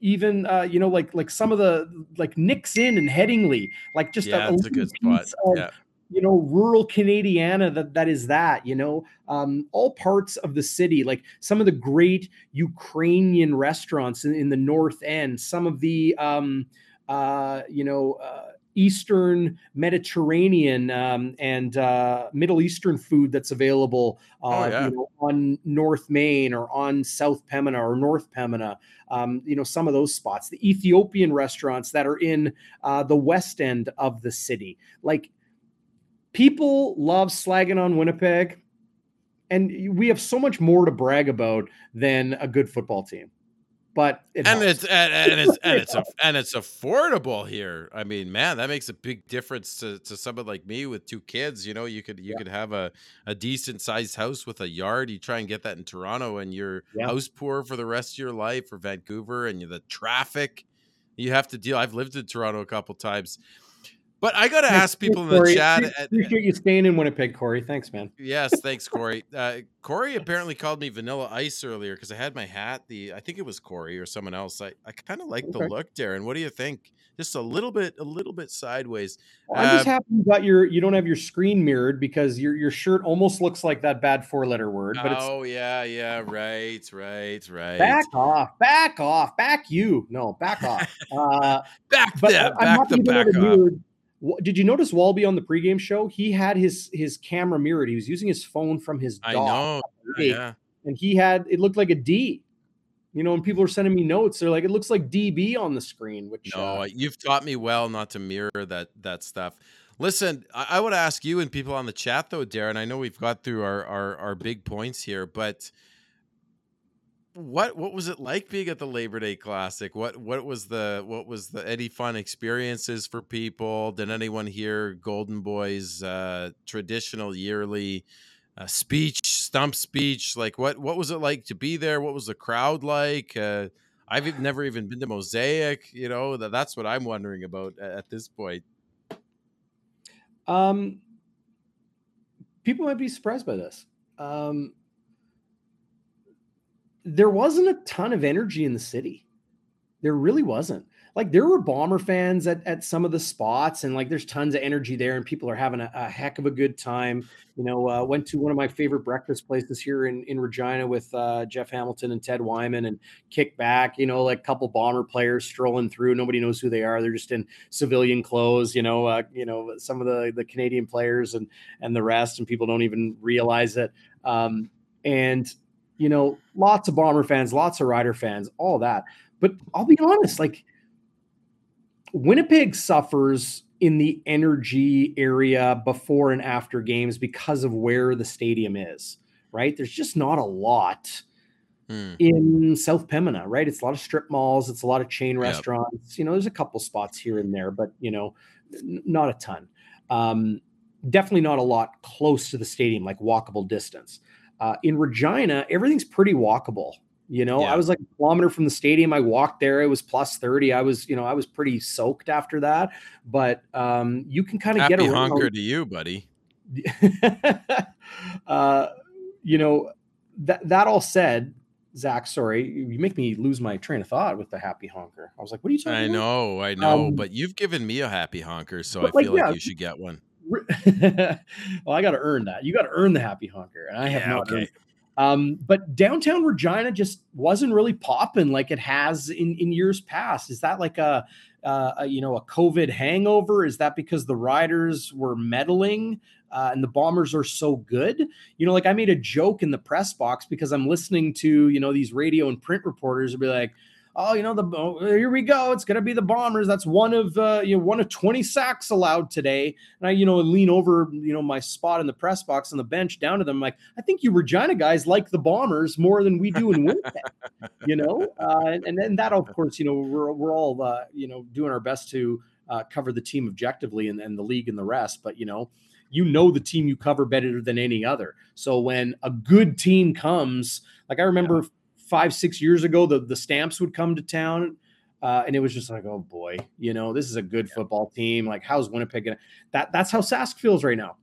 even uh, you know like like some of the like Nicks Inn and Headingley, like just yeah, a, a, good spot. Of, yeah you know rural canadiana that that is that you know um, all parts of the city like some of the great ukrainian restaurants in, in the north end some of the um, uh, you know uh, Eastern Mediterranean um, and uh, Middle Eastern food that's available uh, oh, yeah. you know, on North Main or on South Pembina or North Pembina. Um, you know, some of those spots, the Ethiopian restaurants that are in uh, the west end of the city. Like people love slagging on Winnipeg, and we have so much more to brag about than a good football team. But it and it's and, and, it's and it's <laughs> a, and it's affordable here. I mean, man, that makes a big difference to, to someone like me with two kids. You know, you could you yeah. could have a, a decent sized house with a yard. You try and get that in Toronto, and you're yeah. house poor for the rest of your life, or Vancouver, and the traffic you have to deal. I've lived in Toronto a couple times. But I got to ask people in the chat. Appreciate you staying in Winnipeg, Corey. Thanks, man. Yes, thanks, Corey. Uh, Corey apparently called me Vanilla Ice earlier because I had my hat. The I think it was Corey or someone else. I, I kind of like okay. the look, Darren. What do you think? Just a little bit, a little bit sideways. Well, I'm just happy you got your you don't have your screen mirrored because your your shirt almost looks like that bad four letter word. But oh yeah, yeah, right, right, right. Back off, back off, back you. No, back off. Uh, <laughs> back there, back the back off. Mirrored did you notice Walby on the pregame show? He had his his camera mirrored. He was using his phone from his dog. I know. Yeah. And he had it looked like a D. You know, and people were sending me notes. They're like, it looks like DB on the screen. Which no, uh, you've taught me well not to mirror that that stuff. Listen, I, I would ask you and people on the chat though, Darren. I know we've got through our our, our big points here, but what what was it like being at the Labor Day Classic? What what was the what was the any fun experiences for people? Did anyone hear Golden Boy's uh, traditional yearly uh, speech, stump speech? Like what what was it like to be there? What was the crowd like? Uh, I've never even been to Mosaic. You know that that's what I'm wondering about at, at this point. Um, people might be surprised by this. Um, there wasn't a ton of energy in the city. There really wasn't. Like there were bomber fans at, at some of the spots, and like there's tons of energy there, and people are having a, a heck of a good time. You know, uh, went to one of my favorite breakfast places here in, in Regina with uh, Jeff Hamilton and Ted Wyman, and kick back. You know, like a couple bomber players strolling through. Nobody knows who they are. They're just in civilian clothes. You know, uh, you know some of the the Canadian players and and the rest, and people don't even realize it. Um, and you know, lots of Bomber fans, lots of Rider fans, all that. But I'll be honest, like Winnipeg suffers in the energy area before and after games because of where the stadium is, right? There's just not a lot hmm. in South Pembina, right? It's a lot of strip malls, it's a lot of chain yep. restaurants. You know, there's a couple spots here and there, but you know, n- not a ton. Um, definitely not a lot close to the stadium, like walkable distance. Uh, in Regina, everything's pretty walkable. You know, yeah. I was like a kilometer from the stadium. I walked there. It was plus 30. I was, you know, I was pretty soaked after that. But um, you can kind of get around. honker to you, buddy. <laughs> uh, you know, that that all said, Zach, sorry, you make me lose my train of thought with the happy honker. I was like, what are you talking I about? know, I know, um, but you've given me a happy honker, so I like, feel yeah, like you should get one. <laughs> well, I got to earn that. You got to earn the happy honker, and I have yeah, not okay. Um, but downtown Regina just wasn't really popping like it has in in years past. Is that like a, uh, a you know a COVID hangover? Is that because the riders were meddling? uh, and the Bombers are so good. You know, like I made a joke in the press box because I'm listening to you know these radio and print reporters and be like oh, you know, the oh, here we go. It's going to be the Bombers. That's one of uh, you know one of 20 sacks allowed today. And I, you know, lean over, you know, my spot in the press box on the bench down to them. like, I think you Regina guys like the Bombers more than we do in Winnipeg. <laughs> you know, uh, and then that, of course, you know, we're we're all uh, you know doing our best to uh, cover the team objectively and, and the league and the rest. But you know you know the team you cover better than any other. So when a good team comes, like I remember yeah five, six years ago, the, the stamps would come to town. Uh, and it was just like, oh boy, you know, this is a good football team. Like, how's Winnipeg gonna that that's how Sask feels right now.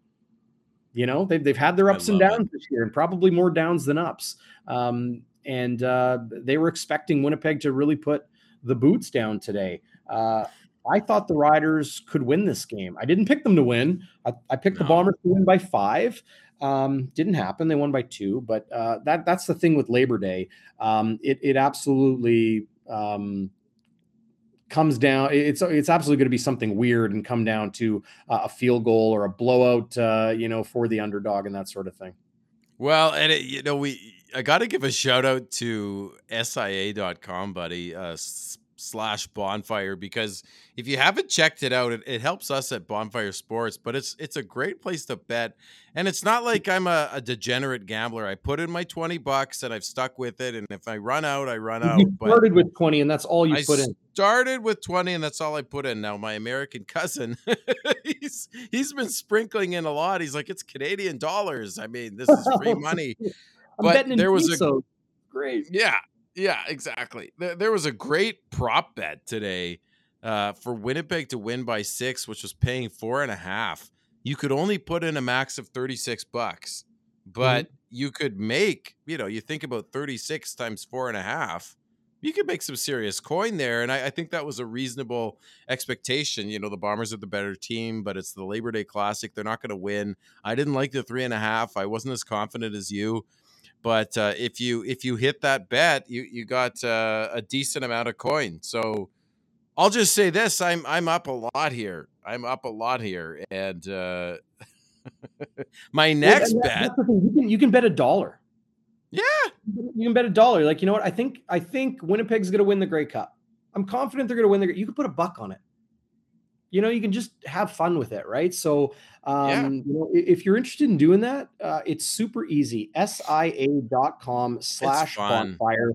You know, they've they've had their ups and downs it. this year, and probably more downs than ups. Um, and uh, they were expecting Winnipeg to really put the boots down today. Uh, I thought the Riders could win this game. I didn't pick them to win. I, I picked no. the Bombers to win by five. Um, didn't happen. They won by two, but uh, that that's the thing with Labor Day. Um, it it absolutely um, comes down. It's it's absolutely going to be something weird and come down to uh, a field goal or a blowout, uh, you know, for the underdog and that sort of thing. Well, and it, you know, we I got to give a shout out to SIA.com, buddy. Uh, slash bonfire because if you haven't checked it out it, it, helps us at bonfire sports but it's it's a great place to bet. And it's not like i'm a, a degenerate gambler. I put in my 20 bucks and i've stuck with it and if i run out i run out you started with 20 and that's all you I put in. started with 20 and that's all i put in. Now my american cousin <laughs> he's he's been sprinkling in a lot. He's like it's canadian dollars. I mean this is free <laughs> money. But there was a great. Yeah yeah, exactly. There, there was a great prop bet today uh, for Winnipeg to win by six, which was paying four and a half. You could only put in a max of 36 bucks, but mm-hmm. you could make, you know, you think about 36 times four and a half, you could make some serious coin there. And I, I think that was a reasonable expectation. You know, the Bombers are the better team, but it's the Labor Day Classic. They're not going to win. I didn't like the three and a half. I wasn't as confident as you. But uh, if you if you hit that bet, you you got uh, a decent amount of coin. So I'll just say this: I'm I'm up a lot here. I'm up a lot here, and uh, <laughs> my next well, bet. You can, you can bet a dollar. Yeah, you can bet a dollar. Like you know what? I think I think Winnipeg's going to win the Grey Cup. I'm confident they're going to win the. You could put a buck on it you know you can just have fun with it right? So um yeah. you know if you're interested in doing that uh, it's super easy. Sia.com slash bonfire.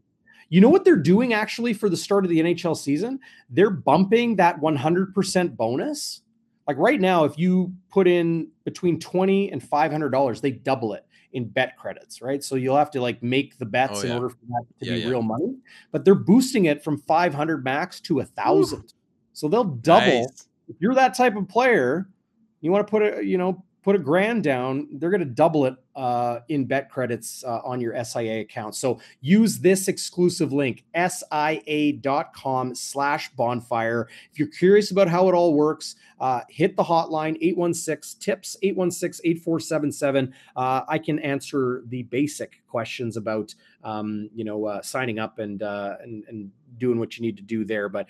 You know what they're doing actually for the start of the nhl season? They're bumping that 100% bonus. Like right now if you put in between 20 and 500 dollars they double it in bet credits right? So you'll have to like make the bets oh, yeah. in order for that to yeah, be real money but they're boosting it from 500 max to a thousand. So they'll double nice if you're that type of player, you want to put a you know put a grand down, they're going to double it uh, in bet credits uh, on your SIA account. So use this exclusive link, SIA.com slash bonfire. If you're curious about how it all works, uh, hit the hotline 816 tips 816 8477. Uh, I can answer the basic questions about, um, you know, uh, signing up and, uh, and, and doing what you need to do there. But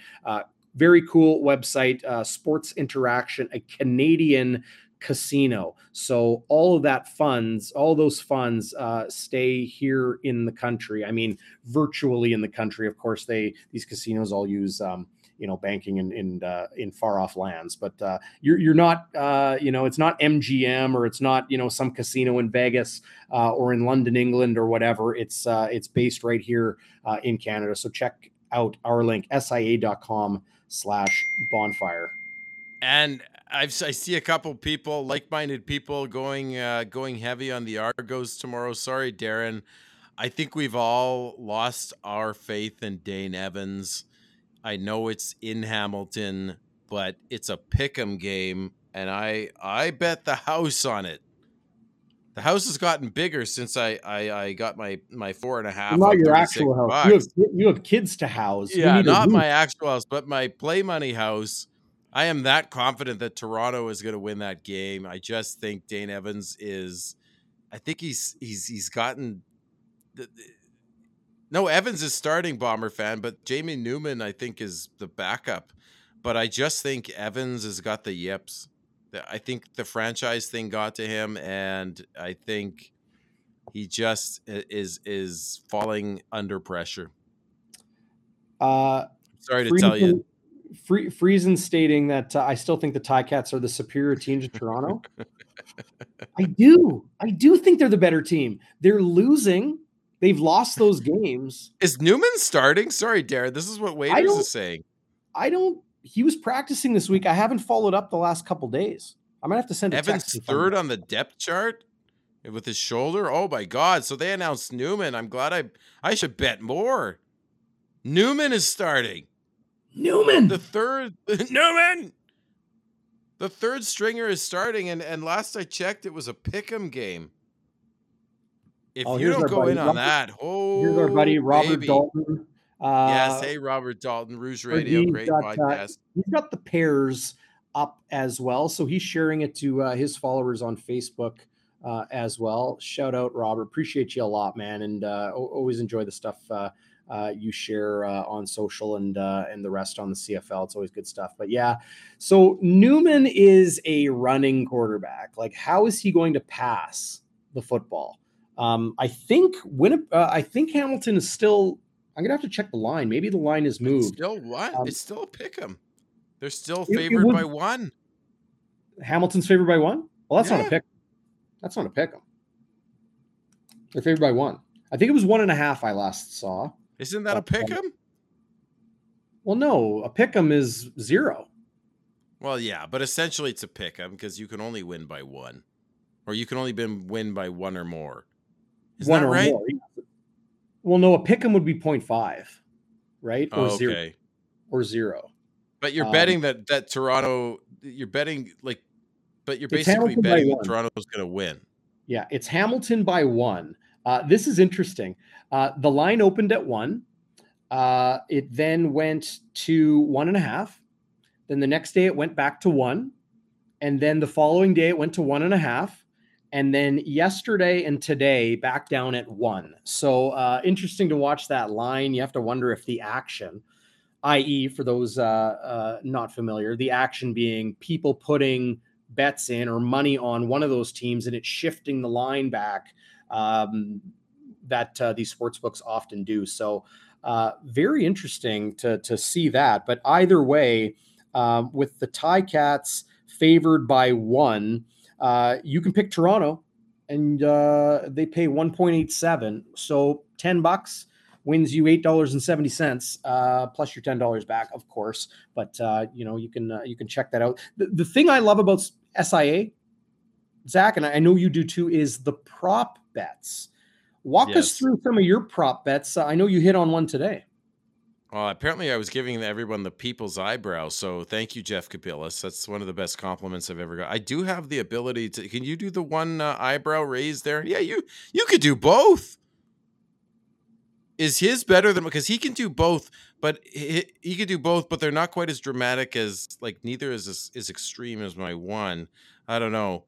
very cool website, uh, Sports Interaction, a Canadian casino. So all of that funds, all those funds, uh, stay here in the country. I mean, virtually in the country. Of course, they these casinos all use. Um, you know, banking in in, uh, in far off lands, but uh, you're you're not, uh, you know, it's not MGM or it's not, you know, some casino in Vegas uh, or in London, England, or whatever. It's uh, it's based right here in Canada. So check out our link sia.com slash bonfire. And I've, I see a couple people, like-minded people, going uh, going heavy on the Argos tomorrow. Sorry, Darren. I think we've all lost our faith in Dane Evans. I know it's in Hamilton, but it's a pick'em game, and I I bet the house on it. The house has gotten bigger since I I, I got my my four and a half. Not your actual house. You have, you have, kids to house. Yeah, not my actual house, but my play money house. I am that confident that Toronto is going to win that game. I just think Dane Evans is. I think he's he's he's gotten. The, no, Evans is starting Bomber fan, but Jamie Newman I think is the backup. But I just think Evans has got the yips. I think the franchise thing got to him, and I think he just is is falling under pressure. Uh, Sorry to Friesen, tell you. Free, Friesen stating that uh, I still think the Ticats are the superior team to Toronto. <laughs> I do. I do think they're the better team. They're losing. They've lost those games. Is Newman starting? Sorry, Darren. This is what Waiters is saying. I don't. He was practicing this week. I haven't followed up the last couple days. I might have to send a Evans third on the depth chart with his shoulder. Oh my god! So they announced Newman. I'm glad I I should bet more. Newman is starting. Newman, the third <laughs> Newman. The third stringer is starting, and, and last I checked, it was a pick'em game. If oh, you don't go in on Robert, that, oh, here's our buddy oh, Robert baby. Dalton. Uh, yes, hey Robert Dalton, Rouge Radio, great got, uh, podcast. He's got the pairs up as well, so he's sharing it to uh, his followers on Facebook uh, as well. Shout out Robert, appreciate you a lot, man, and uh, always enjoy the stuff uh, you share uh, on social and uh, and the rest on the CFL. It's always good stuff. But yeah, so Newman is a running quarterback. Like, how is he going to pass the football? Um, I think when uh, I think Hamilton is still. I'm gonna have to check the line. Maybe the line is moved. It's still what? Um, it's still a pick 'em. They're still favored it, it would, by one. Hamilton's favored by one. Well, that's yeah. not a pick. That's not a pick 'em. They're favored by one. I think it was one and a half. I last saw. Isn't that a pick'em? Well, no, a pick'em is zero. Well, yeah, but essentially it's a pick'em because you can only win by one, or you can only been win by one or more. Is one that right? More. Well, no, a pick'em would be 0.5, right? Or oh, okay. zero. Or zero. But you're um, betting that that Toronto, you're betting like, but you're basically betting that Toronto's going to win. Yeah, it's Hamilton by one. Uh, this is interesting. Uh, the line opened at one. Uh, it then went to one and a half. Then the next day it went back to one. And then the following day it went to one and a half. And then yesterday and today back down at one. So uh, interesting to watch that line. You have to wonder if the action, i.e., for those uh, uh, not familiar, the action being people putting bets in or money on one of those teams and it's shifting the line back. Um, that uh, these sports books often do. So, uh, very interesting to to see that. But either way, um, with the Ticats favored by one, uh, you can pick Toronto, and uh, they pay one point eight seven. So ten bucks wins you eight dollars and seventy cents uh, plus your ten dollars back, of course. But uh, you know you can uh, you can check that out. The, the thing I love about SIA, Zach, and I know you do too, is the prop bets. Walk yes. us through some of your prop bets. Uh, I know you hit on one today. Well, apparently I was giving everyone the people's eyebrow. So thank you, Jeff Capillas. That's one of the best compliments I've ever got. I do have the ability to. Can you do the one uh, eyebrow raise there? Yeah, you you could do both. Is his better than because he can do both, but he, he could do both, but they're not quite as dramatic as like neither is as, as extreme as my one. I don't know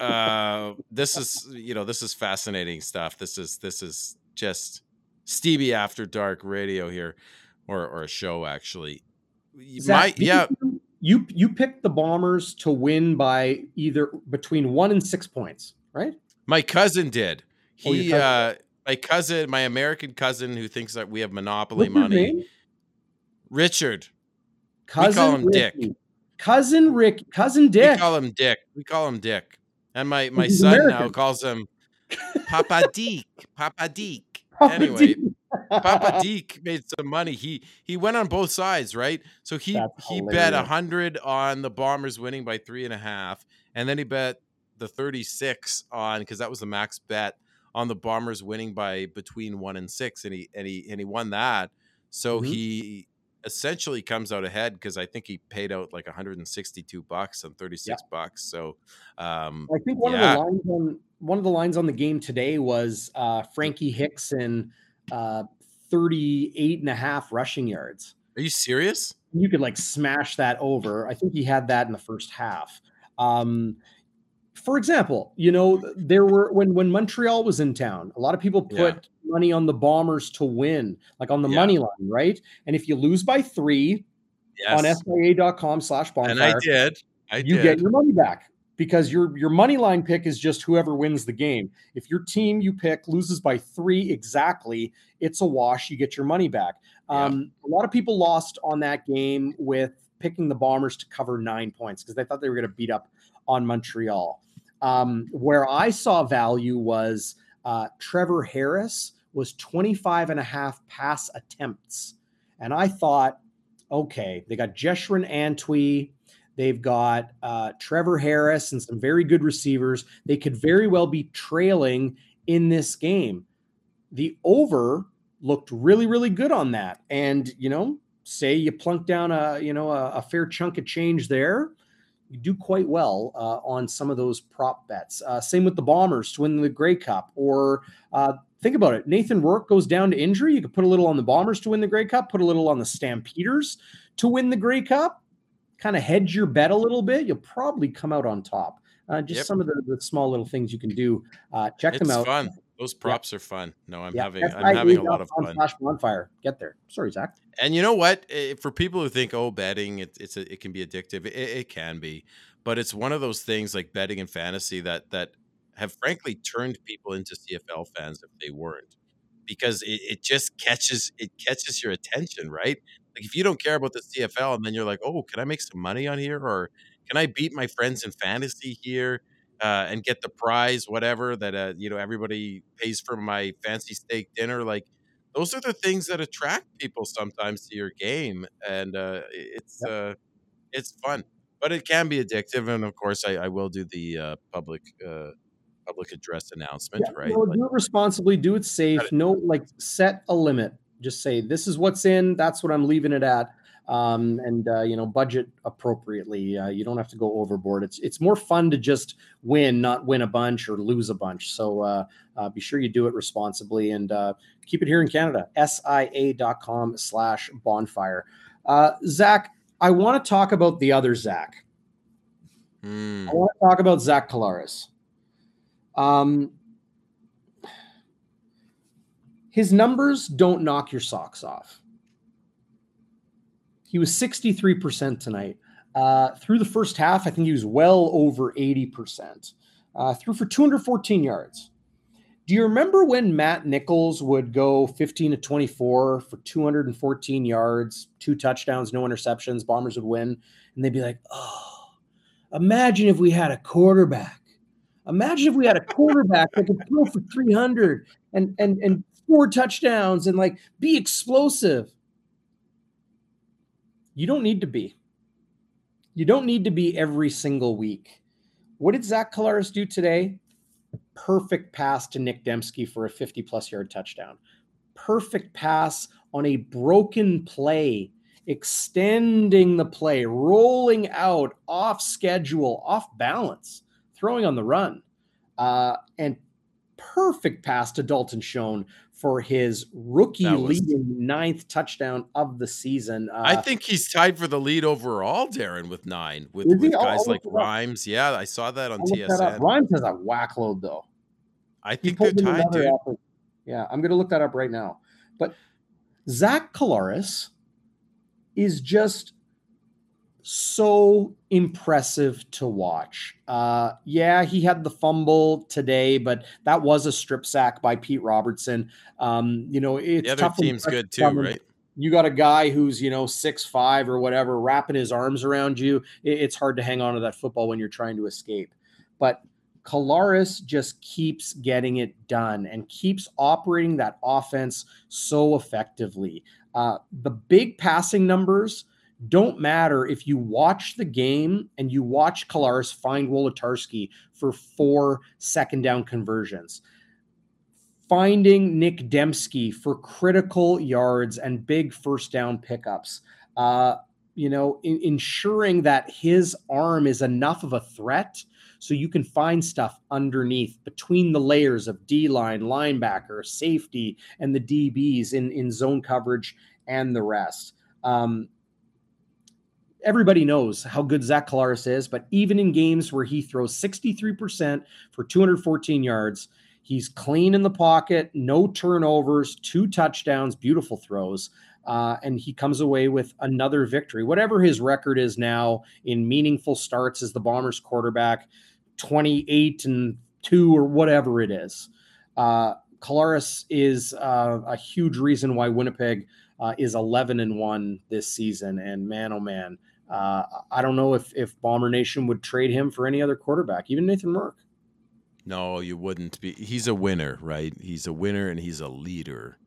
uh, this is you know this is fascinating stuff. This is this is just Stevie After Dark radio here, or or a show actually. Zach, My, yeah, you you picked the Bombers to win by either between one and six points, right? My cousin did. Oh, he oh, uh my cousin, my American cousin who thinks that we have monopoly What's money. Richard. Cousin we call him Ricky. Dick. Cousin Rick, cousin Dick. We call him Dick. We call him Dick. And my my He's son American. now calls him <laughs> Papa Dick. Papa Deek. <laughs> Papa anyway, Papa <laughs> Deek made some money. He he went on both sides, right? So he That's he hilarious. bet a hundred on the Bombers winning by three and a half, and then he bet the thirty six on because that was the max bet on the Bombers winning by between one and six, and he and he and he won that. So mm-hmm. he essentially comes out ahead because I think he paid out like 162 bucks and 36 yeah. bucks. So um, I think one yeah. of the lines on one of the lines on the game today was uh, Frankie Hickson, uh, 38 and a half rushing yards. Are you serious? You could like smash that over. I think he had that in the first half. Um, for example, you know, there were when when Montreal was in town, a lot of people put yeah. money on the Bombers to win, like on the yeah. money line, right? And if you lose by three yes. on SIA.com slash bonfire, and I did. I you did. get your money back because your your money line pick is just whoever wins the game. If your team you pick loses by three exactly, it's a wash. You get your money back. Yeah. Um, a lot of people lost on that game with picking the Bombers to cover nine points because they thought they were going to beat up on Montreal. Um, where I saw value was uh, Trevor Harris was 25 and a half pass attempts. And I thought, okay, they got Jeshrun Antwi, they've got uh, Trevor Harris and some very good receivers. They could very well be trailing in this game. The over looked really, really good on that. And, you know, say you plunk down a, you know, a, a fair chunk of change there you do quite well uh, on some of those prop bets. Uh, same with the Bombers to win the Grey Cup. Or uh, think about it Nathan Rourke goes down to injury. You could put a little on the Bombers to win the Grey Cup, put a little on the Stampeders to win the Grey Cup, kind of hedge your bet a little bit. You'll probably come out on top. Uh, just Yep. some of the, the small little things you can do. Uh, check It's them out. fun. Those props are fun. No, I'm Yeah, having I'm having a lot of fun. Slash bonfire. Get there. Sorry, Zach. And you know what? For people who think, oh, betting it, it's a, it can be addictive. It, it can be, but it's one of those things like betting and fantasy that that have frankly turned people into CFL fans if they weren't, because it, it just catches it catches your attention, right? Like if you don't care about the CFL and then you're like, oh, can I make some money on here, or can I beat my friends in fantasy here? Uh, and get the prize, whatever that uh, you know everybody pays for my fancy steak dinner. Like those are the things that attract people sometimes to your game and uh, it's uh, it's fun but it can be addictive and of course i, I will do the uh, public uh, public address announcement Yeah, right no, Like, do it responsibly. Do it safe. No, like set a limit. Just say this is what's in. That's what I'm leaving it at. Um, and uh, you know, budget appropriately. Uh, you don't have to go overboard. It's it's more fun to just win, not win a bunch or lose a bunch. So uh, uh, be sure you do it responsibly and uh, keep it here in Canada. SIA.com slash bonfire. Uh, Zach, I want to talk about the other Zach. hmm, I want to talk about Zach Collaros. Um, his numbers don't knock your socks off. He was 63% tonight. Uh, through the first half, I think he was well over 80%. Uh, threw for 214 yards. Do you remember when Matt Nichols would go 15 to 24 for 214 yards, two touchdowns, no interceptions, Bombers would win? And they'd be like, oh, imagine if we had a quarterback. Imagine if we had a quarterback that could throw for 300 and, and, and four touchdowns and like be explosive. You don't need to be. You don't need to be every single week. What did Zach Collaros do today? Perfect pass to Nick Demski for a 50 plus yard touchdown. Perfect pass on a broken play, extending the play, rolling out off schedule, off balance, throwing on the run. Uh, and perfect pass to Dalton Schoen for his rookie was- leading ninth touchdown of the season. Uh, i think he's tied for the lead overall darren with nine with, with guys like rhymes yeah i saw that on I'll that tsn Rhymes has a whack load though. i think they're tied dude effort. Yeah, I'm going to look that up right now. But Zach Kalaris is just so impressive to watch. Uh, yeah, he had the fumble today, but that was a strip sack by Pete Robertson. Um, you know, it's the other team's good too right You got a guy who's you know six five or whatever, wrapping his arms around you. It's hard to hang on to that football when you're trying to escape. But Collaros just keeps getting it done and keeps operating that offense so effectively. Uh, the big passing numbers don't matter if you watch the game and you watch Collaros find Wolitarsky for four second down conversions. Finding Nick Demski for critical yards and big first down pickups. Uh, you know, in, ensuring that his arm is enough of a threat so you can find stuff underneath between the layers of D line, linebacker, safety, and the DBs in, in zone coverage and the rest. Um, everybody knows how good Zach Collaros is, but even in games where he throws 63% for 214 yards, he's clean in the pocket, no turnovers, two touchdowns, beautiful throws. uh, and he comes away with another victory. Whatever his record is now in meaningful starts as the Bombers quarterback, 28 and two or whatever it is. Uh, Collaros is uh, a huge reason why Winnipeg uh, is 11 and one this season. And man, oh man, uh, I don't know if if Bomber Nation would trade him for any other quarterback, even Nathan Rourke. No, you wouldn't be. He's a winner, right? He's a winner and he's a leader.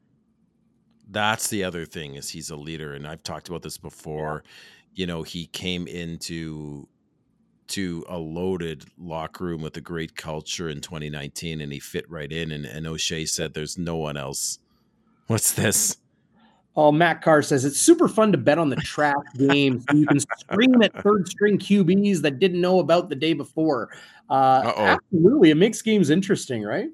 That's the other thing is he's a leader, and I've talked about this before. Yeah. You know, he came into to a loaded locker room with a great culture in 2019, and he fit right in. And, and O'Shea said, "There's no one else." What's this? Oh, Matt Carr says it's super fun to bet on the track <laughs> games. you can scream at third string QBs that didn't know about the day before. Uh, absolutely, it makes games interesting, right?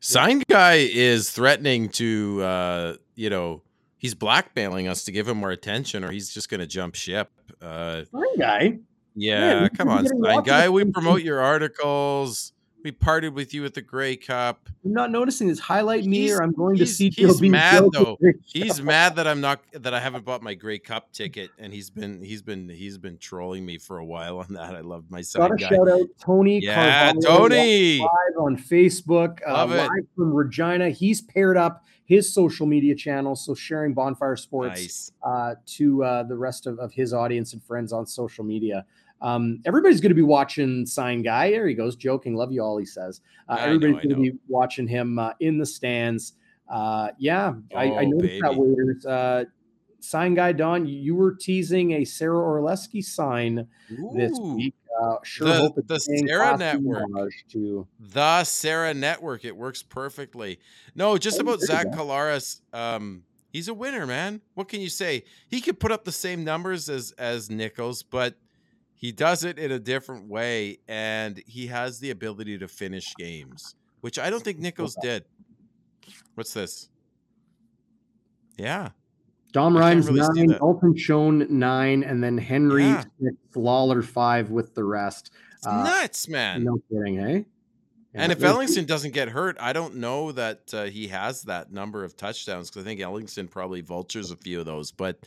Sign guy is threatening to, uh, you know, he's blackmailing us to give him more attention, or he's just going to jump ship. Uh, Sign guy. Yeah, yeah come on, Sign guy. We promote your articles. We parted with you at the Grey Cup. I'm not noticing this highlight me, or I'm going to see. He's mad though. He's mad that I'm not that I haven't bought my Grey Cup ticket, and he's been he's been he's been trolling me for a while on that. I love my son. Got a shout out Tony. Yeah, Carvalho, Tony live on Facebook, uh, live from Regina. He's paired up his social media channels, so sharing Bonfire Sports nice. uh, to uh, the rest of, of his audience and friends on social media. Um, everybody's going to be watching Sign Guy. There he goes, joking. Love you all, he says. Uh, everybody's going to be watching him uh, in the stands. Uh, yeah, oh, I, I, oh, noticed baby. that waiters. Uh, sign Guy Don, you were teasing a Sarah Orlesky sign Ooh. this week. Uh, sure the, hope the Sarah Network. To... The Sarah Network. It works perfectly. No, just oh, about Zach Collaros. Um, he's a winner, man. What can you say? He could put up the same numbers as as Nichols, but – he does it in a different way, and he has the ability to finish games, which I don't think Nichols did. What's this? Yeah. Dom Rhymes really nine, Dalton Schoen nine, and then Henry yeah. six, Lawler five with the rest. It's uh, nuts, man. No kidding, hey? Yeah, and if Ellingson doesn't get hurt, I don't know that uh, he has that number of touchdowns because I think Ellingson probably vultures a few of those. But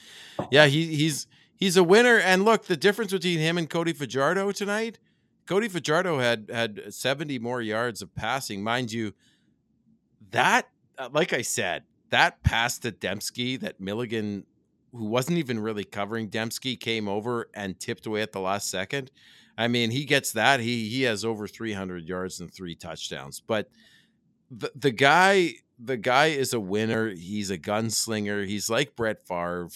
yeah, he, he's he's a winner. And look, the difference between him and Cody Fajardo tonight. Cody Fajardo had had 70 more yards of passing, mind you. That, uh, like I said, that pass to Demski that Milligan, who wasn't even really covering Demski, came over and tipped away at the last second. I mean, he gets that. He he has over 300 yards and three touchdowns. But the the guy the guy is a winner. He's a gunslinger. He's like Brett Favre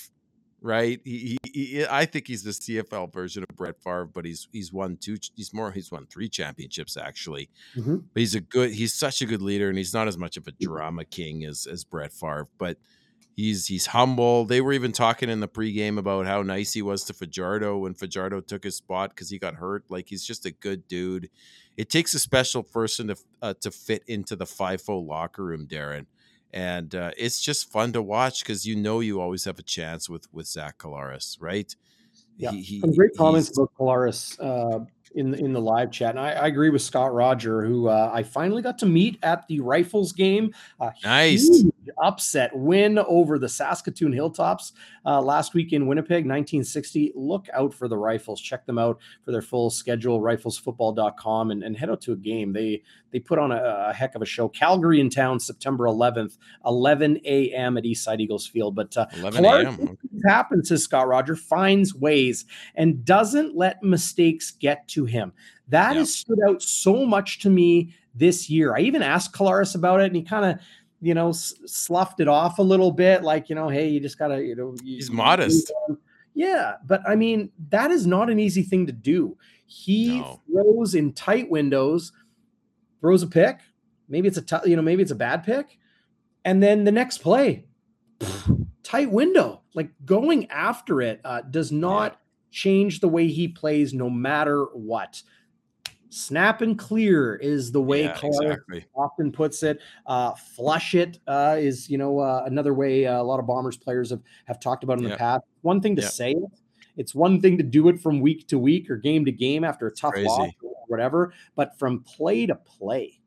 right? He, he, he, I think he's the CFL version of Brett Favre, but he's he's won two. He's more. He's won three championships actually. Mm-hmm. But he's a good. He's such a good leader, and he's not as much of a drama king as as Brett Favre, but. He's he's humble. They were even talking in the pregame about how nice he was to Fajardo when Fajardo took his spot because he got hurt. Like he's just a good dude. It takes a special person to uh, to fit into the FIFO locker room, Darren and uh, it's just fun to watch because you know you always have a chance with with Zach Collaros, right? Yeah, he, he, some great comments about Collaros uh, in the, in the live chat, and I, I agree with Scott Roger, who uh, I finally got to meet at the Rifles game. nice upset win over the Saskatoon Hilltops uh, last week in Winnipeg, 1960. Look out for the Rifles. Check them out for their full schedule, riflesfootball.com, and, and head out to a game. They they put on a, a heck of a show. Calgary in town, September 11th, 11 a.m. at Eastside Eagles Field. But uh, 11 a.m. happens, says Scott Roger, finds ways and doesn't let mistakes get to him. That yep. has stood out so much to me this year. I even asked Collaros about it, and he kind of you know, s- sloughed it off a little bit. Like, you know, hey, you just gotta, you know, you, he's modest. Yeah, but I mean, that is not an easy thing to do. He no. throws in tight windows, throws a pick. Maybe it's a t- you know, maybe it's a bad pick, and then the next play, <sniffs> tight window. Like going after it uh, does not yeah. change the way he plays, no matter what snap and clear is the way yeah, exactly. often puts it. Uh, flush it uh, is, you know, uh, another way uh, a lot of Bombers players have, have talked about in yeah. the past. One thing to yeah. say it, it's one thing to do it from week to week or game to game after a tough Crazy. loss or whatever, but from play to play,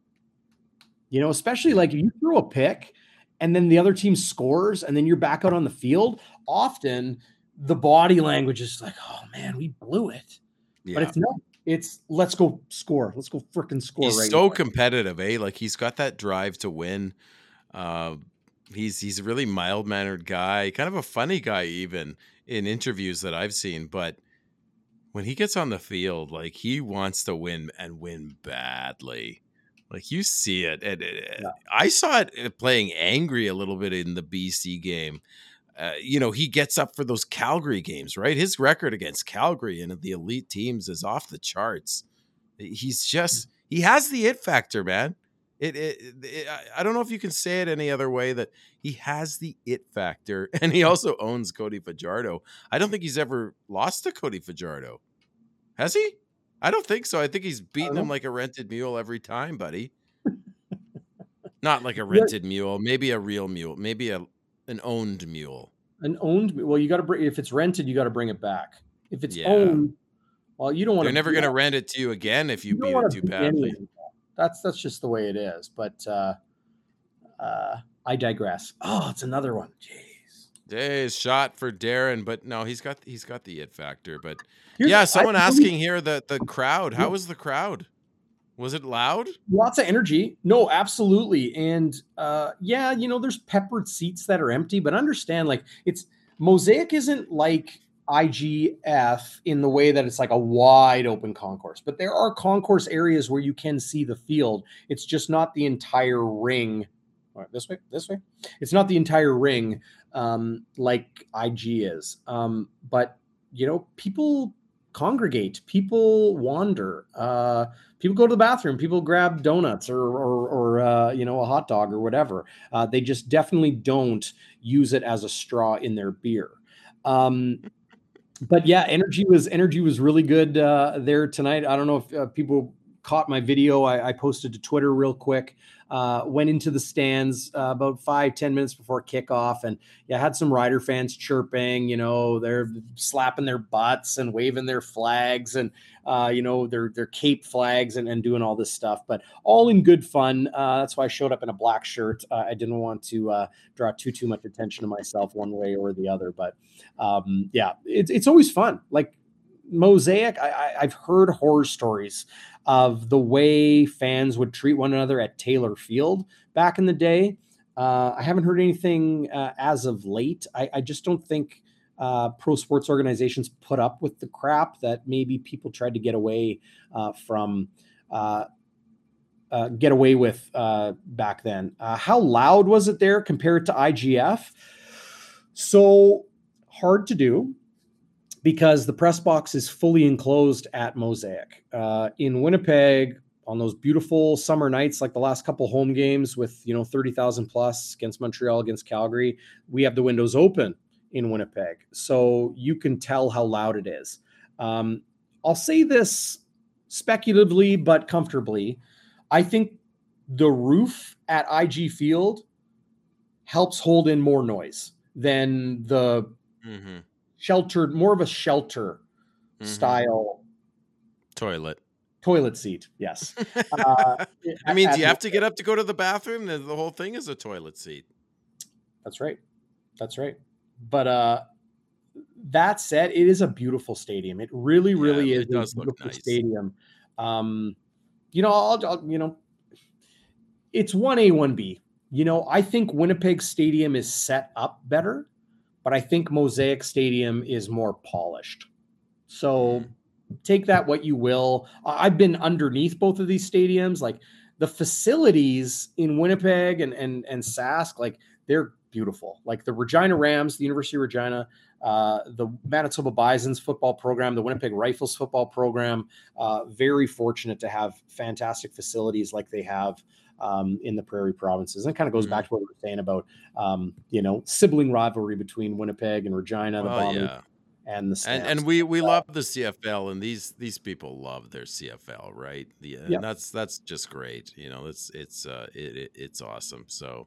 you know, especially like if you throw a pick and then the other team scores, and then you're back out on the field, often the body language is like, "Oh man, we blew it," yeah. but it's not. It's let's go score. Let's go freaking score. He's right so now. competitive, eh? Like he's got that drive to win. Uh, he's he's a really mild mannered guy, kind of a funny guy, even in interviews that I've seen. But when he gets on the field, like he wants to win and win badly. Like you see it, and, yeah. I saw it uh, playing angry a little bit in the BC game. Uh, you know, he gets up for those Calgary games, right? His record against Calgary and the elite teams is off the charts. He's mm. just he has the it factor, man. It, it, it, I don't know if you can say it any other way that he has the it factor, <laughs> and he mm. also owns Cody Fajardo. I don't think he's ever lost to Cody Fajardo, has he? I don't think so. I think he's beaten him uh-huh. like a rented mule every time, buddy. <laughs> Not like a rented yeah. mule, maybe a real mule, maybe a an owned mule. An owned well, you got to bring if it's rented, you got to bring it back. If it's yeah. owned, well, you don't want. They're never going to rent it to you again if you, you beat it too badly. That's that's just the way it is. But uh, uh, I digress. Oh, it's another one. Jeez. Days shot for Darren, but no, he's got he's got the it factor. But Here's, yeah, someone I, asking here the the crowd. How was the crowd? Was it loud? Lots of energy. No, absolutely. And uh, yeah, you know, there's peppered seats that are empty, but understand like it's Mosaic isn't like IGF in the way that it's like a wide open concourse, but there are concourse areas where you can see the field. It's just not the entire ring. this way, this way. It's not the entire ring um, like IG is. Um, but you know, people congregate, people wander, uh, people go to the bathroom, people grab donuts or, or, or uh, you know, a hot dog or whatever. Uh, they just definitely don't use it as a straw in their beer. Um, but yeah, energy was energy was really good uh, there tonight. I don't know if uh, people caught my video. I, I posted to Twitter real quick uh, went into the stands uh, about five ten minutes before kickoff, and yeah, had some Rider fans chirping. You know, they're slapping their butts and waving their flags, and uh, you know, their their cape flags, and, and doing all this stuff. But all in good fun. Uh, that's why I showed up in a black shirt. Uh, I didn't want to uh, draw too too much attention to myself one way or the other. But um, yeah, it's it's always fun. Like Mosaic, I, have heard horror stories of the way fans would treat one another at Taylor Field back in the day. Uh, I haven't heard anything uh, as of late. I, I, just don't think uh, pro sports organizations put up with the crap that maybe people tried to get away uh, from. Uh, uh, get away with back then. how loud was it there compared to IGF? So hard to do because the press box is fully enclosed at Mosaic. Uh, in Winnipeg, on those beautiful summer nights, like the last couple home games with you know thirty thousand plus against Montreal, against Calgary, we have the windows open in Winnipeg, so you can tell how loud it is. Um, I'll say this speculatively but comfortably. I think the roof at IG Field helps hold in more noise than the mm-hmm sheltered, more of a shelter mm-hmm. style toilet. Toilet seat, yes. <laughs> uh, I mean, do you have to get up to go to the bathroom? The whole thing is a toilet seat. That's right. That's right. But uh that said, it is a beautiful stadium. It really, really yeah, is a beautiful nice. stadium. Um, you know, I'll, I'll, you know, it's one A, one B. You know, I think Winnipeg Stadium is set up better but I think Mosaic Stadium is more polished. So take that what you will. I've been underneath both of these stadiums. Like the facilities in Winnipeg and and and Sask, like they're beautiful. Like the Regina Rams, the University of Regina, uh, the Manitoba Bison's football program, the Winnipeg Rifles football program. Uh, very fortunate to have fantastic facilities like they have um, in the prairie provinces. And it kind of goes mm-hmm. back to what we were saying about, um, you know, sibling rivalry between Winnipeg and Regina, the oh, yeah. and the and, and, we we love the CFL, and these these people love their CFL, right? Yeah, yep. that's that's just great. You know, it's it's uh, it, it it's awesome. So.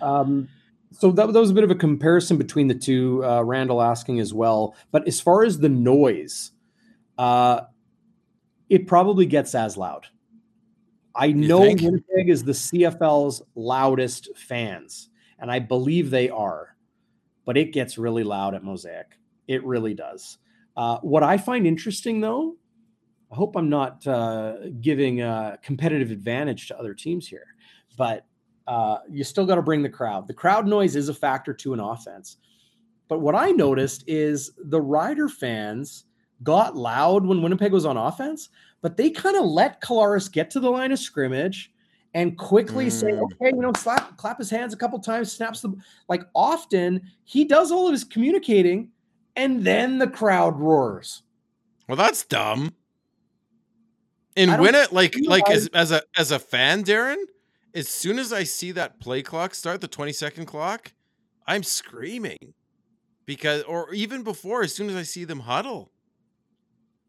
Um, so that, that was a bit of a comparison between the two. Uh, Randall asking as well, but as far as the noise, uh, it probably gets as loud. I you know think? Winnipeg is the CFL's loudest fans. and I believe they are, but it gets really loud at Mosaic. It really does. Uh, what I find interesting, though, I hope I'm not uh, giving a competitive advantage to other teams here, but uh, you still got to bring the crowd. The crowd noise is a factor to an offense. But what I noticed is the Rider fans got loud when Winnipeg was on offense, but they kind of let Collaros get to the line of scrimmage and quickly mm. say, okay, you know, slap, clap his hands a couple times, snaps the like often he does all of his communicating and then the crowd roars. Well, that's dumb. And when it like like as, as a as a fan, Darren, as soon as I see that play clock start, the 20 second clock, I'm screaming. Because or even before, as soon as I see them huddle.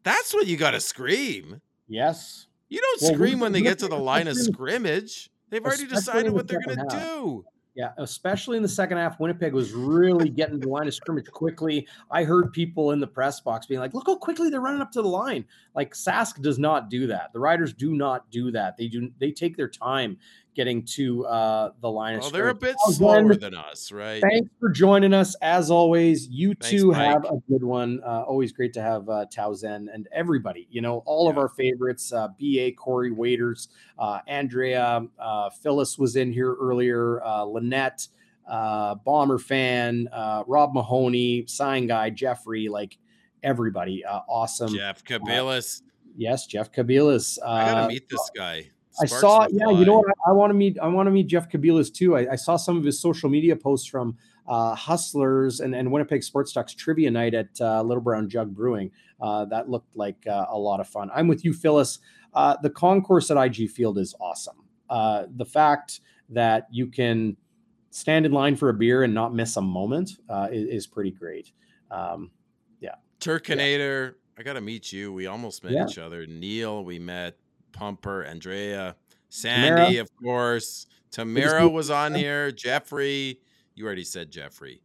That's what you gotta scream. Yes. You don't well, scream when they get to the line of scrimmage. They've already decided what they're gonna do. Yeah, especially in the second half, Winnipeg was really getting the line of scrimmage quickly. I heard people in the press box being like, "Look how quickly they're running up to the line." Like Sask does not do that. The Riders do not do that. They do. They take their time getting to uh, the line. Well, they're a bit slower than us, right? Thanks for joining us. As always, you Thanks, two Mike. have a good one. Uh, always great to have uh, Towson and everybody. You know, all yeah. of our favorites: uh, Ba, Corey Waiters, uh, Andrea, uh, Phyllis was in here earlier, uh, Lynette, uh, Bomber fan, uh, Rob Mahoney, sign guy, Jeffrey, like everybody. Uh, awesome. Jeff Kabilas. yes, Jeff Kabilas. I gotta meet this guy. I saw, yeah, you know what? I, I want to meet. I want to meet Jeff Kabilas too. I, I, saw some of his social media posts from uh, Hustlers and, and Winnipeg Sports Talks trivia night at uh, Little Brown Jug Brewing. Uh, that looked like uh, a lot of fun. I'm with you, Phyllis. Uh, the concourse at IG Field is awesome. Uh, the fact that you can stand in line for a beer and not miss a moment is, is, pretty great. Um, yeah, Turkinator. Yeah. I got to meet you. We almost met yeah. each other. Neil, we met. Pumper, Andrea, Sandy, Tamara. of course. Tamara was on here. Jeffrey. You already said Jeffrey.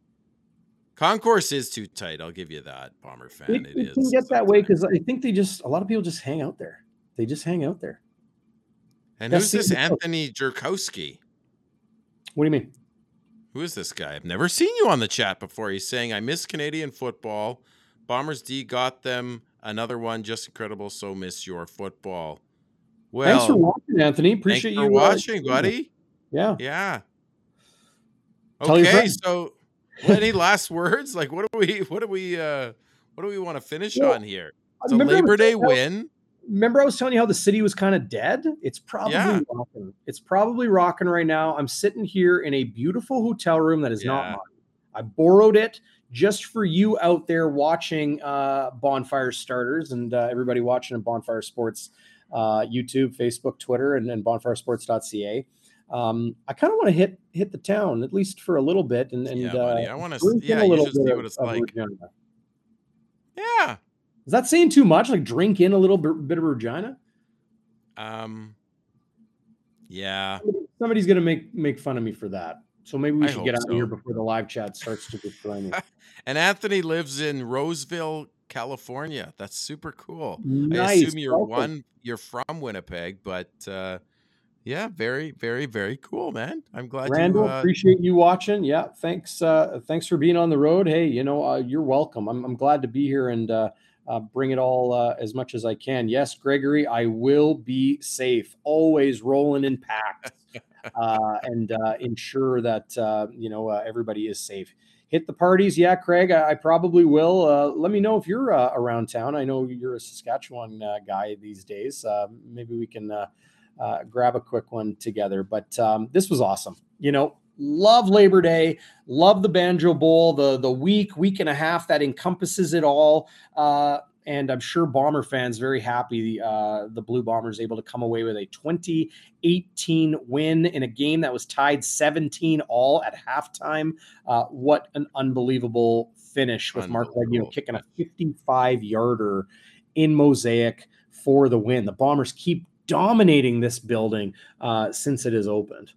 Concourse is too tight. I'll give you that, Bomber fan. It, it, it can get that way because I think they just a lot of people just hang out there. They just hang out there. And That's who's this Anthony Jerkowski? What do you mean? Who is this guy? I've never seen you on the chat before. He's saying, I miss Canadian football. Bombers D got them another one. Just incredible. So miss your football. Well, thanks for watching, Anthony. Appreciate you watching, buddy. Yeah, yeah. Okay, so <laughs> any last words? Like, what do we, what do we, uh, what do we want to finish yeah. on here? It's a Labor Day win. Remember, I was telling you how the city was kind of dead. It's probably yeah. rocking. It's probably rocking right now. I'm sitting here in a beautiful hotel room that is yeah. not mine. I borrowed it just for you out there watching uh, Bonfire Starters and uh, everybody watching in Bonfire Sports uh, YouTube, Facebook, Twitter, and, and bonfiresports.ca. Um, I kind of want to hit hit the town at least for a little bit, and, and yeah, buddy. I want to yeah, a little bit see what it's like. Yeah, is that saying too much? Like drink in a little bit, bit of Regina? Um, yeah. Somebody's gonna make make fun of me for that. So maybe we should get out so. of here before the live chat starts to destroy me. <laughs> and Anthony lives in Roseville, California. That's super cool. Nice. I assume you're Welcome. one you're from Winnipeg, but uh yeah, very, very, very cool, man. I'm glad Randall, you uh, appreciate you watching. Yeah, thanks uh thanks for being on the road. Hey, you know, uh, you're welcome. I'm I'm glad to be here and uh uh, bring it all uh, as much as I can. Yes, Gregory, I will be safe. Always rolling in packs <laughs> uh, and uh, ensure that uh, you know uh, everybody is safe hit the parties. Yeah, Craig, I, I probably will. Uh, let me know if you're uh, around town. I know you're a Saskatchewan uh, guy these days. Uh, maybe we can uh, uh, grab a quick one together. But um, this was awesome. You know, love Labor Day, love the Banjo Bowl, the the week, week and a half that encompasses it all and I'm sure Bomber fans very happy. Uh, the Blue Bombers able to come away with a 2018 win in a game that was tied 17 all at halftime. Uh, what an unbelievable finish with Marc Liegghio kicking a 55 yarder in Mosaic for the win. The Bombers keep dominating this building uh, since it has opened.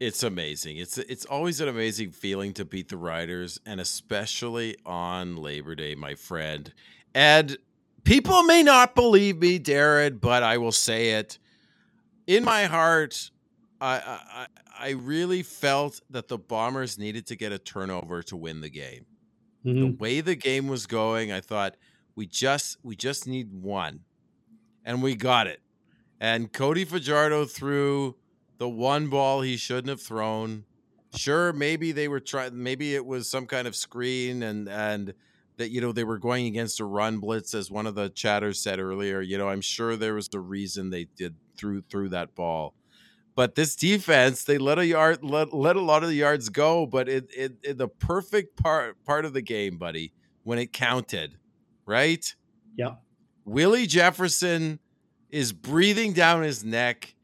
It's amazing. It's it's always an amazing feeling to beat the Riders, and especially on Labor Day, my friend. And people may not believe me, Darren, but I will say it. In my heart, I, I I really felt that the Bombers needed to get a turnover to win the game. Mm-hmm. The way the game was going, I thought we just we just need one, and we got it. And Cody Fajardo threw the one ball he shouldn't have thrown. Sure, maybe they were trying. Maybe it was some kind of screen, and and that you know they were going against a run blitz, as one of the chatters said earlier. You know, I'm sure there was the reason they did threw through that ball. But this defense, they let a yard let, let a lot of the yards go, but it, it, it the perfect part part of the game, buddy, when it counted, right? Yeah. Willie Jefferson is breathing down his neck.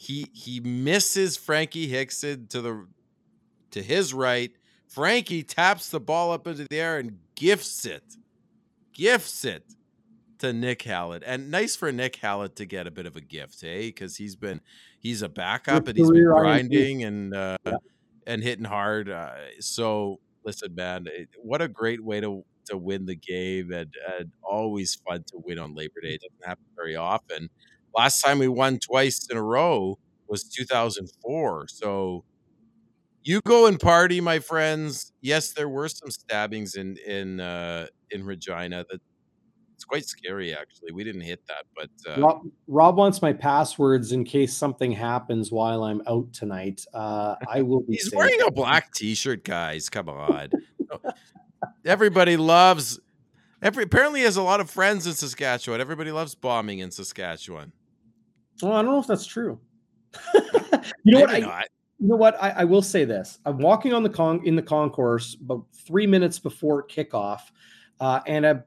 He he misses Frankie Hickson to the to his right. Frankie taps the ball up into the air and gifts it. Gifts it to Nick Hallett. And nice for Nick Hallett to get a bit of a gift, hey? Because he's been he's a backup and he's been grinding and uh, yeah. and hitting hard. Uh, so listen, man, it, what a great way to to win the game and, and always fun to win on Labor Day. It doesn't happen very often. Last time we won twice in a row was 2004. So you go and party, my friends. Yes, there were some stabbings in in uh, in Regina. That it's quite scary, actually. We didn't hit that, but uh, Rob, Rob, wants my passwords in case something happens while I'm out tonight. Uh, I will. be. He's safe. wearing a black T-shirt, guys. Come on. Everybody loves. Every apparently has a lot of friends in Saskatchewan. Everybody loves bombing in Saskatchewan. Well, I don't know if that's true. <laughs> you know what? I, you know what? I, I, will say this. I'm walking on the con in the concourse about three minutes before kickoff, uh, and a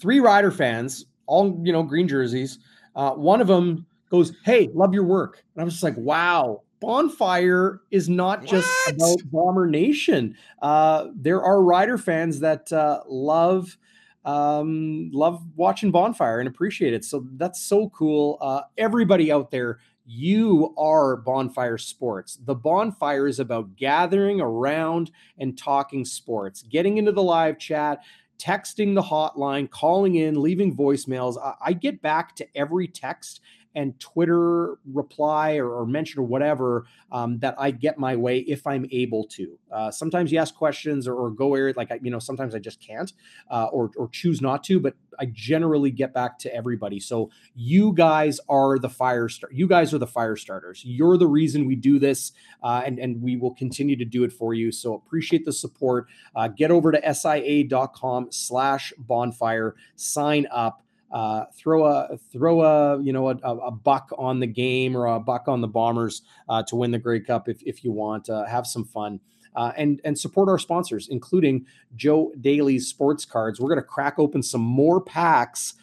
three rider fans, all you know, green jerseys. Uh, one of them goes, "Hey, love your work," and I'm just like, "Wow." Bonfire is not just what? about Bomber Nation. Uh, there are rider fans that uh, love um, love watching Bonfire and appreciate it. So that's so cool. Uh, everybody out there, you are Bonfire Sports. The Bonfire is about gathering around and talking sports, getting into the live chat, texting the hotline, calling in, leaving voicemails. I, get back to every text and Twitter reply or, or mention or whatever um, that I get my way if I'm able to. Uh, sometimes you ask questions or, or go area like I, you know sometimes I just can't uh, or or choose not to, but I generally get back to everybody. So you guys are the fire start. You guys are the fire starters. You're the reason we do this, uh, and and we will continue to do it for you. So appreciate the support. Uh, get over to sia.com/slash bonfire. Sign up uh, throw a throw a you know a, a, buck on the game or a buck on the Bombers uh, to win the Grey Cup if if you want. Uh, have some fun. Uh, and and support our sponsors, including Joe Daly's Sports Cards. We're going to crack open some more packs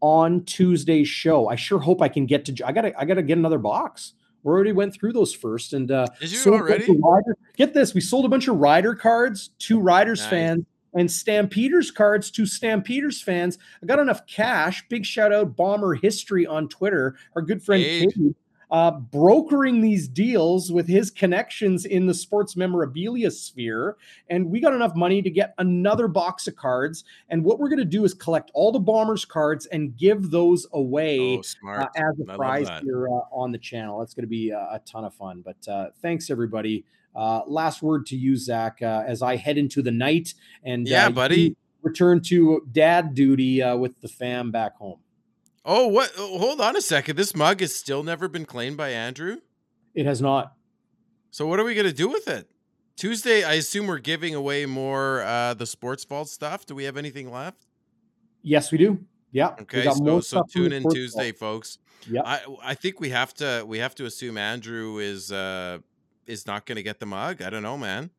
on Tuesday's show. I sure hope I can get to. I gotta I gotta get another box. We already went through those first, and uh, Did you already? Rider, get this: we sold a bunch of Rider cards to Riders nice. fans and Stampeders cards to Stampeders fans. I got enough cash. Big shout out Bomber History on Twitter. Our good friend hey. Katie, uh, brokering these deals with his connections in the sports memorabilia sphere. And we got enough money to get another box of cards. And what we're going to do is collect all the Bombers cards and give those away oh, uh, as a prize here uh, on the channel. That's going to be a, a, ton of fun. But uh, thanks, everybody. Uh, last word to you, Zach, uh, as I head into the night and yeah, buddy, return to dad duty with the fam back home. Oh, what? Oh, hold on a second. This mug has still never been claimed by Andrew. It has not. So what are we gonna do with it? Tuesday, I assume we're giving away more uh the sports vault stuff. Do we have anything left? Yes, we do. Yeah. Okay. So, so tune in Tuesday, folks. Yeah. I I think we have to we have to assume Andrew is uh is not going to get the mug. I don't know, man.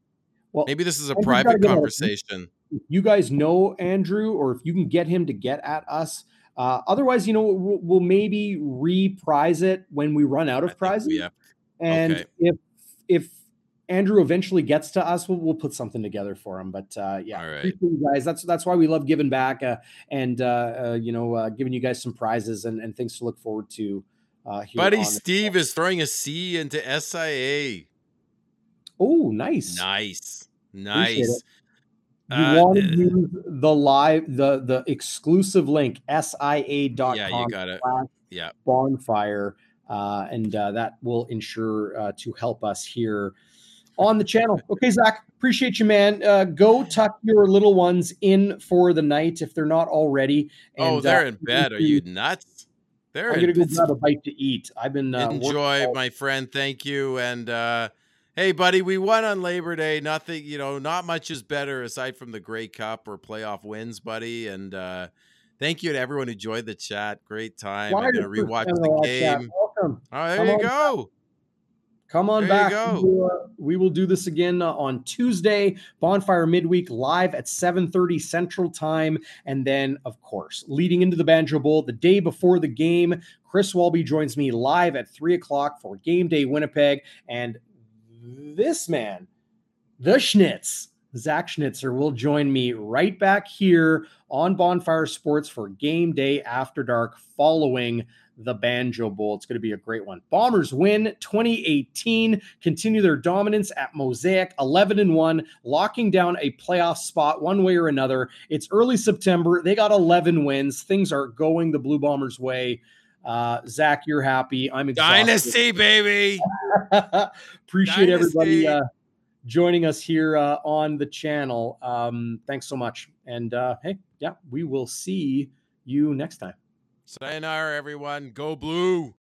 Well, maybe this is a private conversation. If you guys know Andrew, or if you can get him to get at us, uh, otherwise, you know, we'll, we'll, maybe reprise it when we run out of prizes. Yeah. And okay. if if Andrew eventually gets to us, we'll, we'll put something together for him. But uh, yeah, All right. guys. That's that's why we love giving back uh, and uh, uh you know uh, giving you guys some prizes and, and things to look forward to. Uh, Buddy Steve is throwing a C into SIA. Oh, nice, nice, nice. You uh, want to use the live the the exclusive link sia.com. Yeah, you got it. Yeah. Bonfire. uh, and uh, that will ensure uh, to help us here on the channel. <laughs> Okay, Zach, appreciate you, man. Uh, go tuck your little ones in for the night if they're not already. Oh, and, oh, they're in bed. Are you nuts? They're I'm gonna go grab a bite to eat. I've been enjoy, my friend. Thank you, and hey, buddy, we won on Labor Day. Nothing, you know, not much is better aside from the Grey Cup or playoff wins, buddy. And uh, thank you to everyone who joined the chat. Great time. I'm gonna rewatch the game. Welcome. Oh, there Come you go. Back. Come on there back. We will, uh, we will, do this again uh, on Tuesday. Bonfire midweek live at 7:30 Central Time, and then, of course, leading into the Banjo Bowl the day before the game. Chris Walby joins me live at three o'clock for Game Day Winnipeg, and this man, the Schnitz, Zach Schnitzer, will join me right back here on Bonfire Sports for game day after dark following the Banjo Bowl. It's going to be a great one. Bombers win 2018, continue their dominance at Mosaic 11 and 1, locking down a playoff spot one way or another. It's early September. They got 11 wins. Things are going the Blue Bombers' way. Uh, Zach, you're happy. I'm exhausted. <laughs> Dynasty, baby. Appreciate Dynasty. everybody uh, joining us here uh, on the channel. Um, thanks so much. And uh, hey, yeah, we will see you next time. Sayonara, everyone. Go blue.